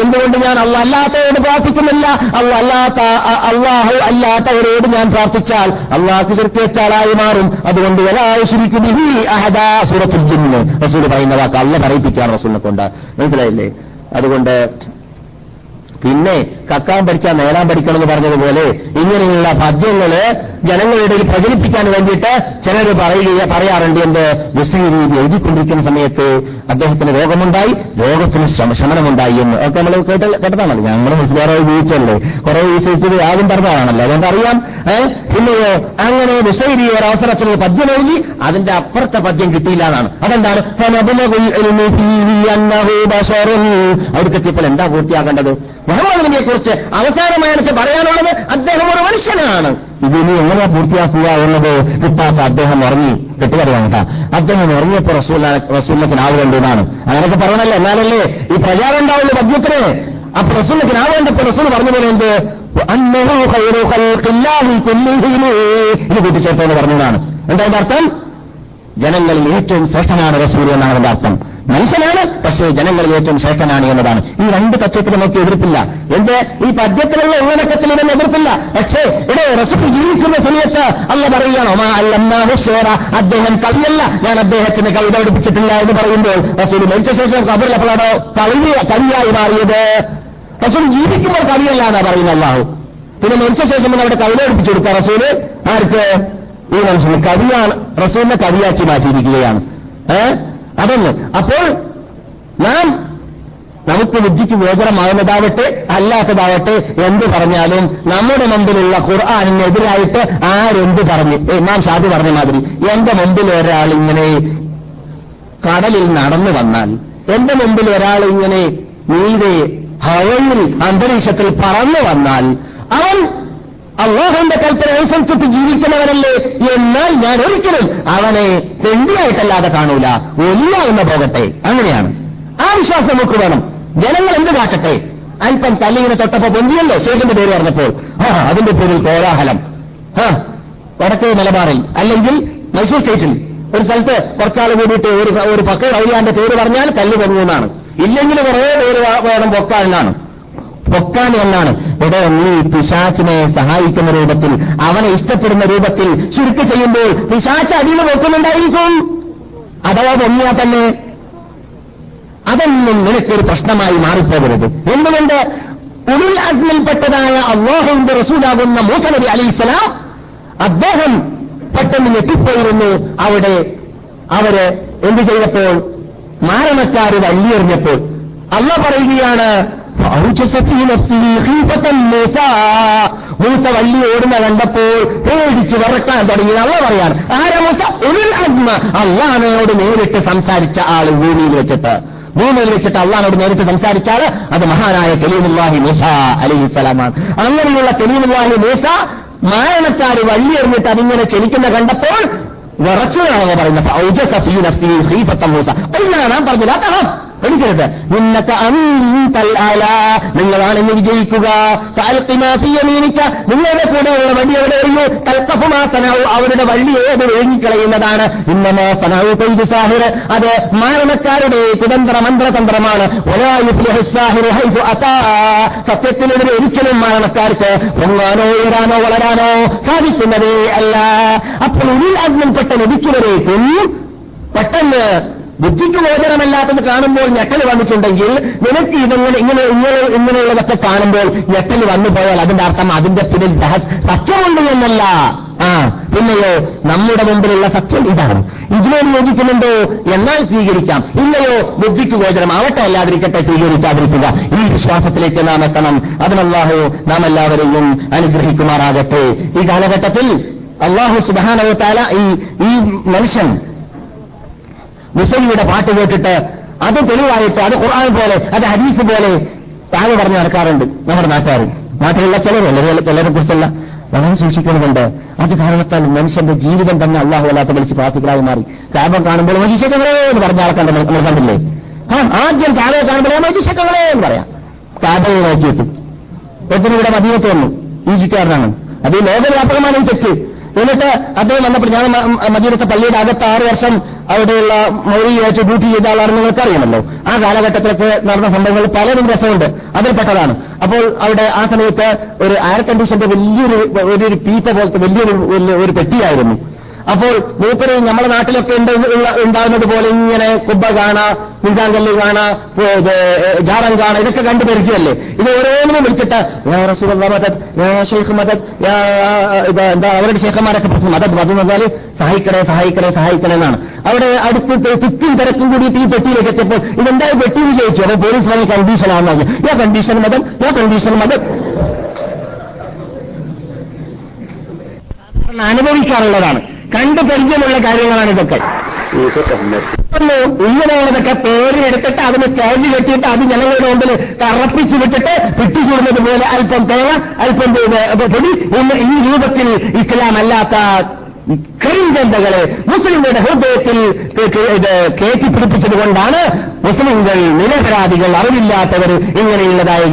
എന്തുകൊണ്ട് ഞാൻ അള്ള അല്ലാത്തവരോട് പ്രാർത്ഥിക്കുന്നില്ല? അള്ള അള്ളാഹു അല്ലാത്തവരോട് ഞാൻ പ്രാർത്ഥിച്ചാൽ അള്ളാഹ് ചെറുക്കി വെച്ചാലായി മാറും. അതുകൊണ്ട് ഒലാശുരിക്കും അഹദ. സൂറത്തുൽ ജിന്ന്. റസൂൽ പറയുന്ന വാക്ക് അല്ല പറയിപ്പിക്കാൻ റസൂലിനെ കൊണ്ട്. മനസ്സിലായില്ലേ? അതുകൊണ്ട് പിന്നെ കക്കാൻ പഠിച്ചാൽ നേടാൻ പഠിക്കണം എന്ന് പറഞ്ഞതുപോലെ ഇങ്ങനെയുള്ള പദ്യങ്ങൾ ജനങ്ങളുടെ പ്രചരിപ്പിക്കാൻ വേണ്ടിയിട്ട് ചിലർ പറയുക പറയാറുണ്ട് എന്ത് മുസ്ലിം രീതി എഴുതിക്കൊണ്ടിരിക്കുന്ന സമയത്ത് അദ്ദേഹത്തിന് രോഗമുണ്ടായി രോഗത്തിന് ശമനമുണ്ടായി എന്ന്. ഒക്കെ നമ്മൾ കേട്ട കേട്ടതാണല്ലോ. ഞങ്ങൾ മുസ്ലിമാരെ ജീവിച്ചല്ലേ കുറെ വിശ്വസിച്ചത് ആദ്യം പറഞ്ഞതാണല്ലോ. അതുകൊണ്ട് അറിയാം പിന്നെയോ അങ്ങനെ മുസൈരി ഒരു അവസരത്തിൽ പദ്യം എഴുതി അതിന്റെ അപ്പുറത്തെ പദ്യം കിട്ടിയില്ല എന്നാണ്. അതെന്താണ്? അവിടേക്കെത്തിയപ്പോൾ എന്താ പൂർത്തിയാക്കേണ്ടത്? മുഹമ്മദ് നബിയെ കുറിച്ച് അവസാനമായി എനിക്ക് പറയാനുള്ളത് അദ്ദേഹം ഒരു മനുഷ്യനാണ്. ഇതിനി എങ്ങനെ പൂർത്തിയാക്കുക എന്നത് കിട്ടാത്ത അദ്ദേഹം ഉറങ്ങി. കെട്ടുകറിയാണ് കേട്ടോ. അദ്ദേഹം ഉറങ്ങിയപ്പോ റസൂലിനൊക്കെ നാവ് കണ്ടതാണ് അങ്ങനെയൊക്കെ പറയണല്ലേ? എന്നാലല്ലേ ഈ പ്രചാരം ഉണ്ടാവുള്ളൂ മദ്യത്തിന് അപ്പൊ റസൂലിനൊക്കെ ആവ് കണ്ടപ്പോ റസൂൽ പറഞ്ഞ പോലെ എന്ത്? ഇത് കൂട്ടിച്ചേർത്തെന്ന് പറഞ്ഞതാണ്. എന്താ അർത്ഥം? ജനങ്ങളിൽ ഏറ്റവും ശ്രേഷ്ഠനാണ് റസൂൽ എന്നാണ് അതിന്റെ അർത്ഥം. മനുഷ്യനാണ് പക്ഷേ ജനങ്ങളിൽ ഏറ്റവും ശ്രേഷ്ഠനാണ് എന്നതാണ്. ഈ രണ്ട് തത്വത്തിൽ നമുക്ക് എതിർപ്പില്ല. എന്ത്? ഈ പദ്യത്തിലുള്ള ഉള്ളടക്കത്തിൽ ഇവൻ എതിർപ്പില്ല. പക്ഷേ ഇവിടെ റസൂൽ ജീവിക്കുന്ന സമയത്ത് അല്ല പറയണോ ഷേറ. അദ്ദേഹം കവിയല്ല ഞാൻ അദ്ദേഹത്തിന് കവിത പഠിപ്പിച്ചിട്ടില്ല എന്ന് പറയുമ്പോൾ റസൂൽ മരിച്ച ശേഷം കബറിലപ്പോഴാണോ കവി കവിയായി മാറിയത്. റസൂൽ ജീവിക്കുമ്പോൾ കവിയല്ല എന്നാ പറയുന്നത് അല്ലാഹു. പിന്നെ മരിച്ച ശേഷം പിന്നെ അവിടെ കവിത പഠിപ്പിച്ചു കൊടുക്കുക റസൂൽ ആർക്ക്? ഈ മനുഷ്യന് കവിയാണ് റസൂലിനെ കവിയാക്കി മാറ്റിയിരിക്കുകയാണ്. ഏഹ് അതൊന്ന് അപ്പോൾ നാം നമുക്ക് ബുദ്ധിക്ക് ഗോചരമാകുന്നതാവട്ടെ അല്ലാത്തതാവട്ടെ എന്ത് പറഞ്ഞാലും നമ്മുടെ മുമ്പിലുള്ള ഖുർആാനിനെതിരായിട്ട് ആരെന്ത് പറഞ്ഞു? നാം ഷാദി പറഞ്ഞ മാതിരി എന്റെ മുമ്പിൽ ഒരാൾ ഇങ്ങനെ കടലിൽ നടന്നു വന്നാൽ എന്റെ മുമ്പിൽ ഒരാൾ ഇങ്ങനെ നീതെ ഹവയിൽ അന്തരീക്ഷത്തിൽ പറന്നു വന്നാൽ അവൻ അള്ളാഹുന്റെ കൽപ്പന അനുസരിച്ചിട്ട് ജീവിക്കുന്നവനല്ലേ എന്നാൽ ഞാൻ ഒരിക്കലും അവനെ തെണ്ടിയായിട്ടല്ലാതെ കാണൂല. ഒല്ല എന്ന് പോകട്ടെ. അങ്ങനെയാണ്. ആ വിശ്വാസം നമുക്ക് വേണം. ജനങ്ങൾ എന്ത് കാട്ടട്ടെ അല്പം തല്ലിങ്ങനെ തൊട്ടപ്പോ പൊന്തിയല്ലോ? ശേഷന്റെ പേര് പറഞ്ഞപ്പോൾ. ആ അതിന്റെ പേരിൽ കോലാഹലം. ആ വടക്കേ മലബാറിൽ. അല്ലെങ്കിൽ മൈസൂർ സ്റ്റേറ്റിൽ. ഒരു സ്ഥലത്ത് കുറച്ചാൾ കൂടിയിട്ട് ഒരു ഒരു പക്ക വൈലാന്റെ പേര് പറഞ്ഞാൽ കല്ല് പൊങ്ങുന്നതാണ് ഇല്ലെങ്കിൽ കുറേ പേര് വേണം പൊക്കാനാണ്. പൊക്കാൻ എന്നാണ്. ഇവിടെ നീ പിശാച്ചിനെ സഹായിക്കുന്ന രൂപത്തിൽ അവനെ ഇഷ്ടപ്പെടുന്ന രൂപത്തിൽ ചുരുക്ക് ചെയ്യുമ്പോൾ പിശാച്ച് അടിയിൽ വെക്കുന്നുണ്ടായിരിക്കും അഥവാ പൊന്നിയാ തന്നെ. അതൊന്നും നിനക്കൊരു പ്രശ്നമായി മാറിപ്പോകരുത്. എന്തുകൊണ്ട്? ഉരുൾ അസ്മിൽപ്പെട്ടതായ അള്ളാഹുവിന്റെ റസൂലാകുന്ന മൂസ നബി ഇസ്ലാം അദ്ദേഹം പെട്ടെന്ന് ഞെട്ടിപ്പോയിരുന്നു. അവിടെ അവർ എന്ത് ചെയ്തപ്പോൾ? മാരണക്കാർ വല്ലിയെറിഞ്ഞപ്പോൾ അല്ല പറയുകയാണ് മൂസ. വള്ളി ഓടുന്ന കണ്ടപ്പോൾ പേടിച്ച് വിറക്കാൻ തുടങ്ങി. നല്ല പറയാണ് ആരാ മൂസ? ഒരു അഗ്മ അള്ളാഹനോട് നേരിട്ട് സംസാരിച്ച ആൾ ഭൂമിയിൽ വെച്ചിട്ട്. ഭൂമിയിൽ വെച്ചിട്ട് അള്ളഹാനോട് നേരിട്ട് സംസാരിച്ച ആൾ അത് മഹാനായ കലീമുല്ലാഹി മൂസ അലിഹിസ്സലാമാണ് അങ്ങനെയുള്ള കലീമുല്ലാഹി മൂസ മാരണക്കാർ വള്ളി എറിഞ്ഞിട്ട് അതിങ്ങനെ ചലിക്കുന്ന കണ്ടപ്പോൾ വിറച്ചതാണെന്ന് പറയുന്നത്. ഔജസഫീ നഫ്സി ഹീഫത്തം മൂസ. ഒന്നാണ് പറഞ്ഞില്ല. എടുക്കരുത് നിന്നക്ക അന്തൽ അല. നിങ്ങളാണ് ഇന്ന് വിജയിക്കുക നിങ്ങളുടെ നിങ്ങളുടെ കൂടെയുള്ള വണ്ടി എവിടെ എറിയൂ കൽക്കഫുമാ സനാവു അവരുടെ വള്ളി ഏത് ഒഴുകിക്കളയുന്നതാണ്? ഇന്നമാ സനാവു പെയ്തു സാഹിർ. അത് മാരണക്കാരുടെ കുതന്ത്ര മന്ത്രതന്ത്രമാണ്. സത്യത്തിനെതിരെ ഒരിക്കലും മാരണക്കാർക്ക് പൊങ്ങാനോ ഉയരാനോ വളരാനോ സാധിക്കുന്നതേ അല്ല. അപ്പോൾ ഉള്ളിൽ അഗ്നിൽപ്പെട്ട ലഭിക്കുന്നവരേക്കും പെട്ടെന്ന് ബുദ്ധിക്ക് ഗോചരമല്ലാത്തത് കാണുമ്പോൾ ഞെട്ടൽ വന്നിട്ടുണ്ടെങ്കിൽ നിനക്ക് ഇതെങ്ങനെ ഇങ്ങനെ ഇങ്ങനെ ഇങ്ങനെയുള്ളതൊക്കെ കാണുമ്പോൾ ഞെട്ടൽ വന്നു പോയാൽ അതിന്റെ അർത്ഥം അതിന്റെ പിന്നിൽ രഹസ് സത്യമുണ്ട് എന്നല്ല. ആ പിന്നെയോ നമ്മുടെ മുമ്പിലുള്ള സത്യം ഇതാണ്. ഇതിനോട് യോജിക്കുന്നുണ്ടോ? എന്നാൽ സ്വീകരിക്കാം. ഇല്ലയോ ബുദ്ധിക്ക് ഗോചരം ആവട്ടെ അല്ലാതിരിക്കട്ടെ സ്വീകരിക്കാതിരിക്കുക. ഈ വിശ്വാസത്തിലേക്ക് നാം എത്തണം. അതിനല്ലാഹു നാം എല്ലാവരെയും അനുഗ്രഹിക്കുമാറാകട്ടെ. ഈ കാലഘട്ടത്തിൽ അള്ളാഹു സുബാനവത്താല ഈ ഈ മനുഷ്യൻ മുസലിയുടെ പാട്ട് കേട്ടിട്ട് അത് തെളിവായിട്ട് അത് ഖുർആൻ പോലെ അത് ഹദീസ് പോലെ താഴെ പറഞ്ഞു നടക്കാറുണ്ട് നമ്മുടെ നാട്ടുകാർ. നാട്ടിലുള്ള ചിലരല്ല ചിലരെ കുറിച്ചല്ല വളരെ സൂക്ഷിക്കുന്നുണ്ട് അത് കാരണത്താൽ മനുഷ്യന്റെ ജീവിതം തന്നെ അള്ളാഹു അല്ലാത്ത വിളിച്ച് പ്രാർത്ഥിക്കലായി മാറി. കാബം കാണുമ്പോൾ മനുഷ്യക്കളെ എന്ന് പറഞ്ഞ ആൾക്കാണ്ട് നമ്മൾ കണ്ടില്ലേ? ആ ആദ്യം കാബയെ കാണുമ്പോൾ മനുഷ്യക്കളെ എന്ന് പറയാം. കാബയെ നോക്കിയിട്ട്. ഒരുത്തരും ഇവിടെ മദീനത്ത് വന്നു. ചുറ്റുകാരനാണ് അത് ഈ ലോകവ്യാപകമാണ് ഈ തെറ്റ്. എന്നിട്ട് അദ്ദേഹം വന്നപ്പോൾ ഞാൻ മദീനത്തെ പള്ളിയുടെ അകത്ത് ആറ് വർഷം അവിടെയുള്ള മൗലിയായിട്ട് ഡ്യൂട്ടി ചെയ്ത ആളാണെന്ന് നിങ്ങൾക്ക് ആ കാലഘട്ടത്തിലൊക്കെ നടന്ന സംഭവങ്ങൾ പലരും രസമുണ്ട്. അതിൽപ്പെട്ടതാണ് അപ്പോൾ അവിടെ ആ സമയത്ത് ഒരു എയർ കണ്ടീഷന്റെ വലിയൊരു ഒരു പീപ്പ പോലത്തെ വലിയൊരു ഒരു പെട്ടിയായിരുന്നു. അപ്പോൾ മൂപ്പര് നമ്മുടെ നാട്ടിലൊക്കെ ഉണ്ടാകുന്നത് പോലെ ഇങ്ങനെ കുബ്ബ കാണാ മിസാങ്കല്ല് കാണാ ജാറം കാണാ ഇതൊക്കെ കണ്ടു പരിചയമല്ലേ ഇത് ഓരോന്നിനും വിളിച്ചിട്ട് മദത് ഷെയ്ഖ് മദത് എന്താ അവരുടെ ഷെയ്ഖന്മാരൊക്കെ പറഞ്ഞു മദത് മദം പറഞ്ഞാൽ സഹായിക്കണേ സഹായിക്കണേ സഹായിക്കണേ എന്നാണ്. അവിടെ അടുത്ത് തിക്കും തിരക്കും കൂടിയിട്ട് ഈ പെട്ടിയിലേക്ക് എത്തിയപ്പോൾ ഇതെന്താ പെട്ടി? എന്ന് ചോദിച്ചു. അപ്പോൾ പോലീസ് പറഞ്ഞ കണ്ടീഷനാണെന്ന് യാ കണ്ടീഷൻ മതം യാ കണ്ടീഷൻ മതം അനുഭവിക്കാറുള്ളതാണ്. കണ്ടു പരിചയമുള്ള കാര്യങ്ങളാണ് ഇതൊക്കെ. ഇങ്ങനെയുള്ളതൊക്കെ പേരിലെടുത്തിട്ട് അതിന് സ്റ്റേജ് കെട്ടിയിട്ട് അത് ജനങ്ങളുടെ മുമ്പിൽ കറപ്പിച്ചു വിട്ടിട്ട് പിട്ടിച്ചൂടുന്നത് പോലെ അല്പം തേങ്ങ അല്പം പൊടി. ഈ രൂപത്തിൽ ഇസ്ലാം അല്ലാത്ത കരിഞ്ചന്തകളെ മുസ്ലിങ്ങളുടെ ഹൃദയത്തിൽ ഇത് കയറ്റിപ്പിടിപ്പിച്ചത് കൊണ്ടാണ് മുസ്ലിങ്ങൾ നിരപരാധികൾ അറിവില്ലാത്തവർ ഇങ്ങനെയുള്ളതായ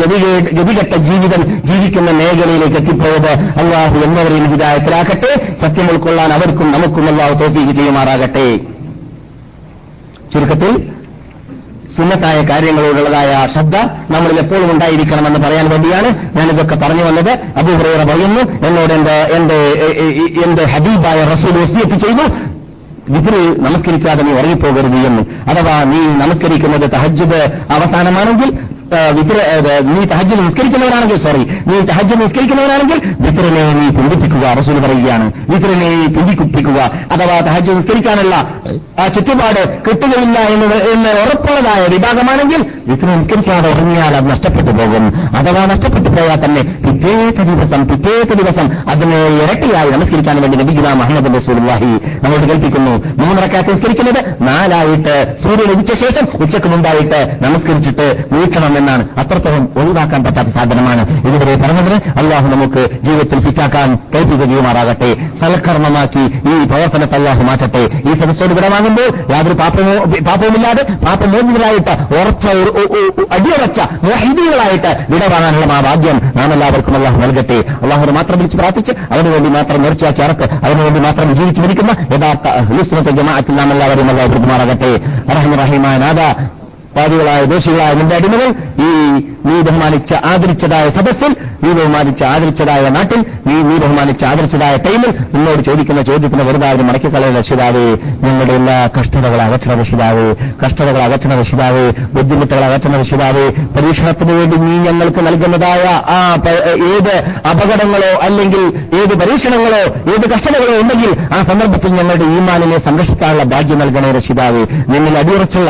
ഗതികെട്ട ജീവിതം ജീവിക്കുന്ന മേഖലയിലേക്ക് എത്തിപ്പോയത് അള്ളാഹു എന്നവരെയും ഹിതായത്തിലാക്കട്ടെ സത്യം ഉൾക്കൊള്ളാൻ അവർക്കും നമുക്കും അള്ളാഹു തോഫീക്ക് ചെയ്യുമാറാകട്ടെ ചുരുക്കത്തിൽ സുന്നത്തായ കാര്യങ്ങളോടുള്ളതായ ശ്രദ്ധ നമ്മളിൽ എപ്പോഴും ഉണ്ടായിരിക്കണമെന്ന് പറയാൻ വേണ്ടിയാണ് ഞാനിതൊക്കെ പറഞ്ഞു വന്നത്. അബുഹുറേറ പറയുന്നു എന്നോട് എന്റെ എന്റെ എന്റെ ഹബീബായ റസൂൽ വസിയത്ത് ചെയ്തു. വിതിര് നമസ്കരിക്കാതെ നീ ഉറങ്ങിപ്പോകരുത് എന്ന്. അഥവാ നീ നമസ്കരിക്കുന്നത് തഹജ്ജത് അവസാനമാണെങ്കിൽ നീ തഹജ്ജ് നിസ്കരിക്കുന്നവരാണെങ്കിൽ സോറി നീ തഹജ്ജ് നിസ്കരിക്കുന്നവരാണെങ്കിൽ വിത്രനെ നീ പിന്തിപ്പിക്കുക റസൂൽ പറയുകയാണ്. വിത്രനെ നീ പിന്തിക്കുപ്പിക്കുക അഥവാ തഹജ്ജ് നിസ്കരിക്കാനുള്ള ആ ചുറ്റുപാട് കിട്ടുകയില്ല എന്ന് എന്ന് ഉറപ്പുള്ളതായ വിഭാഗമാണെങ്കിൽ വിത്ര നിസ്കരിക്കാതെ ഉറങ്ങിയാൽ അത് നഷ്ടപ്പെട്ടു പോകും. അഥവാ നഷ്ടപ്പെട്ടു പോയാൽ തന്നെ പിറ്റേത്ത ദിവസം പിറ്റേത്ത ദിവസം അതിനെ ഇരട്ടിയായി നമസ്കരിക്കാൻ വേണ്ടി നബിഗുല മുഹമ്മദ് റസൂൽവാഹി നമ്മളോട് കൽപ്പിക്കുന്നു മൂന്നരക്കാത്ത് നിസ്കരിക്കുന്നത് നാലായിട്ട് സൂര്യൻ ഉദിച്ച ശേഷം ഉച്ചയ്ക്ക് മുമ്പായിട്ട് നമസ്കരിച്ചിട്ട് വീട്ടണം എന്നാണ്. അത്രത്തോളം ഒഴിവാക്കാൻ പറ്റാത്ത സാധനമാണ് ഇതുവരെ പറഞ്ഞതിന് അള്ളാഹു നമുക്ക് ജീവിതത്തിൽ ഫിറ്റാക്കാൻ കൽപ്പിക്കുകയുമാറാകട്ടെ സൽക്കർമ്മമാക്കി ഈ പ്രവർത്തനത്തെ അള്ളാഹു മാറ്റട്ടെ. ഈ സദസ്സോട് വിടവാങ്ങുമ്പോൾ യാതൊരു പാപമോ പാപവുമില്ലാതെ പാപമോചിതരായിട്ട് ഉറച്ച അടിയുറച്ച മോഹിതികളായിട്ട് വിടവാങ്ങാനുള്ള ആ ഭാഗ്യം നാം എല്ലാവർക്കും അള്ളാഹു നൽകട്ടെ. അള്ളാഹു മാത്രം വിളിച്ച് പ്രാർത്ഥിച്ച് അതിനുവേണ്ടി മാത്രം നേർച്ചയാക്കി അറക്ക് അതിനുവേണ്ടി മാത്രം ജീവിച്ചു മരിക്കുന്ന യഥാർത്ഥ ഹുസ്നത്തെ ജമാഅത്തിൽ നാം എല്ലാവരും അള്ളാഹു പെരുമാറാകട്ടെ റഹ്മ നാദ പാതികളായ ദോഷികളായ നിന്റെ അടിമകൾ ഈ നീ ബഹുമാനിച്ച ആദരിച്ചതായ സദസ്സിൽ നീ ബഹുമാനിച്ച ആദരിച്ചതായ നാട്ടിൽ നീ നീ ബഹുമാനിച്ച ആദരിച്ചതായ ടൈമിൽ നിന്നോട് ചോദിക്കുന്ന ചോദ്യത്തിന് വെറുതെ ആരും മടക്കിക്കളയ രക്ഷിതാവേ ഞങ്ങളുടെ എല്ലാ കഷ്ടതകൾ അകറ്റണ രക്ഷിതാവേ കഷ്ടതകൾ അകറ്റണ രക്ഷിതാവേ ബുദ്ധിമുട്ടുകൾ അകറ്റണ രക്ഷിതാവേ പരീക്ഷണത്തിന് വേണ്ടി നീ ഞങ്ങൾക്ക് നൽകുന്നതായ ആ ഏത് അപകടങ്ങളോ അല്ലെങ്കിൽ ഏത് പരീക്ഷണങ്ങളോ ഏത് കഷ്ടതകളോ ഉണ്ടെങ്കിൽ ആ സന്ദർഭത്തിൽ ഞങ്ങളുടെ ഈമാനിനെ സംരക്ഷിക്കാനുള്ള ഭാഗ്യം നൽകണേ രക്ഷിതാവേ. നിന്നിൽ അടിയുറച്ചുള്ള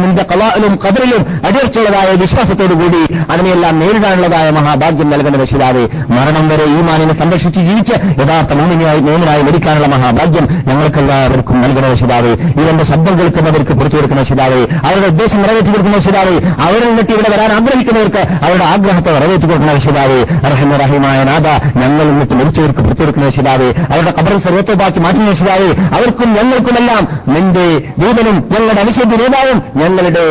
നിന്റെ കലാലും കബറിലും അടിയർച്ചുള്ളതായ വിശ്വാസത്തോടുകൂടി അതിനെയെല്ലാം നേരിടാനുള്ളതായ മഹാഭാഗ്യം നൽകുന്ന രക്ഷിതാവേ മരണം വരെ ഈ മാനിനെ സംരക്ഷിച്ച് ജീവിച്ച് യഥാർത്ഥ മോമിനിയായി മോമിനായി മരിക്കാനുള്ള മഹാഭാഗ്യം ഞങ്ങൾക്കെല്ലാവർക്കും നൽകുന്ന രക്ഷിതാവേ. ഇവന്റെ ശബ്ദം കേൾക്കുന്നവർക്ക് പുറത്തു കൊടുക്കുന്ന രക്ഷിതാവേ അവരുടെ ഉദ്ദേശം നിറവേറ്റി കൊടുക്കുന്ന രക്ഷിതാവേ അവരിൽ നിന്നിട്ട് ഇവിടെ വരാൻ ആഗ്രഹിക്കുന്നവർക്ക് അവരുടെ ആഗ്രഹത്തെ നിറവേറ്റി കൊടുക്കുന്ന രക്ഷിതാവേ. അർഹന റഹിമായ നാഥ ഞങ്ങൾ നിന്നിട്ട് മരിച്ചവർക്ക് പുറത്തു കൊടുക്കുന്ന രക്ഷിതാവേ. അവരുടെ കബറിൽ സർവത്വമാക്കി മാറ്റുന്ന രക്ഷിതാവേ അവർക്കും ഞങ്ങൾക്കുമെല്ലാം നിന്റെ ദൂതനും ഞങ്ങളുടെ അനുശേദ്യ നേതാവും ഞങ്ങളുടെ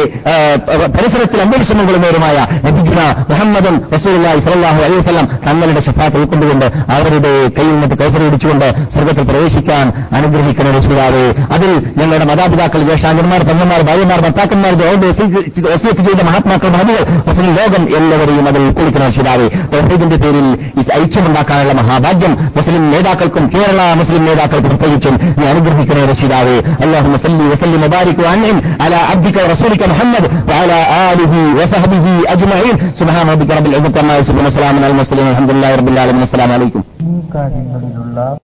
പരിസരത്തിൽ അന്തരീക്ഷം കൊള്ളുന്നവരുമായ നബിഗുന മുഹമ്മദും റസൂലുള്ളാഹി സലാഹു അലൈഹി വസല്ലം തങ്ങളുടെ ശഫാത്ത് ഉൾക്കൊണ്ടുകൊണ്ട് അവരുടെ കയ്യിൽ നിന്നിട്ട് കൈസർ പിടിച്ചുകൊണ്ട് സ്വർഗത്തിൽ പ്രവേശിക്കാൻ അനുഗ്രഹിക്കുന്ന രക്ഷിതാവേ അതിൽ ഞങ്ങളുടെ മാതാപിതാക്കൾ ജ്യേഷ്ഠാന്മാർ പെണ്ണന്മാർ ഭാര്യമാർ ഭർത്താക്കന്മാർ ജോലി ചെയ്ത മഹാത്മാക്കൾ മതികൾ മുസ്ലിം ലോകം എല്ലാവരെയും അതിൽ ഉൾക്കൊള്ളിക്കുന്ന രക്ഷിതാവേ തൗഹീദിന്റെ പേരിൽ ഐക്യമുണ്ടാക്കാനുള്ള മഹാഭാഗ്യം മുസ്ലിം നേതാക്കൾക്കും കേരള മുസ്ലിം നേതാക്കൾക്കും പ്രത്യേകിച്ചും അനുഗ്രഹിക്കുന്ന രക്ഷിതാവേ അള്ളാഹു വസല്ലി വസല്ലി മുബാരിക് അല അലാ അബ്ദിക റസൂലിക മുഹമ്മദ് വഅലാ ആലിഹി وصحبه അജ്മഈൻ. സുബ്ഹാന റബ്ബിക റബ്ബിൽ العزة عما يصفون وسلام على المرسلين അൽഹംദുലില്ലാഹി റബ്ബിൽ ആലമീൻ. العالمين ഈ കാര്യങ്ങളിലുള്ള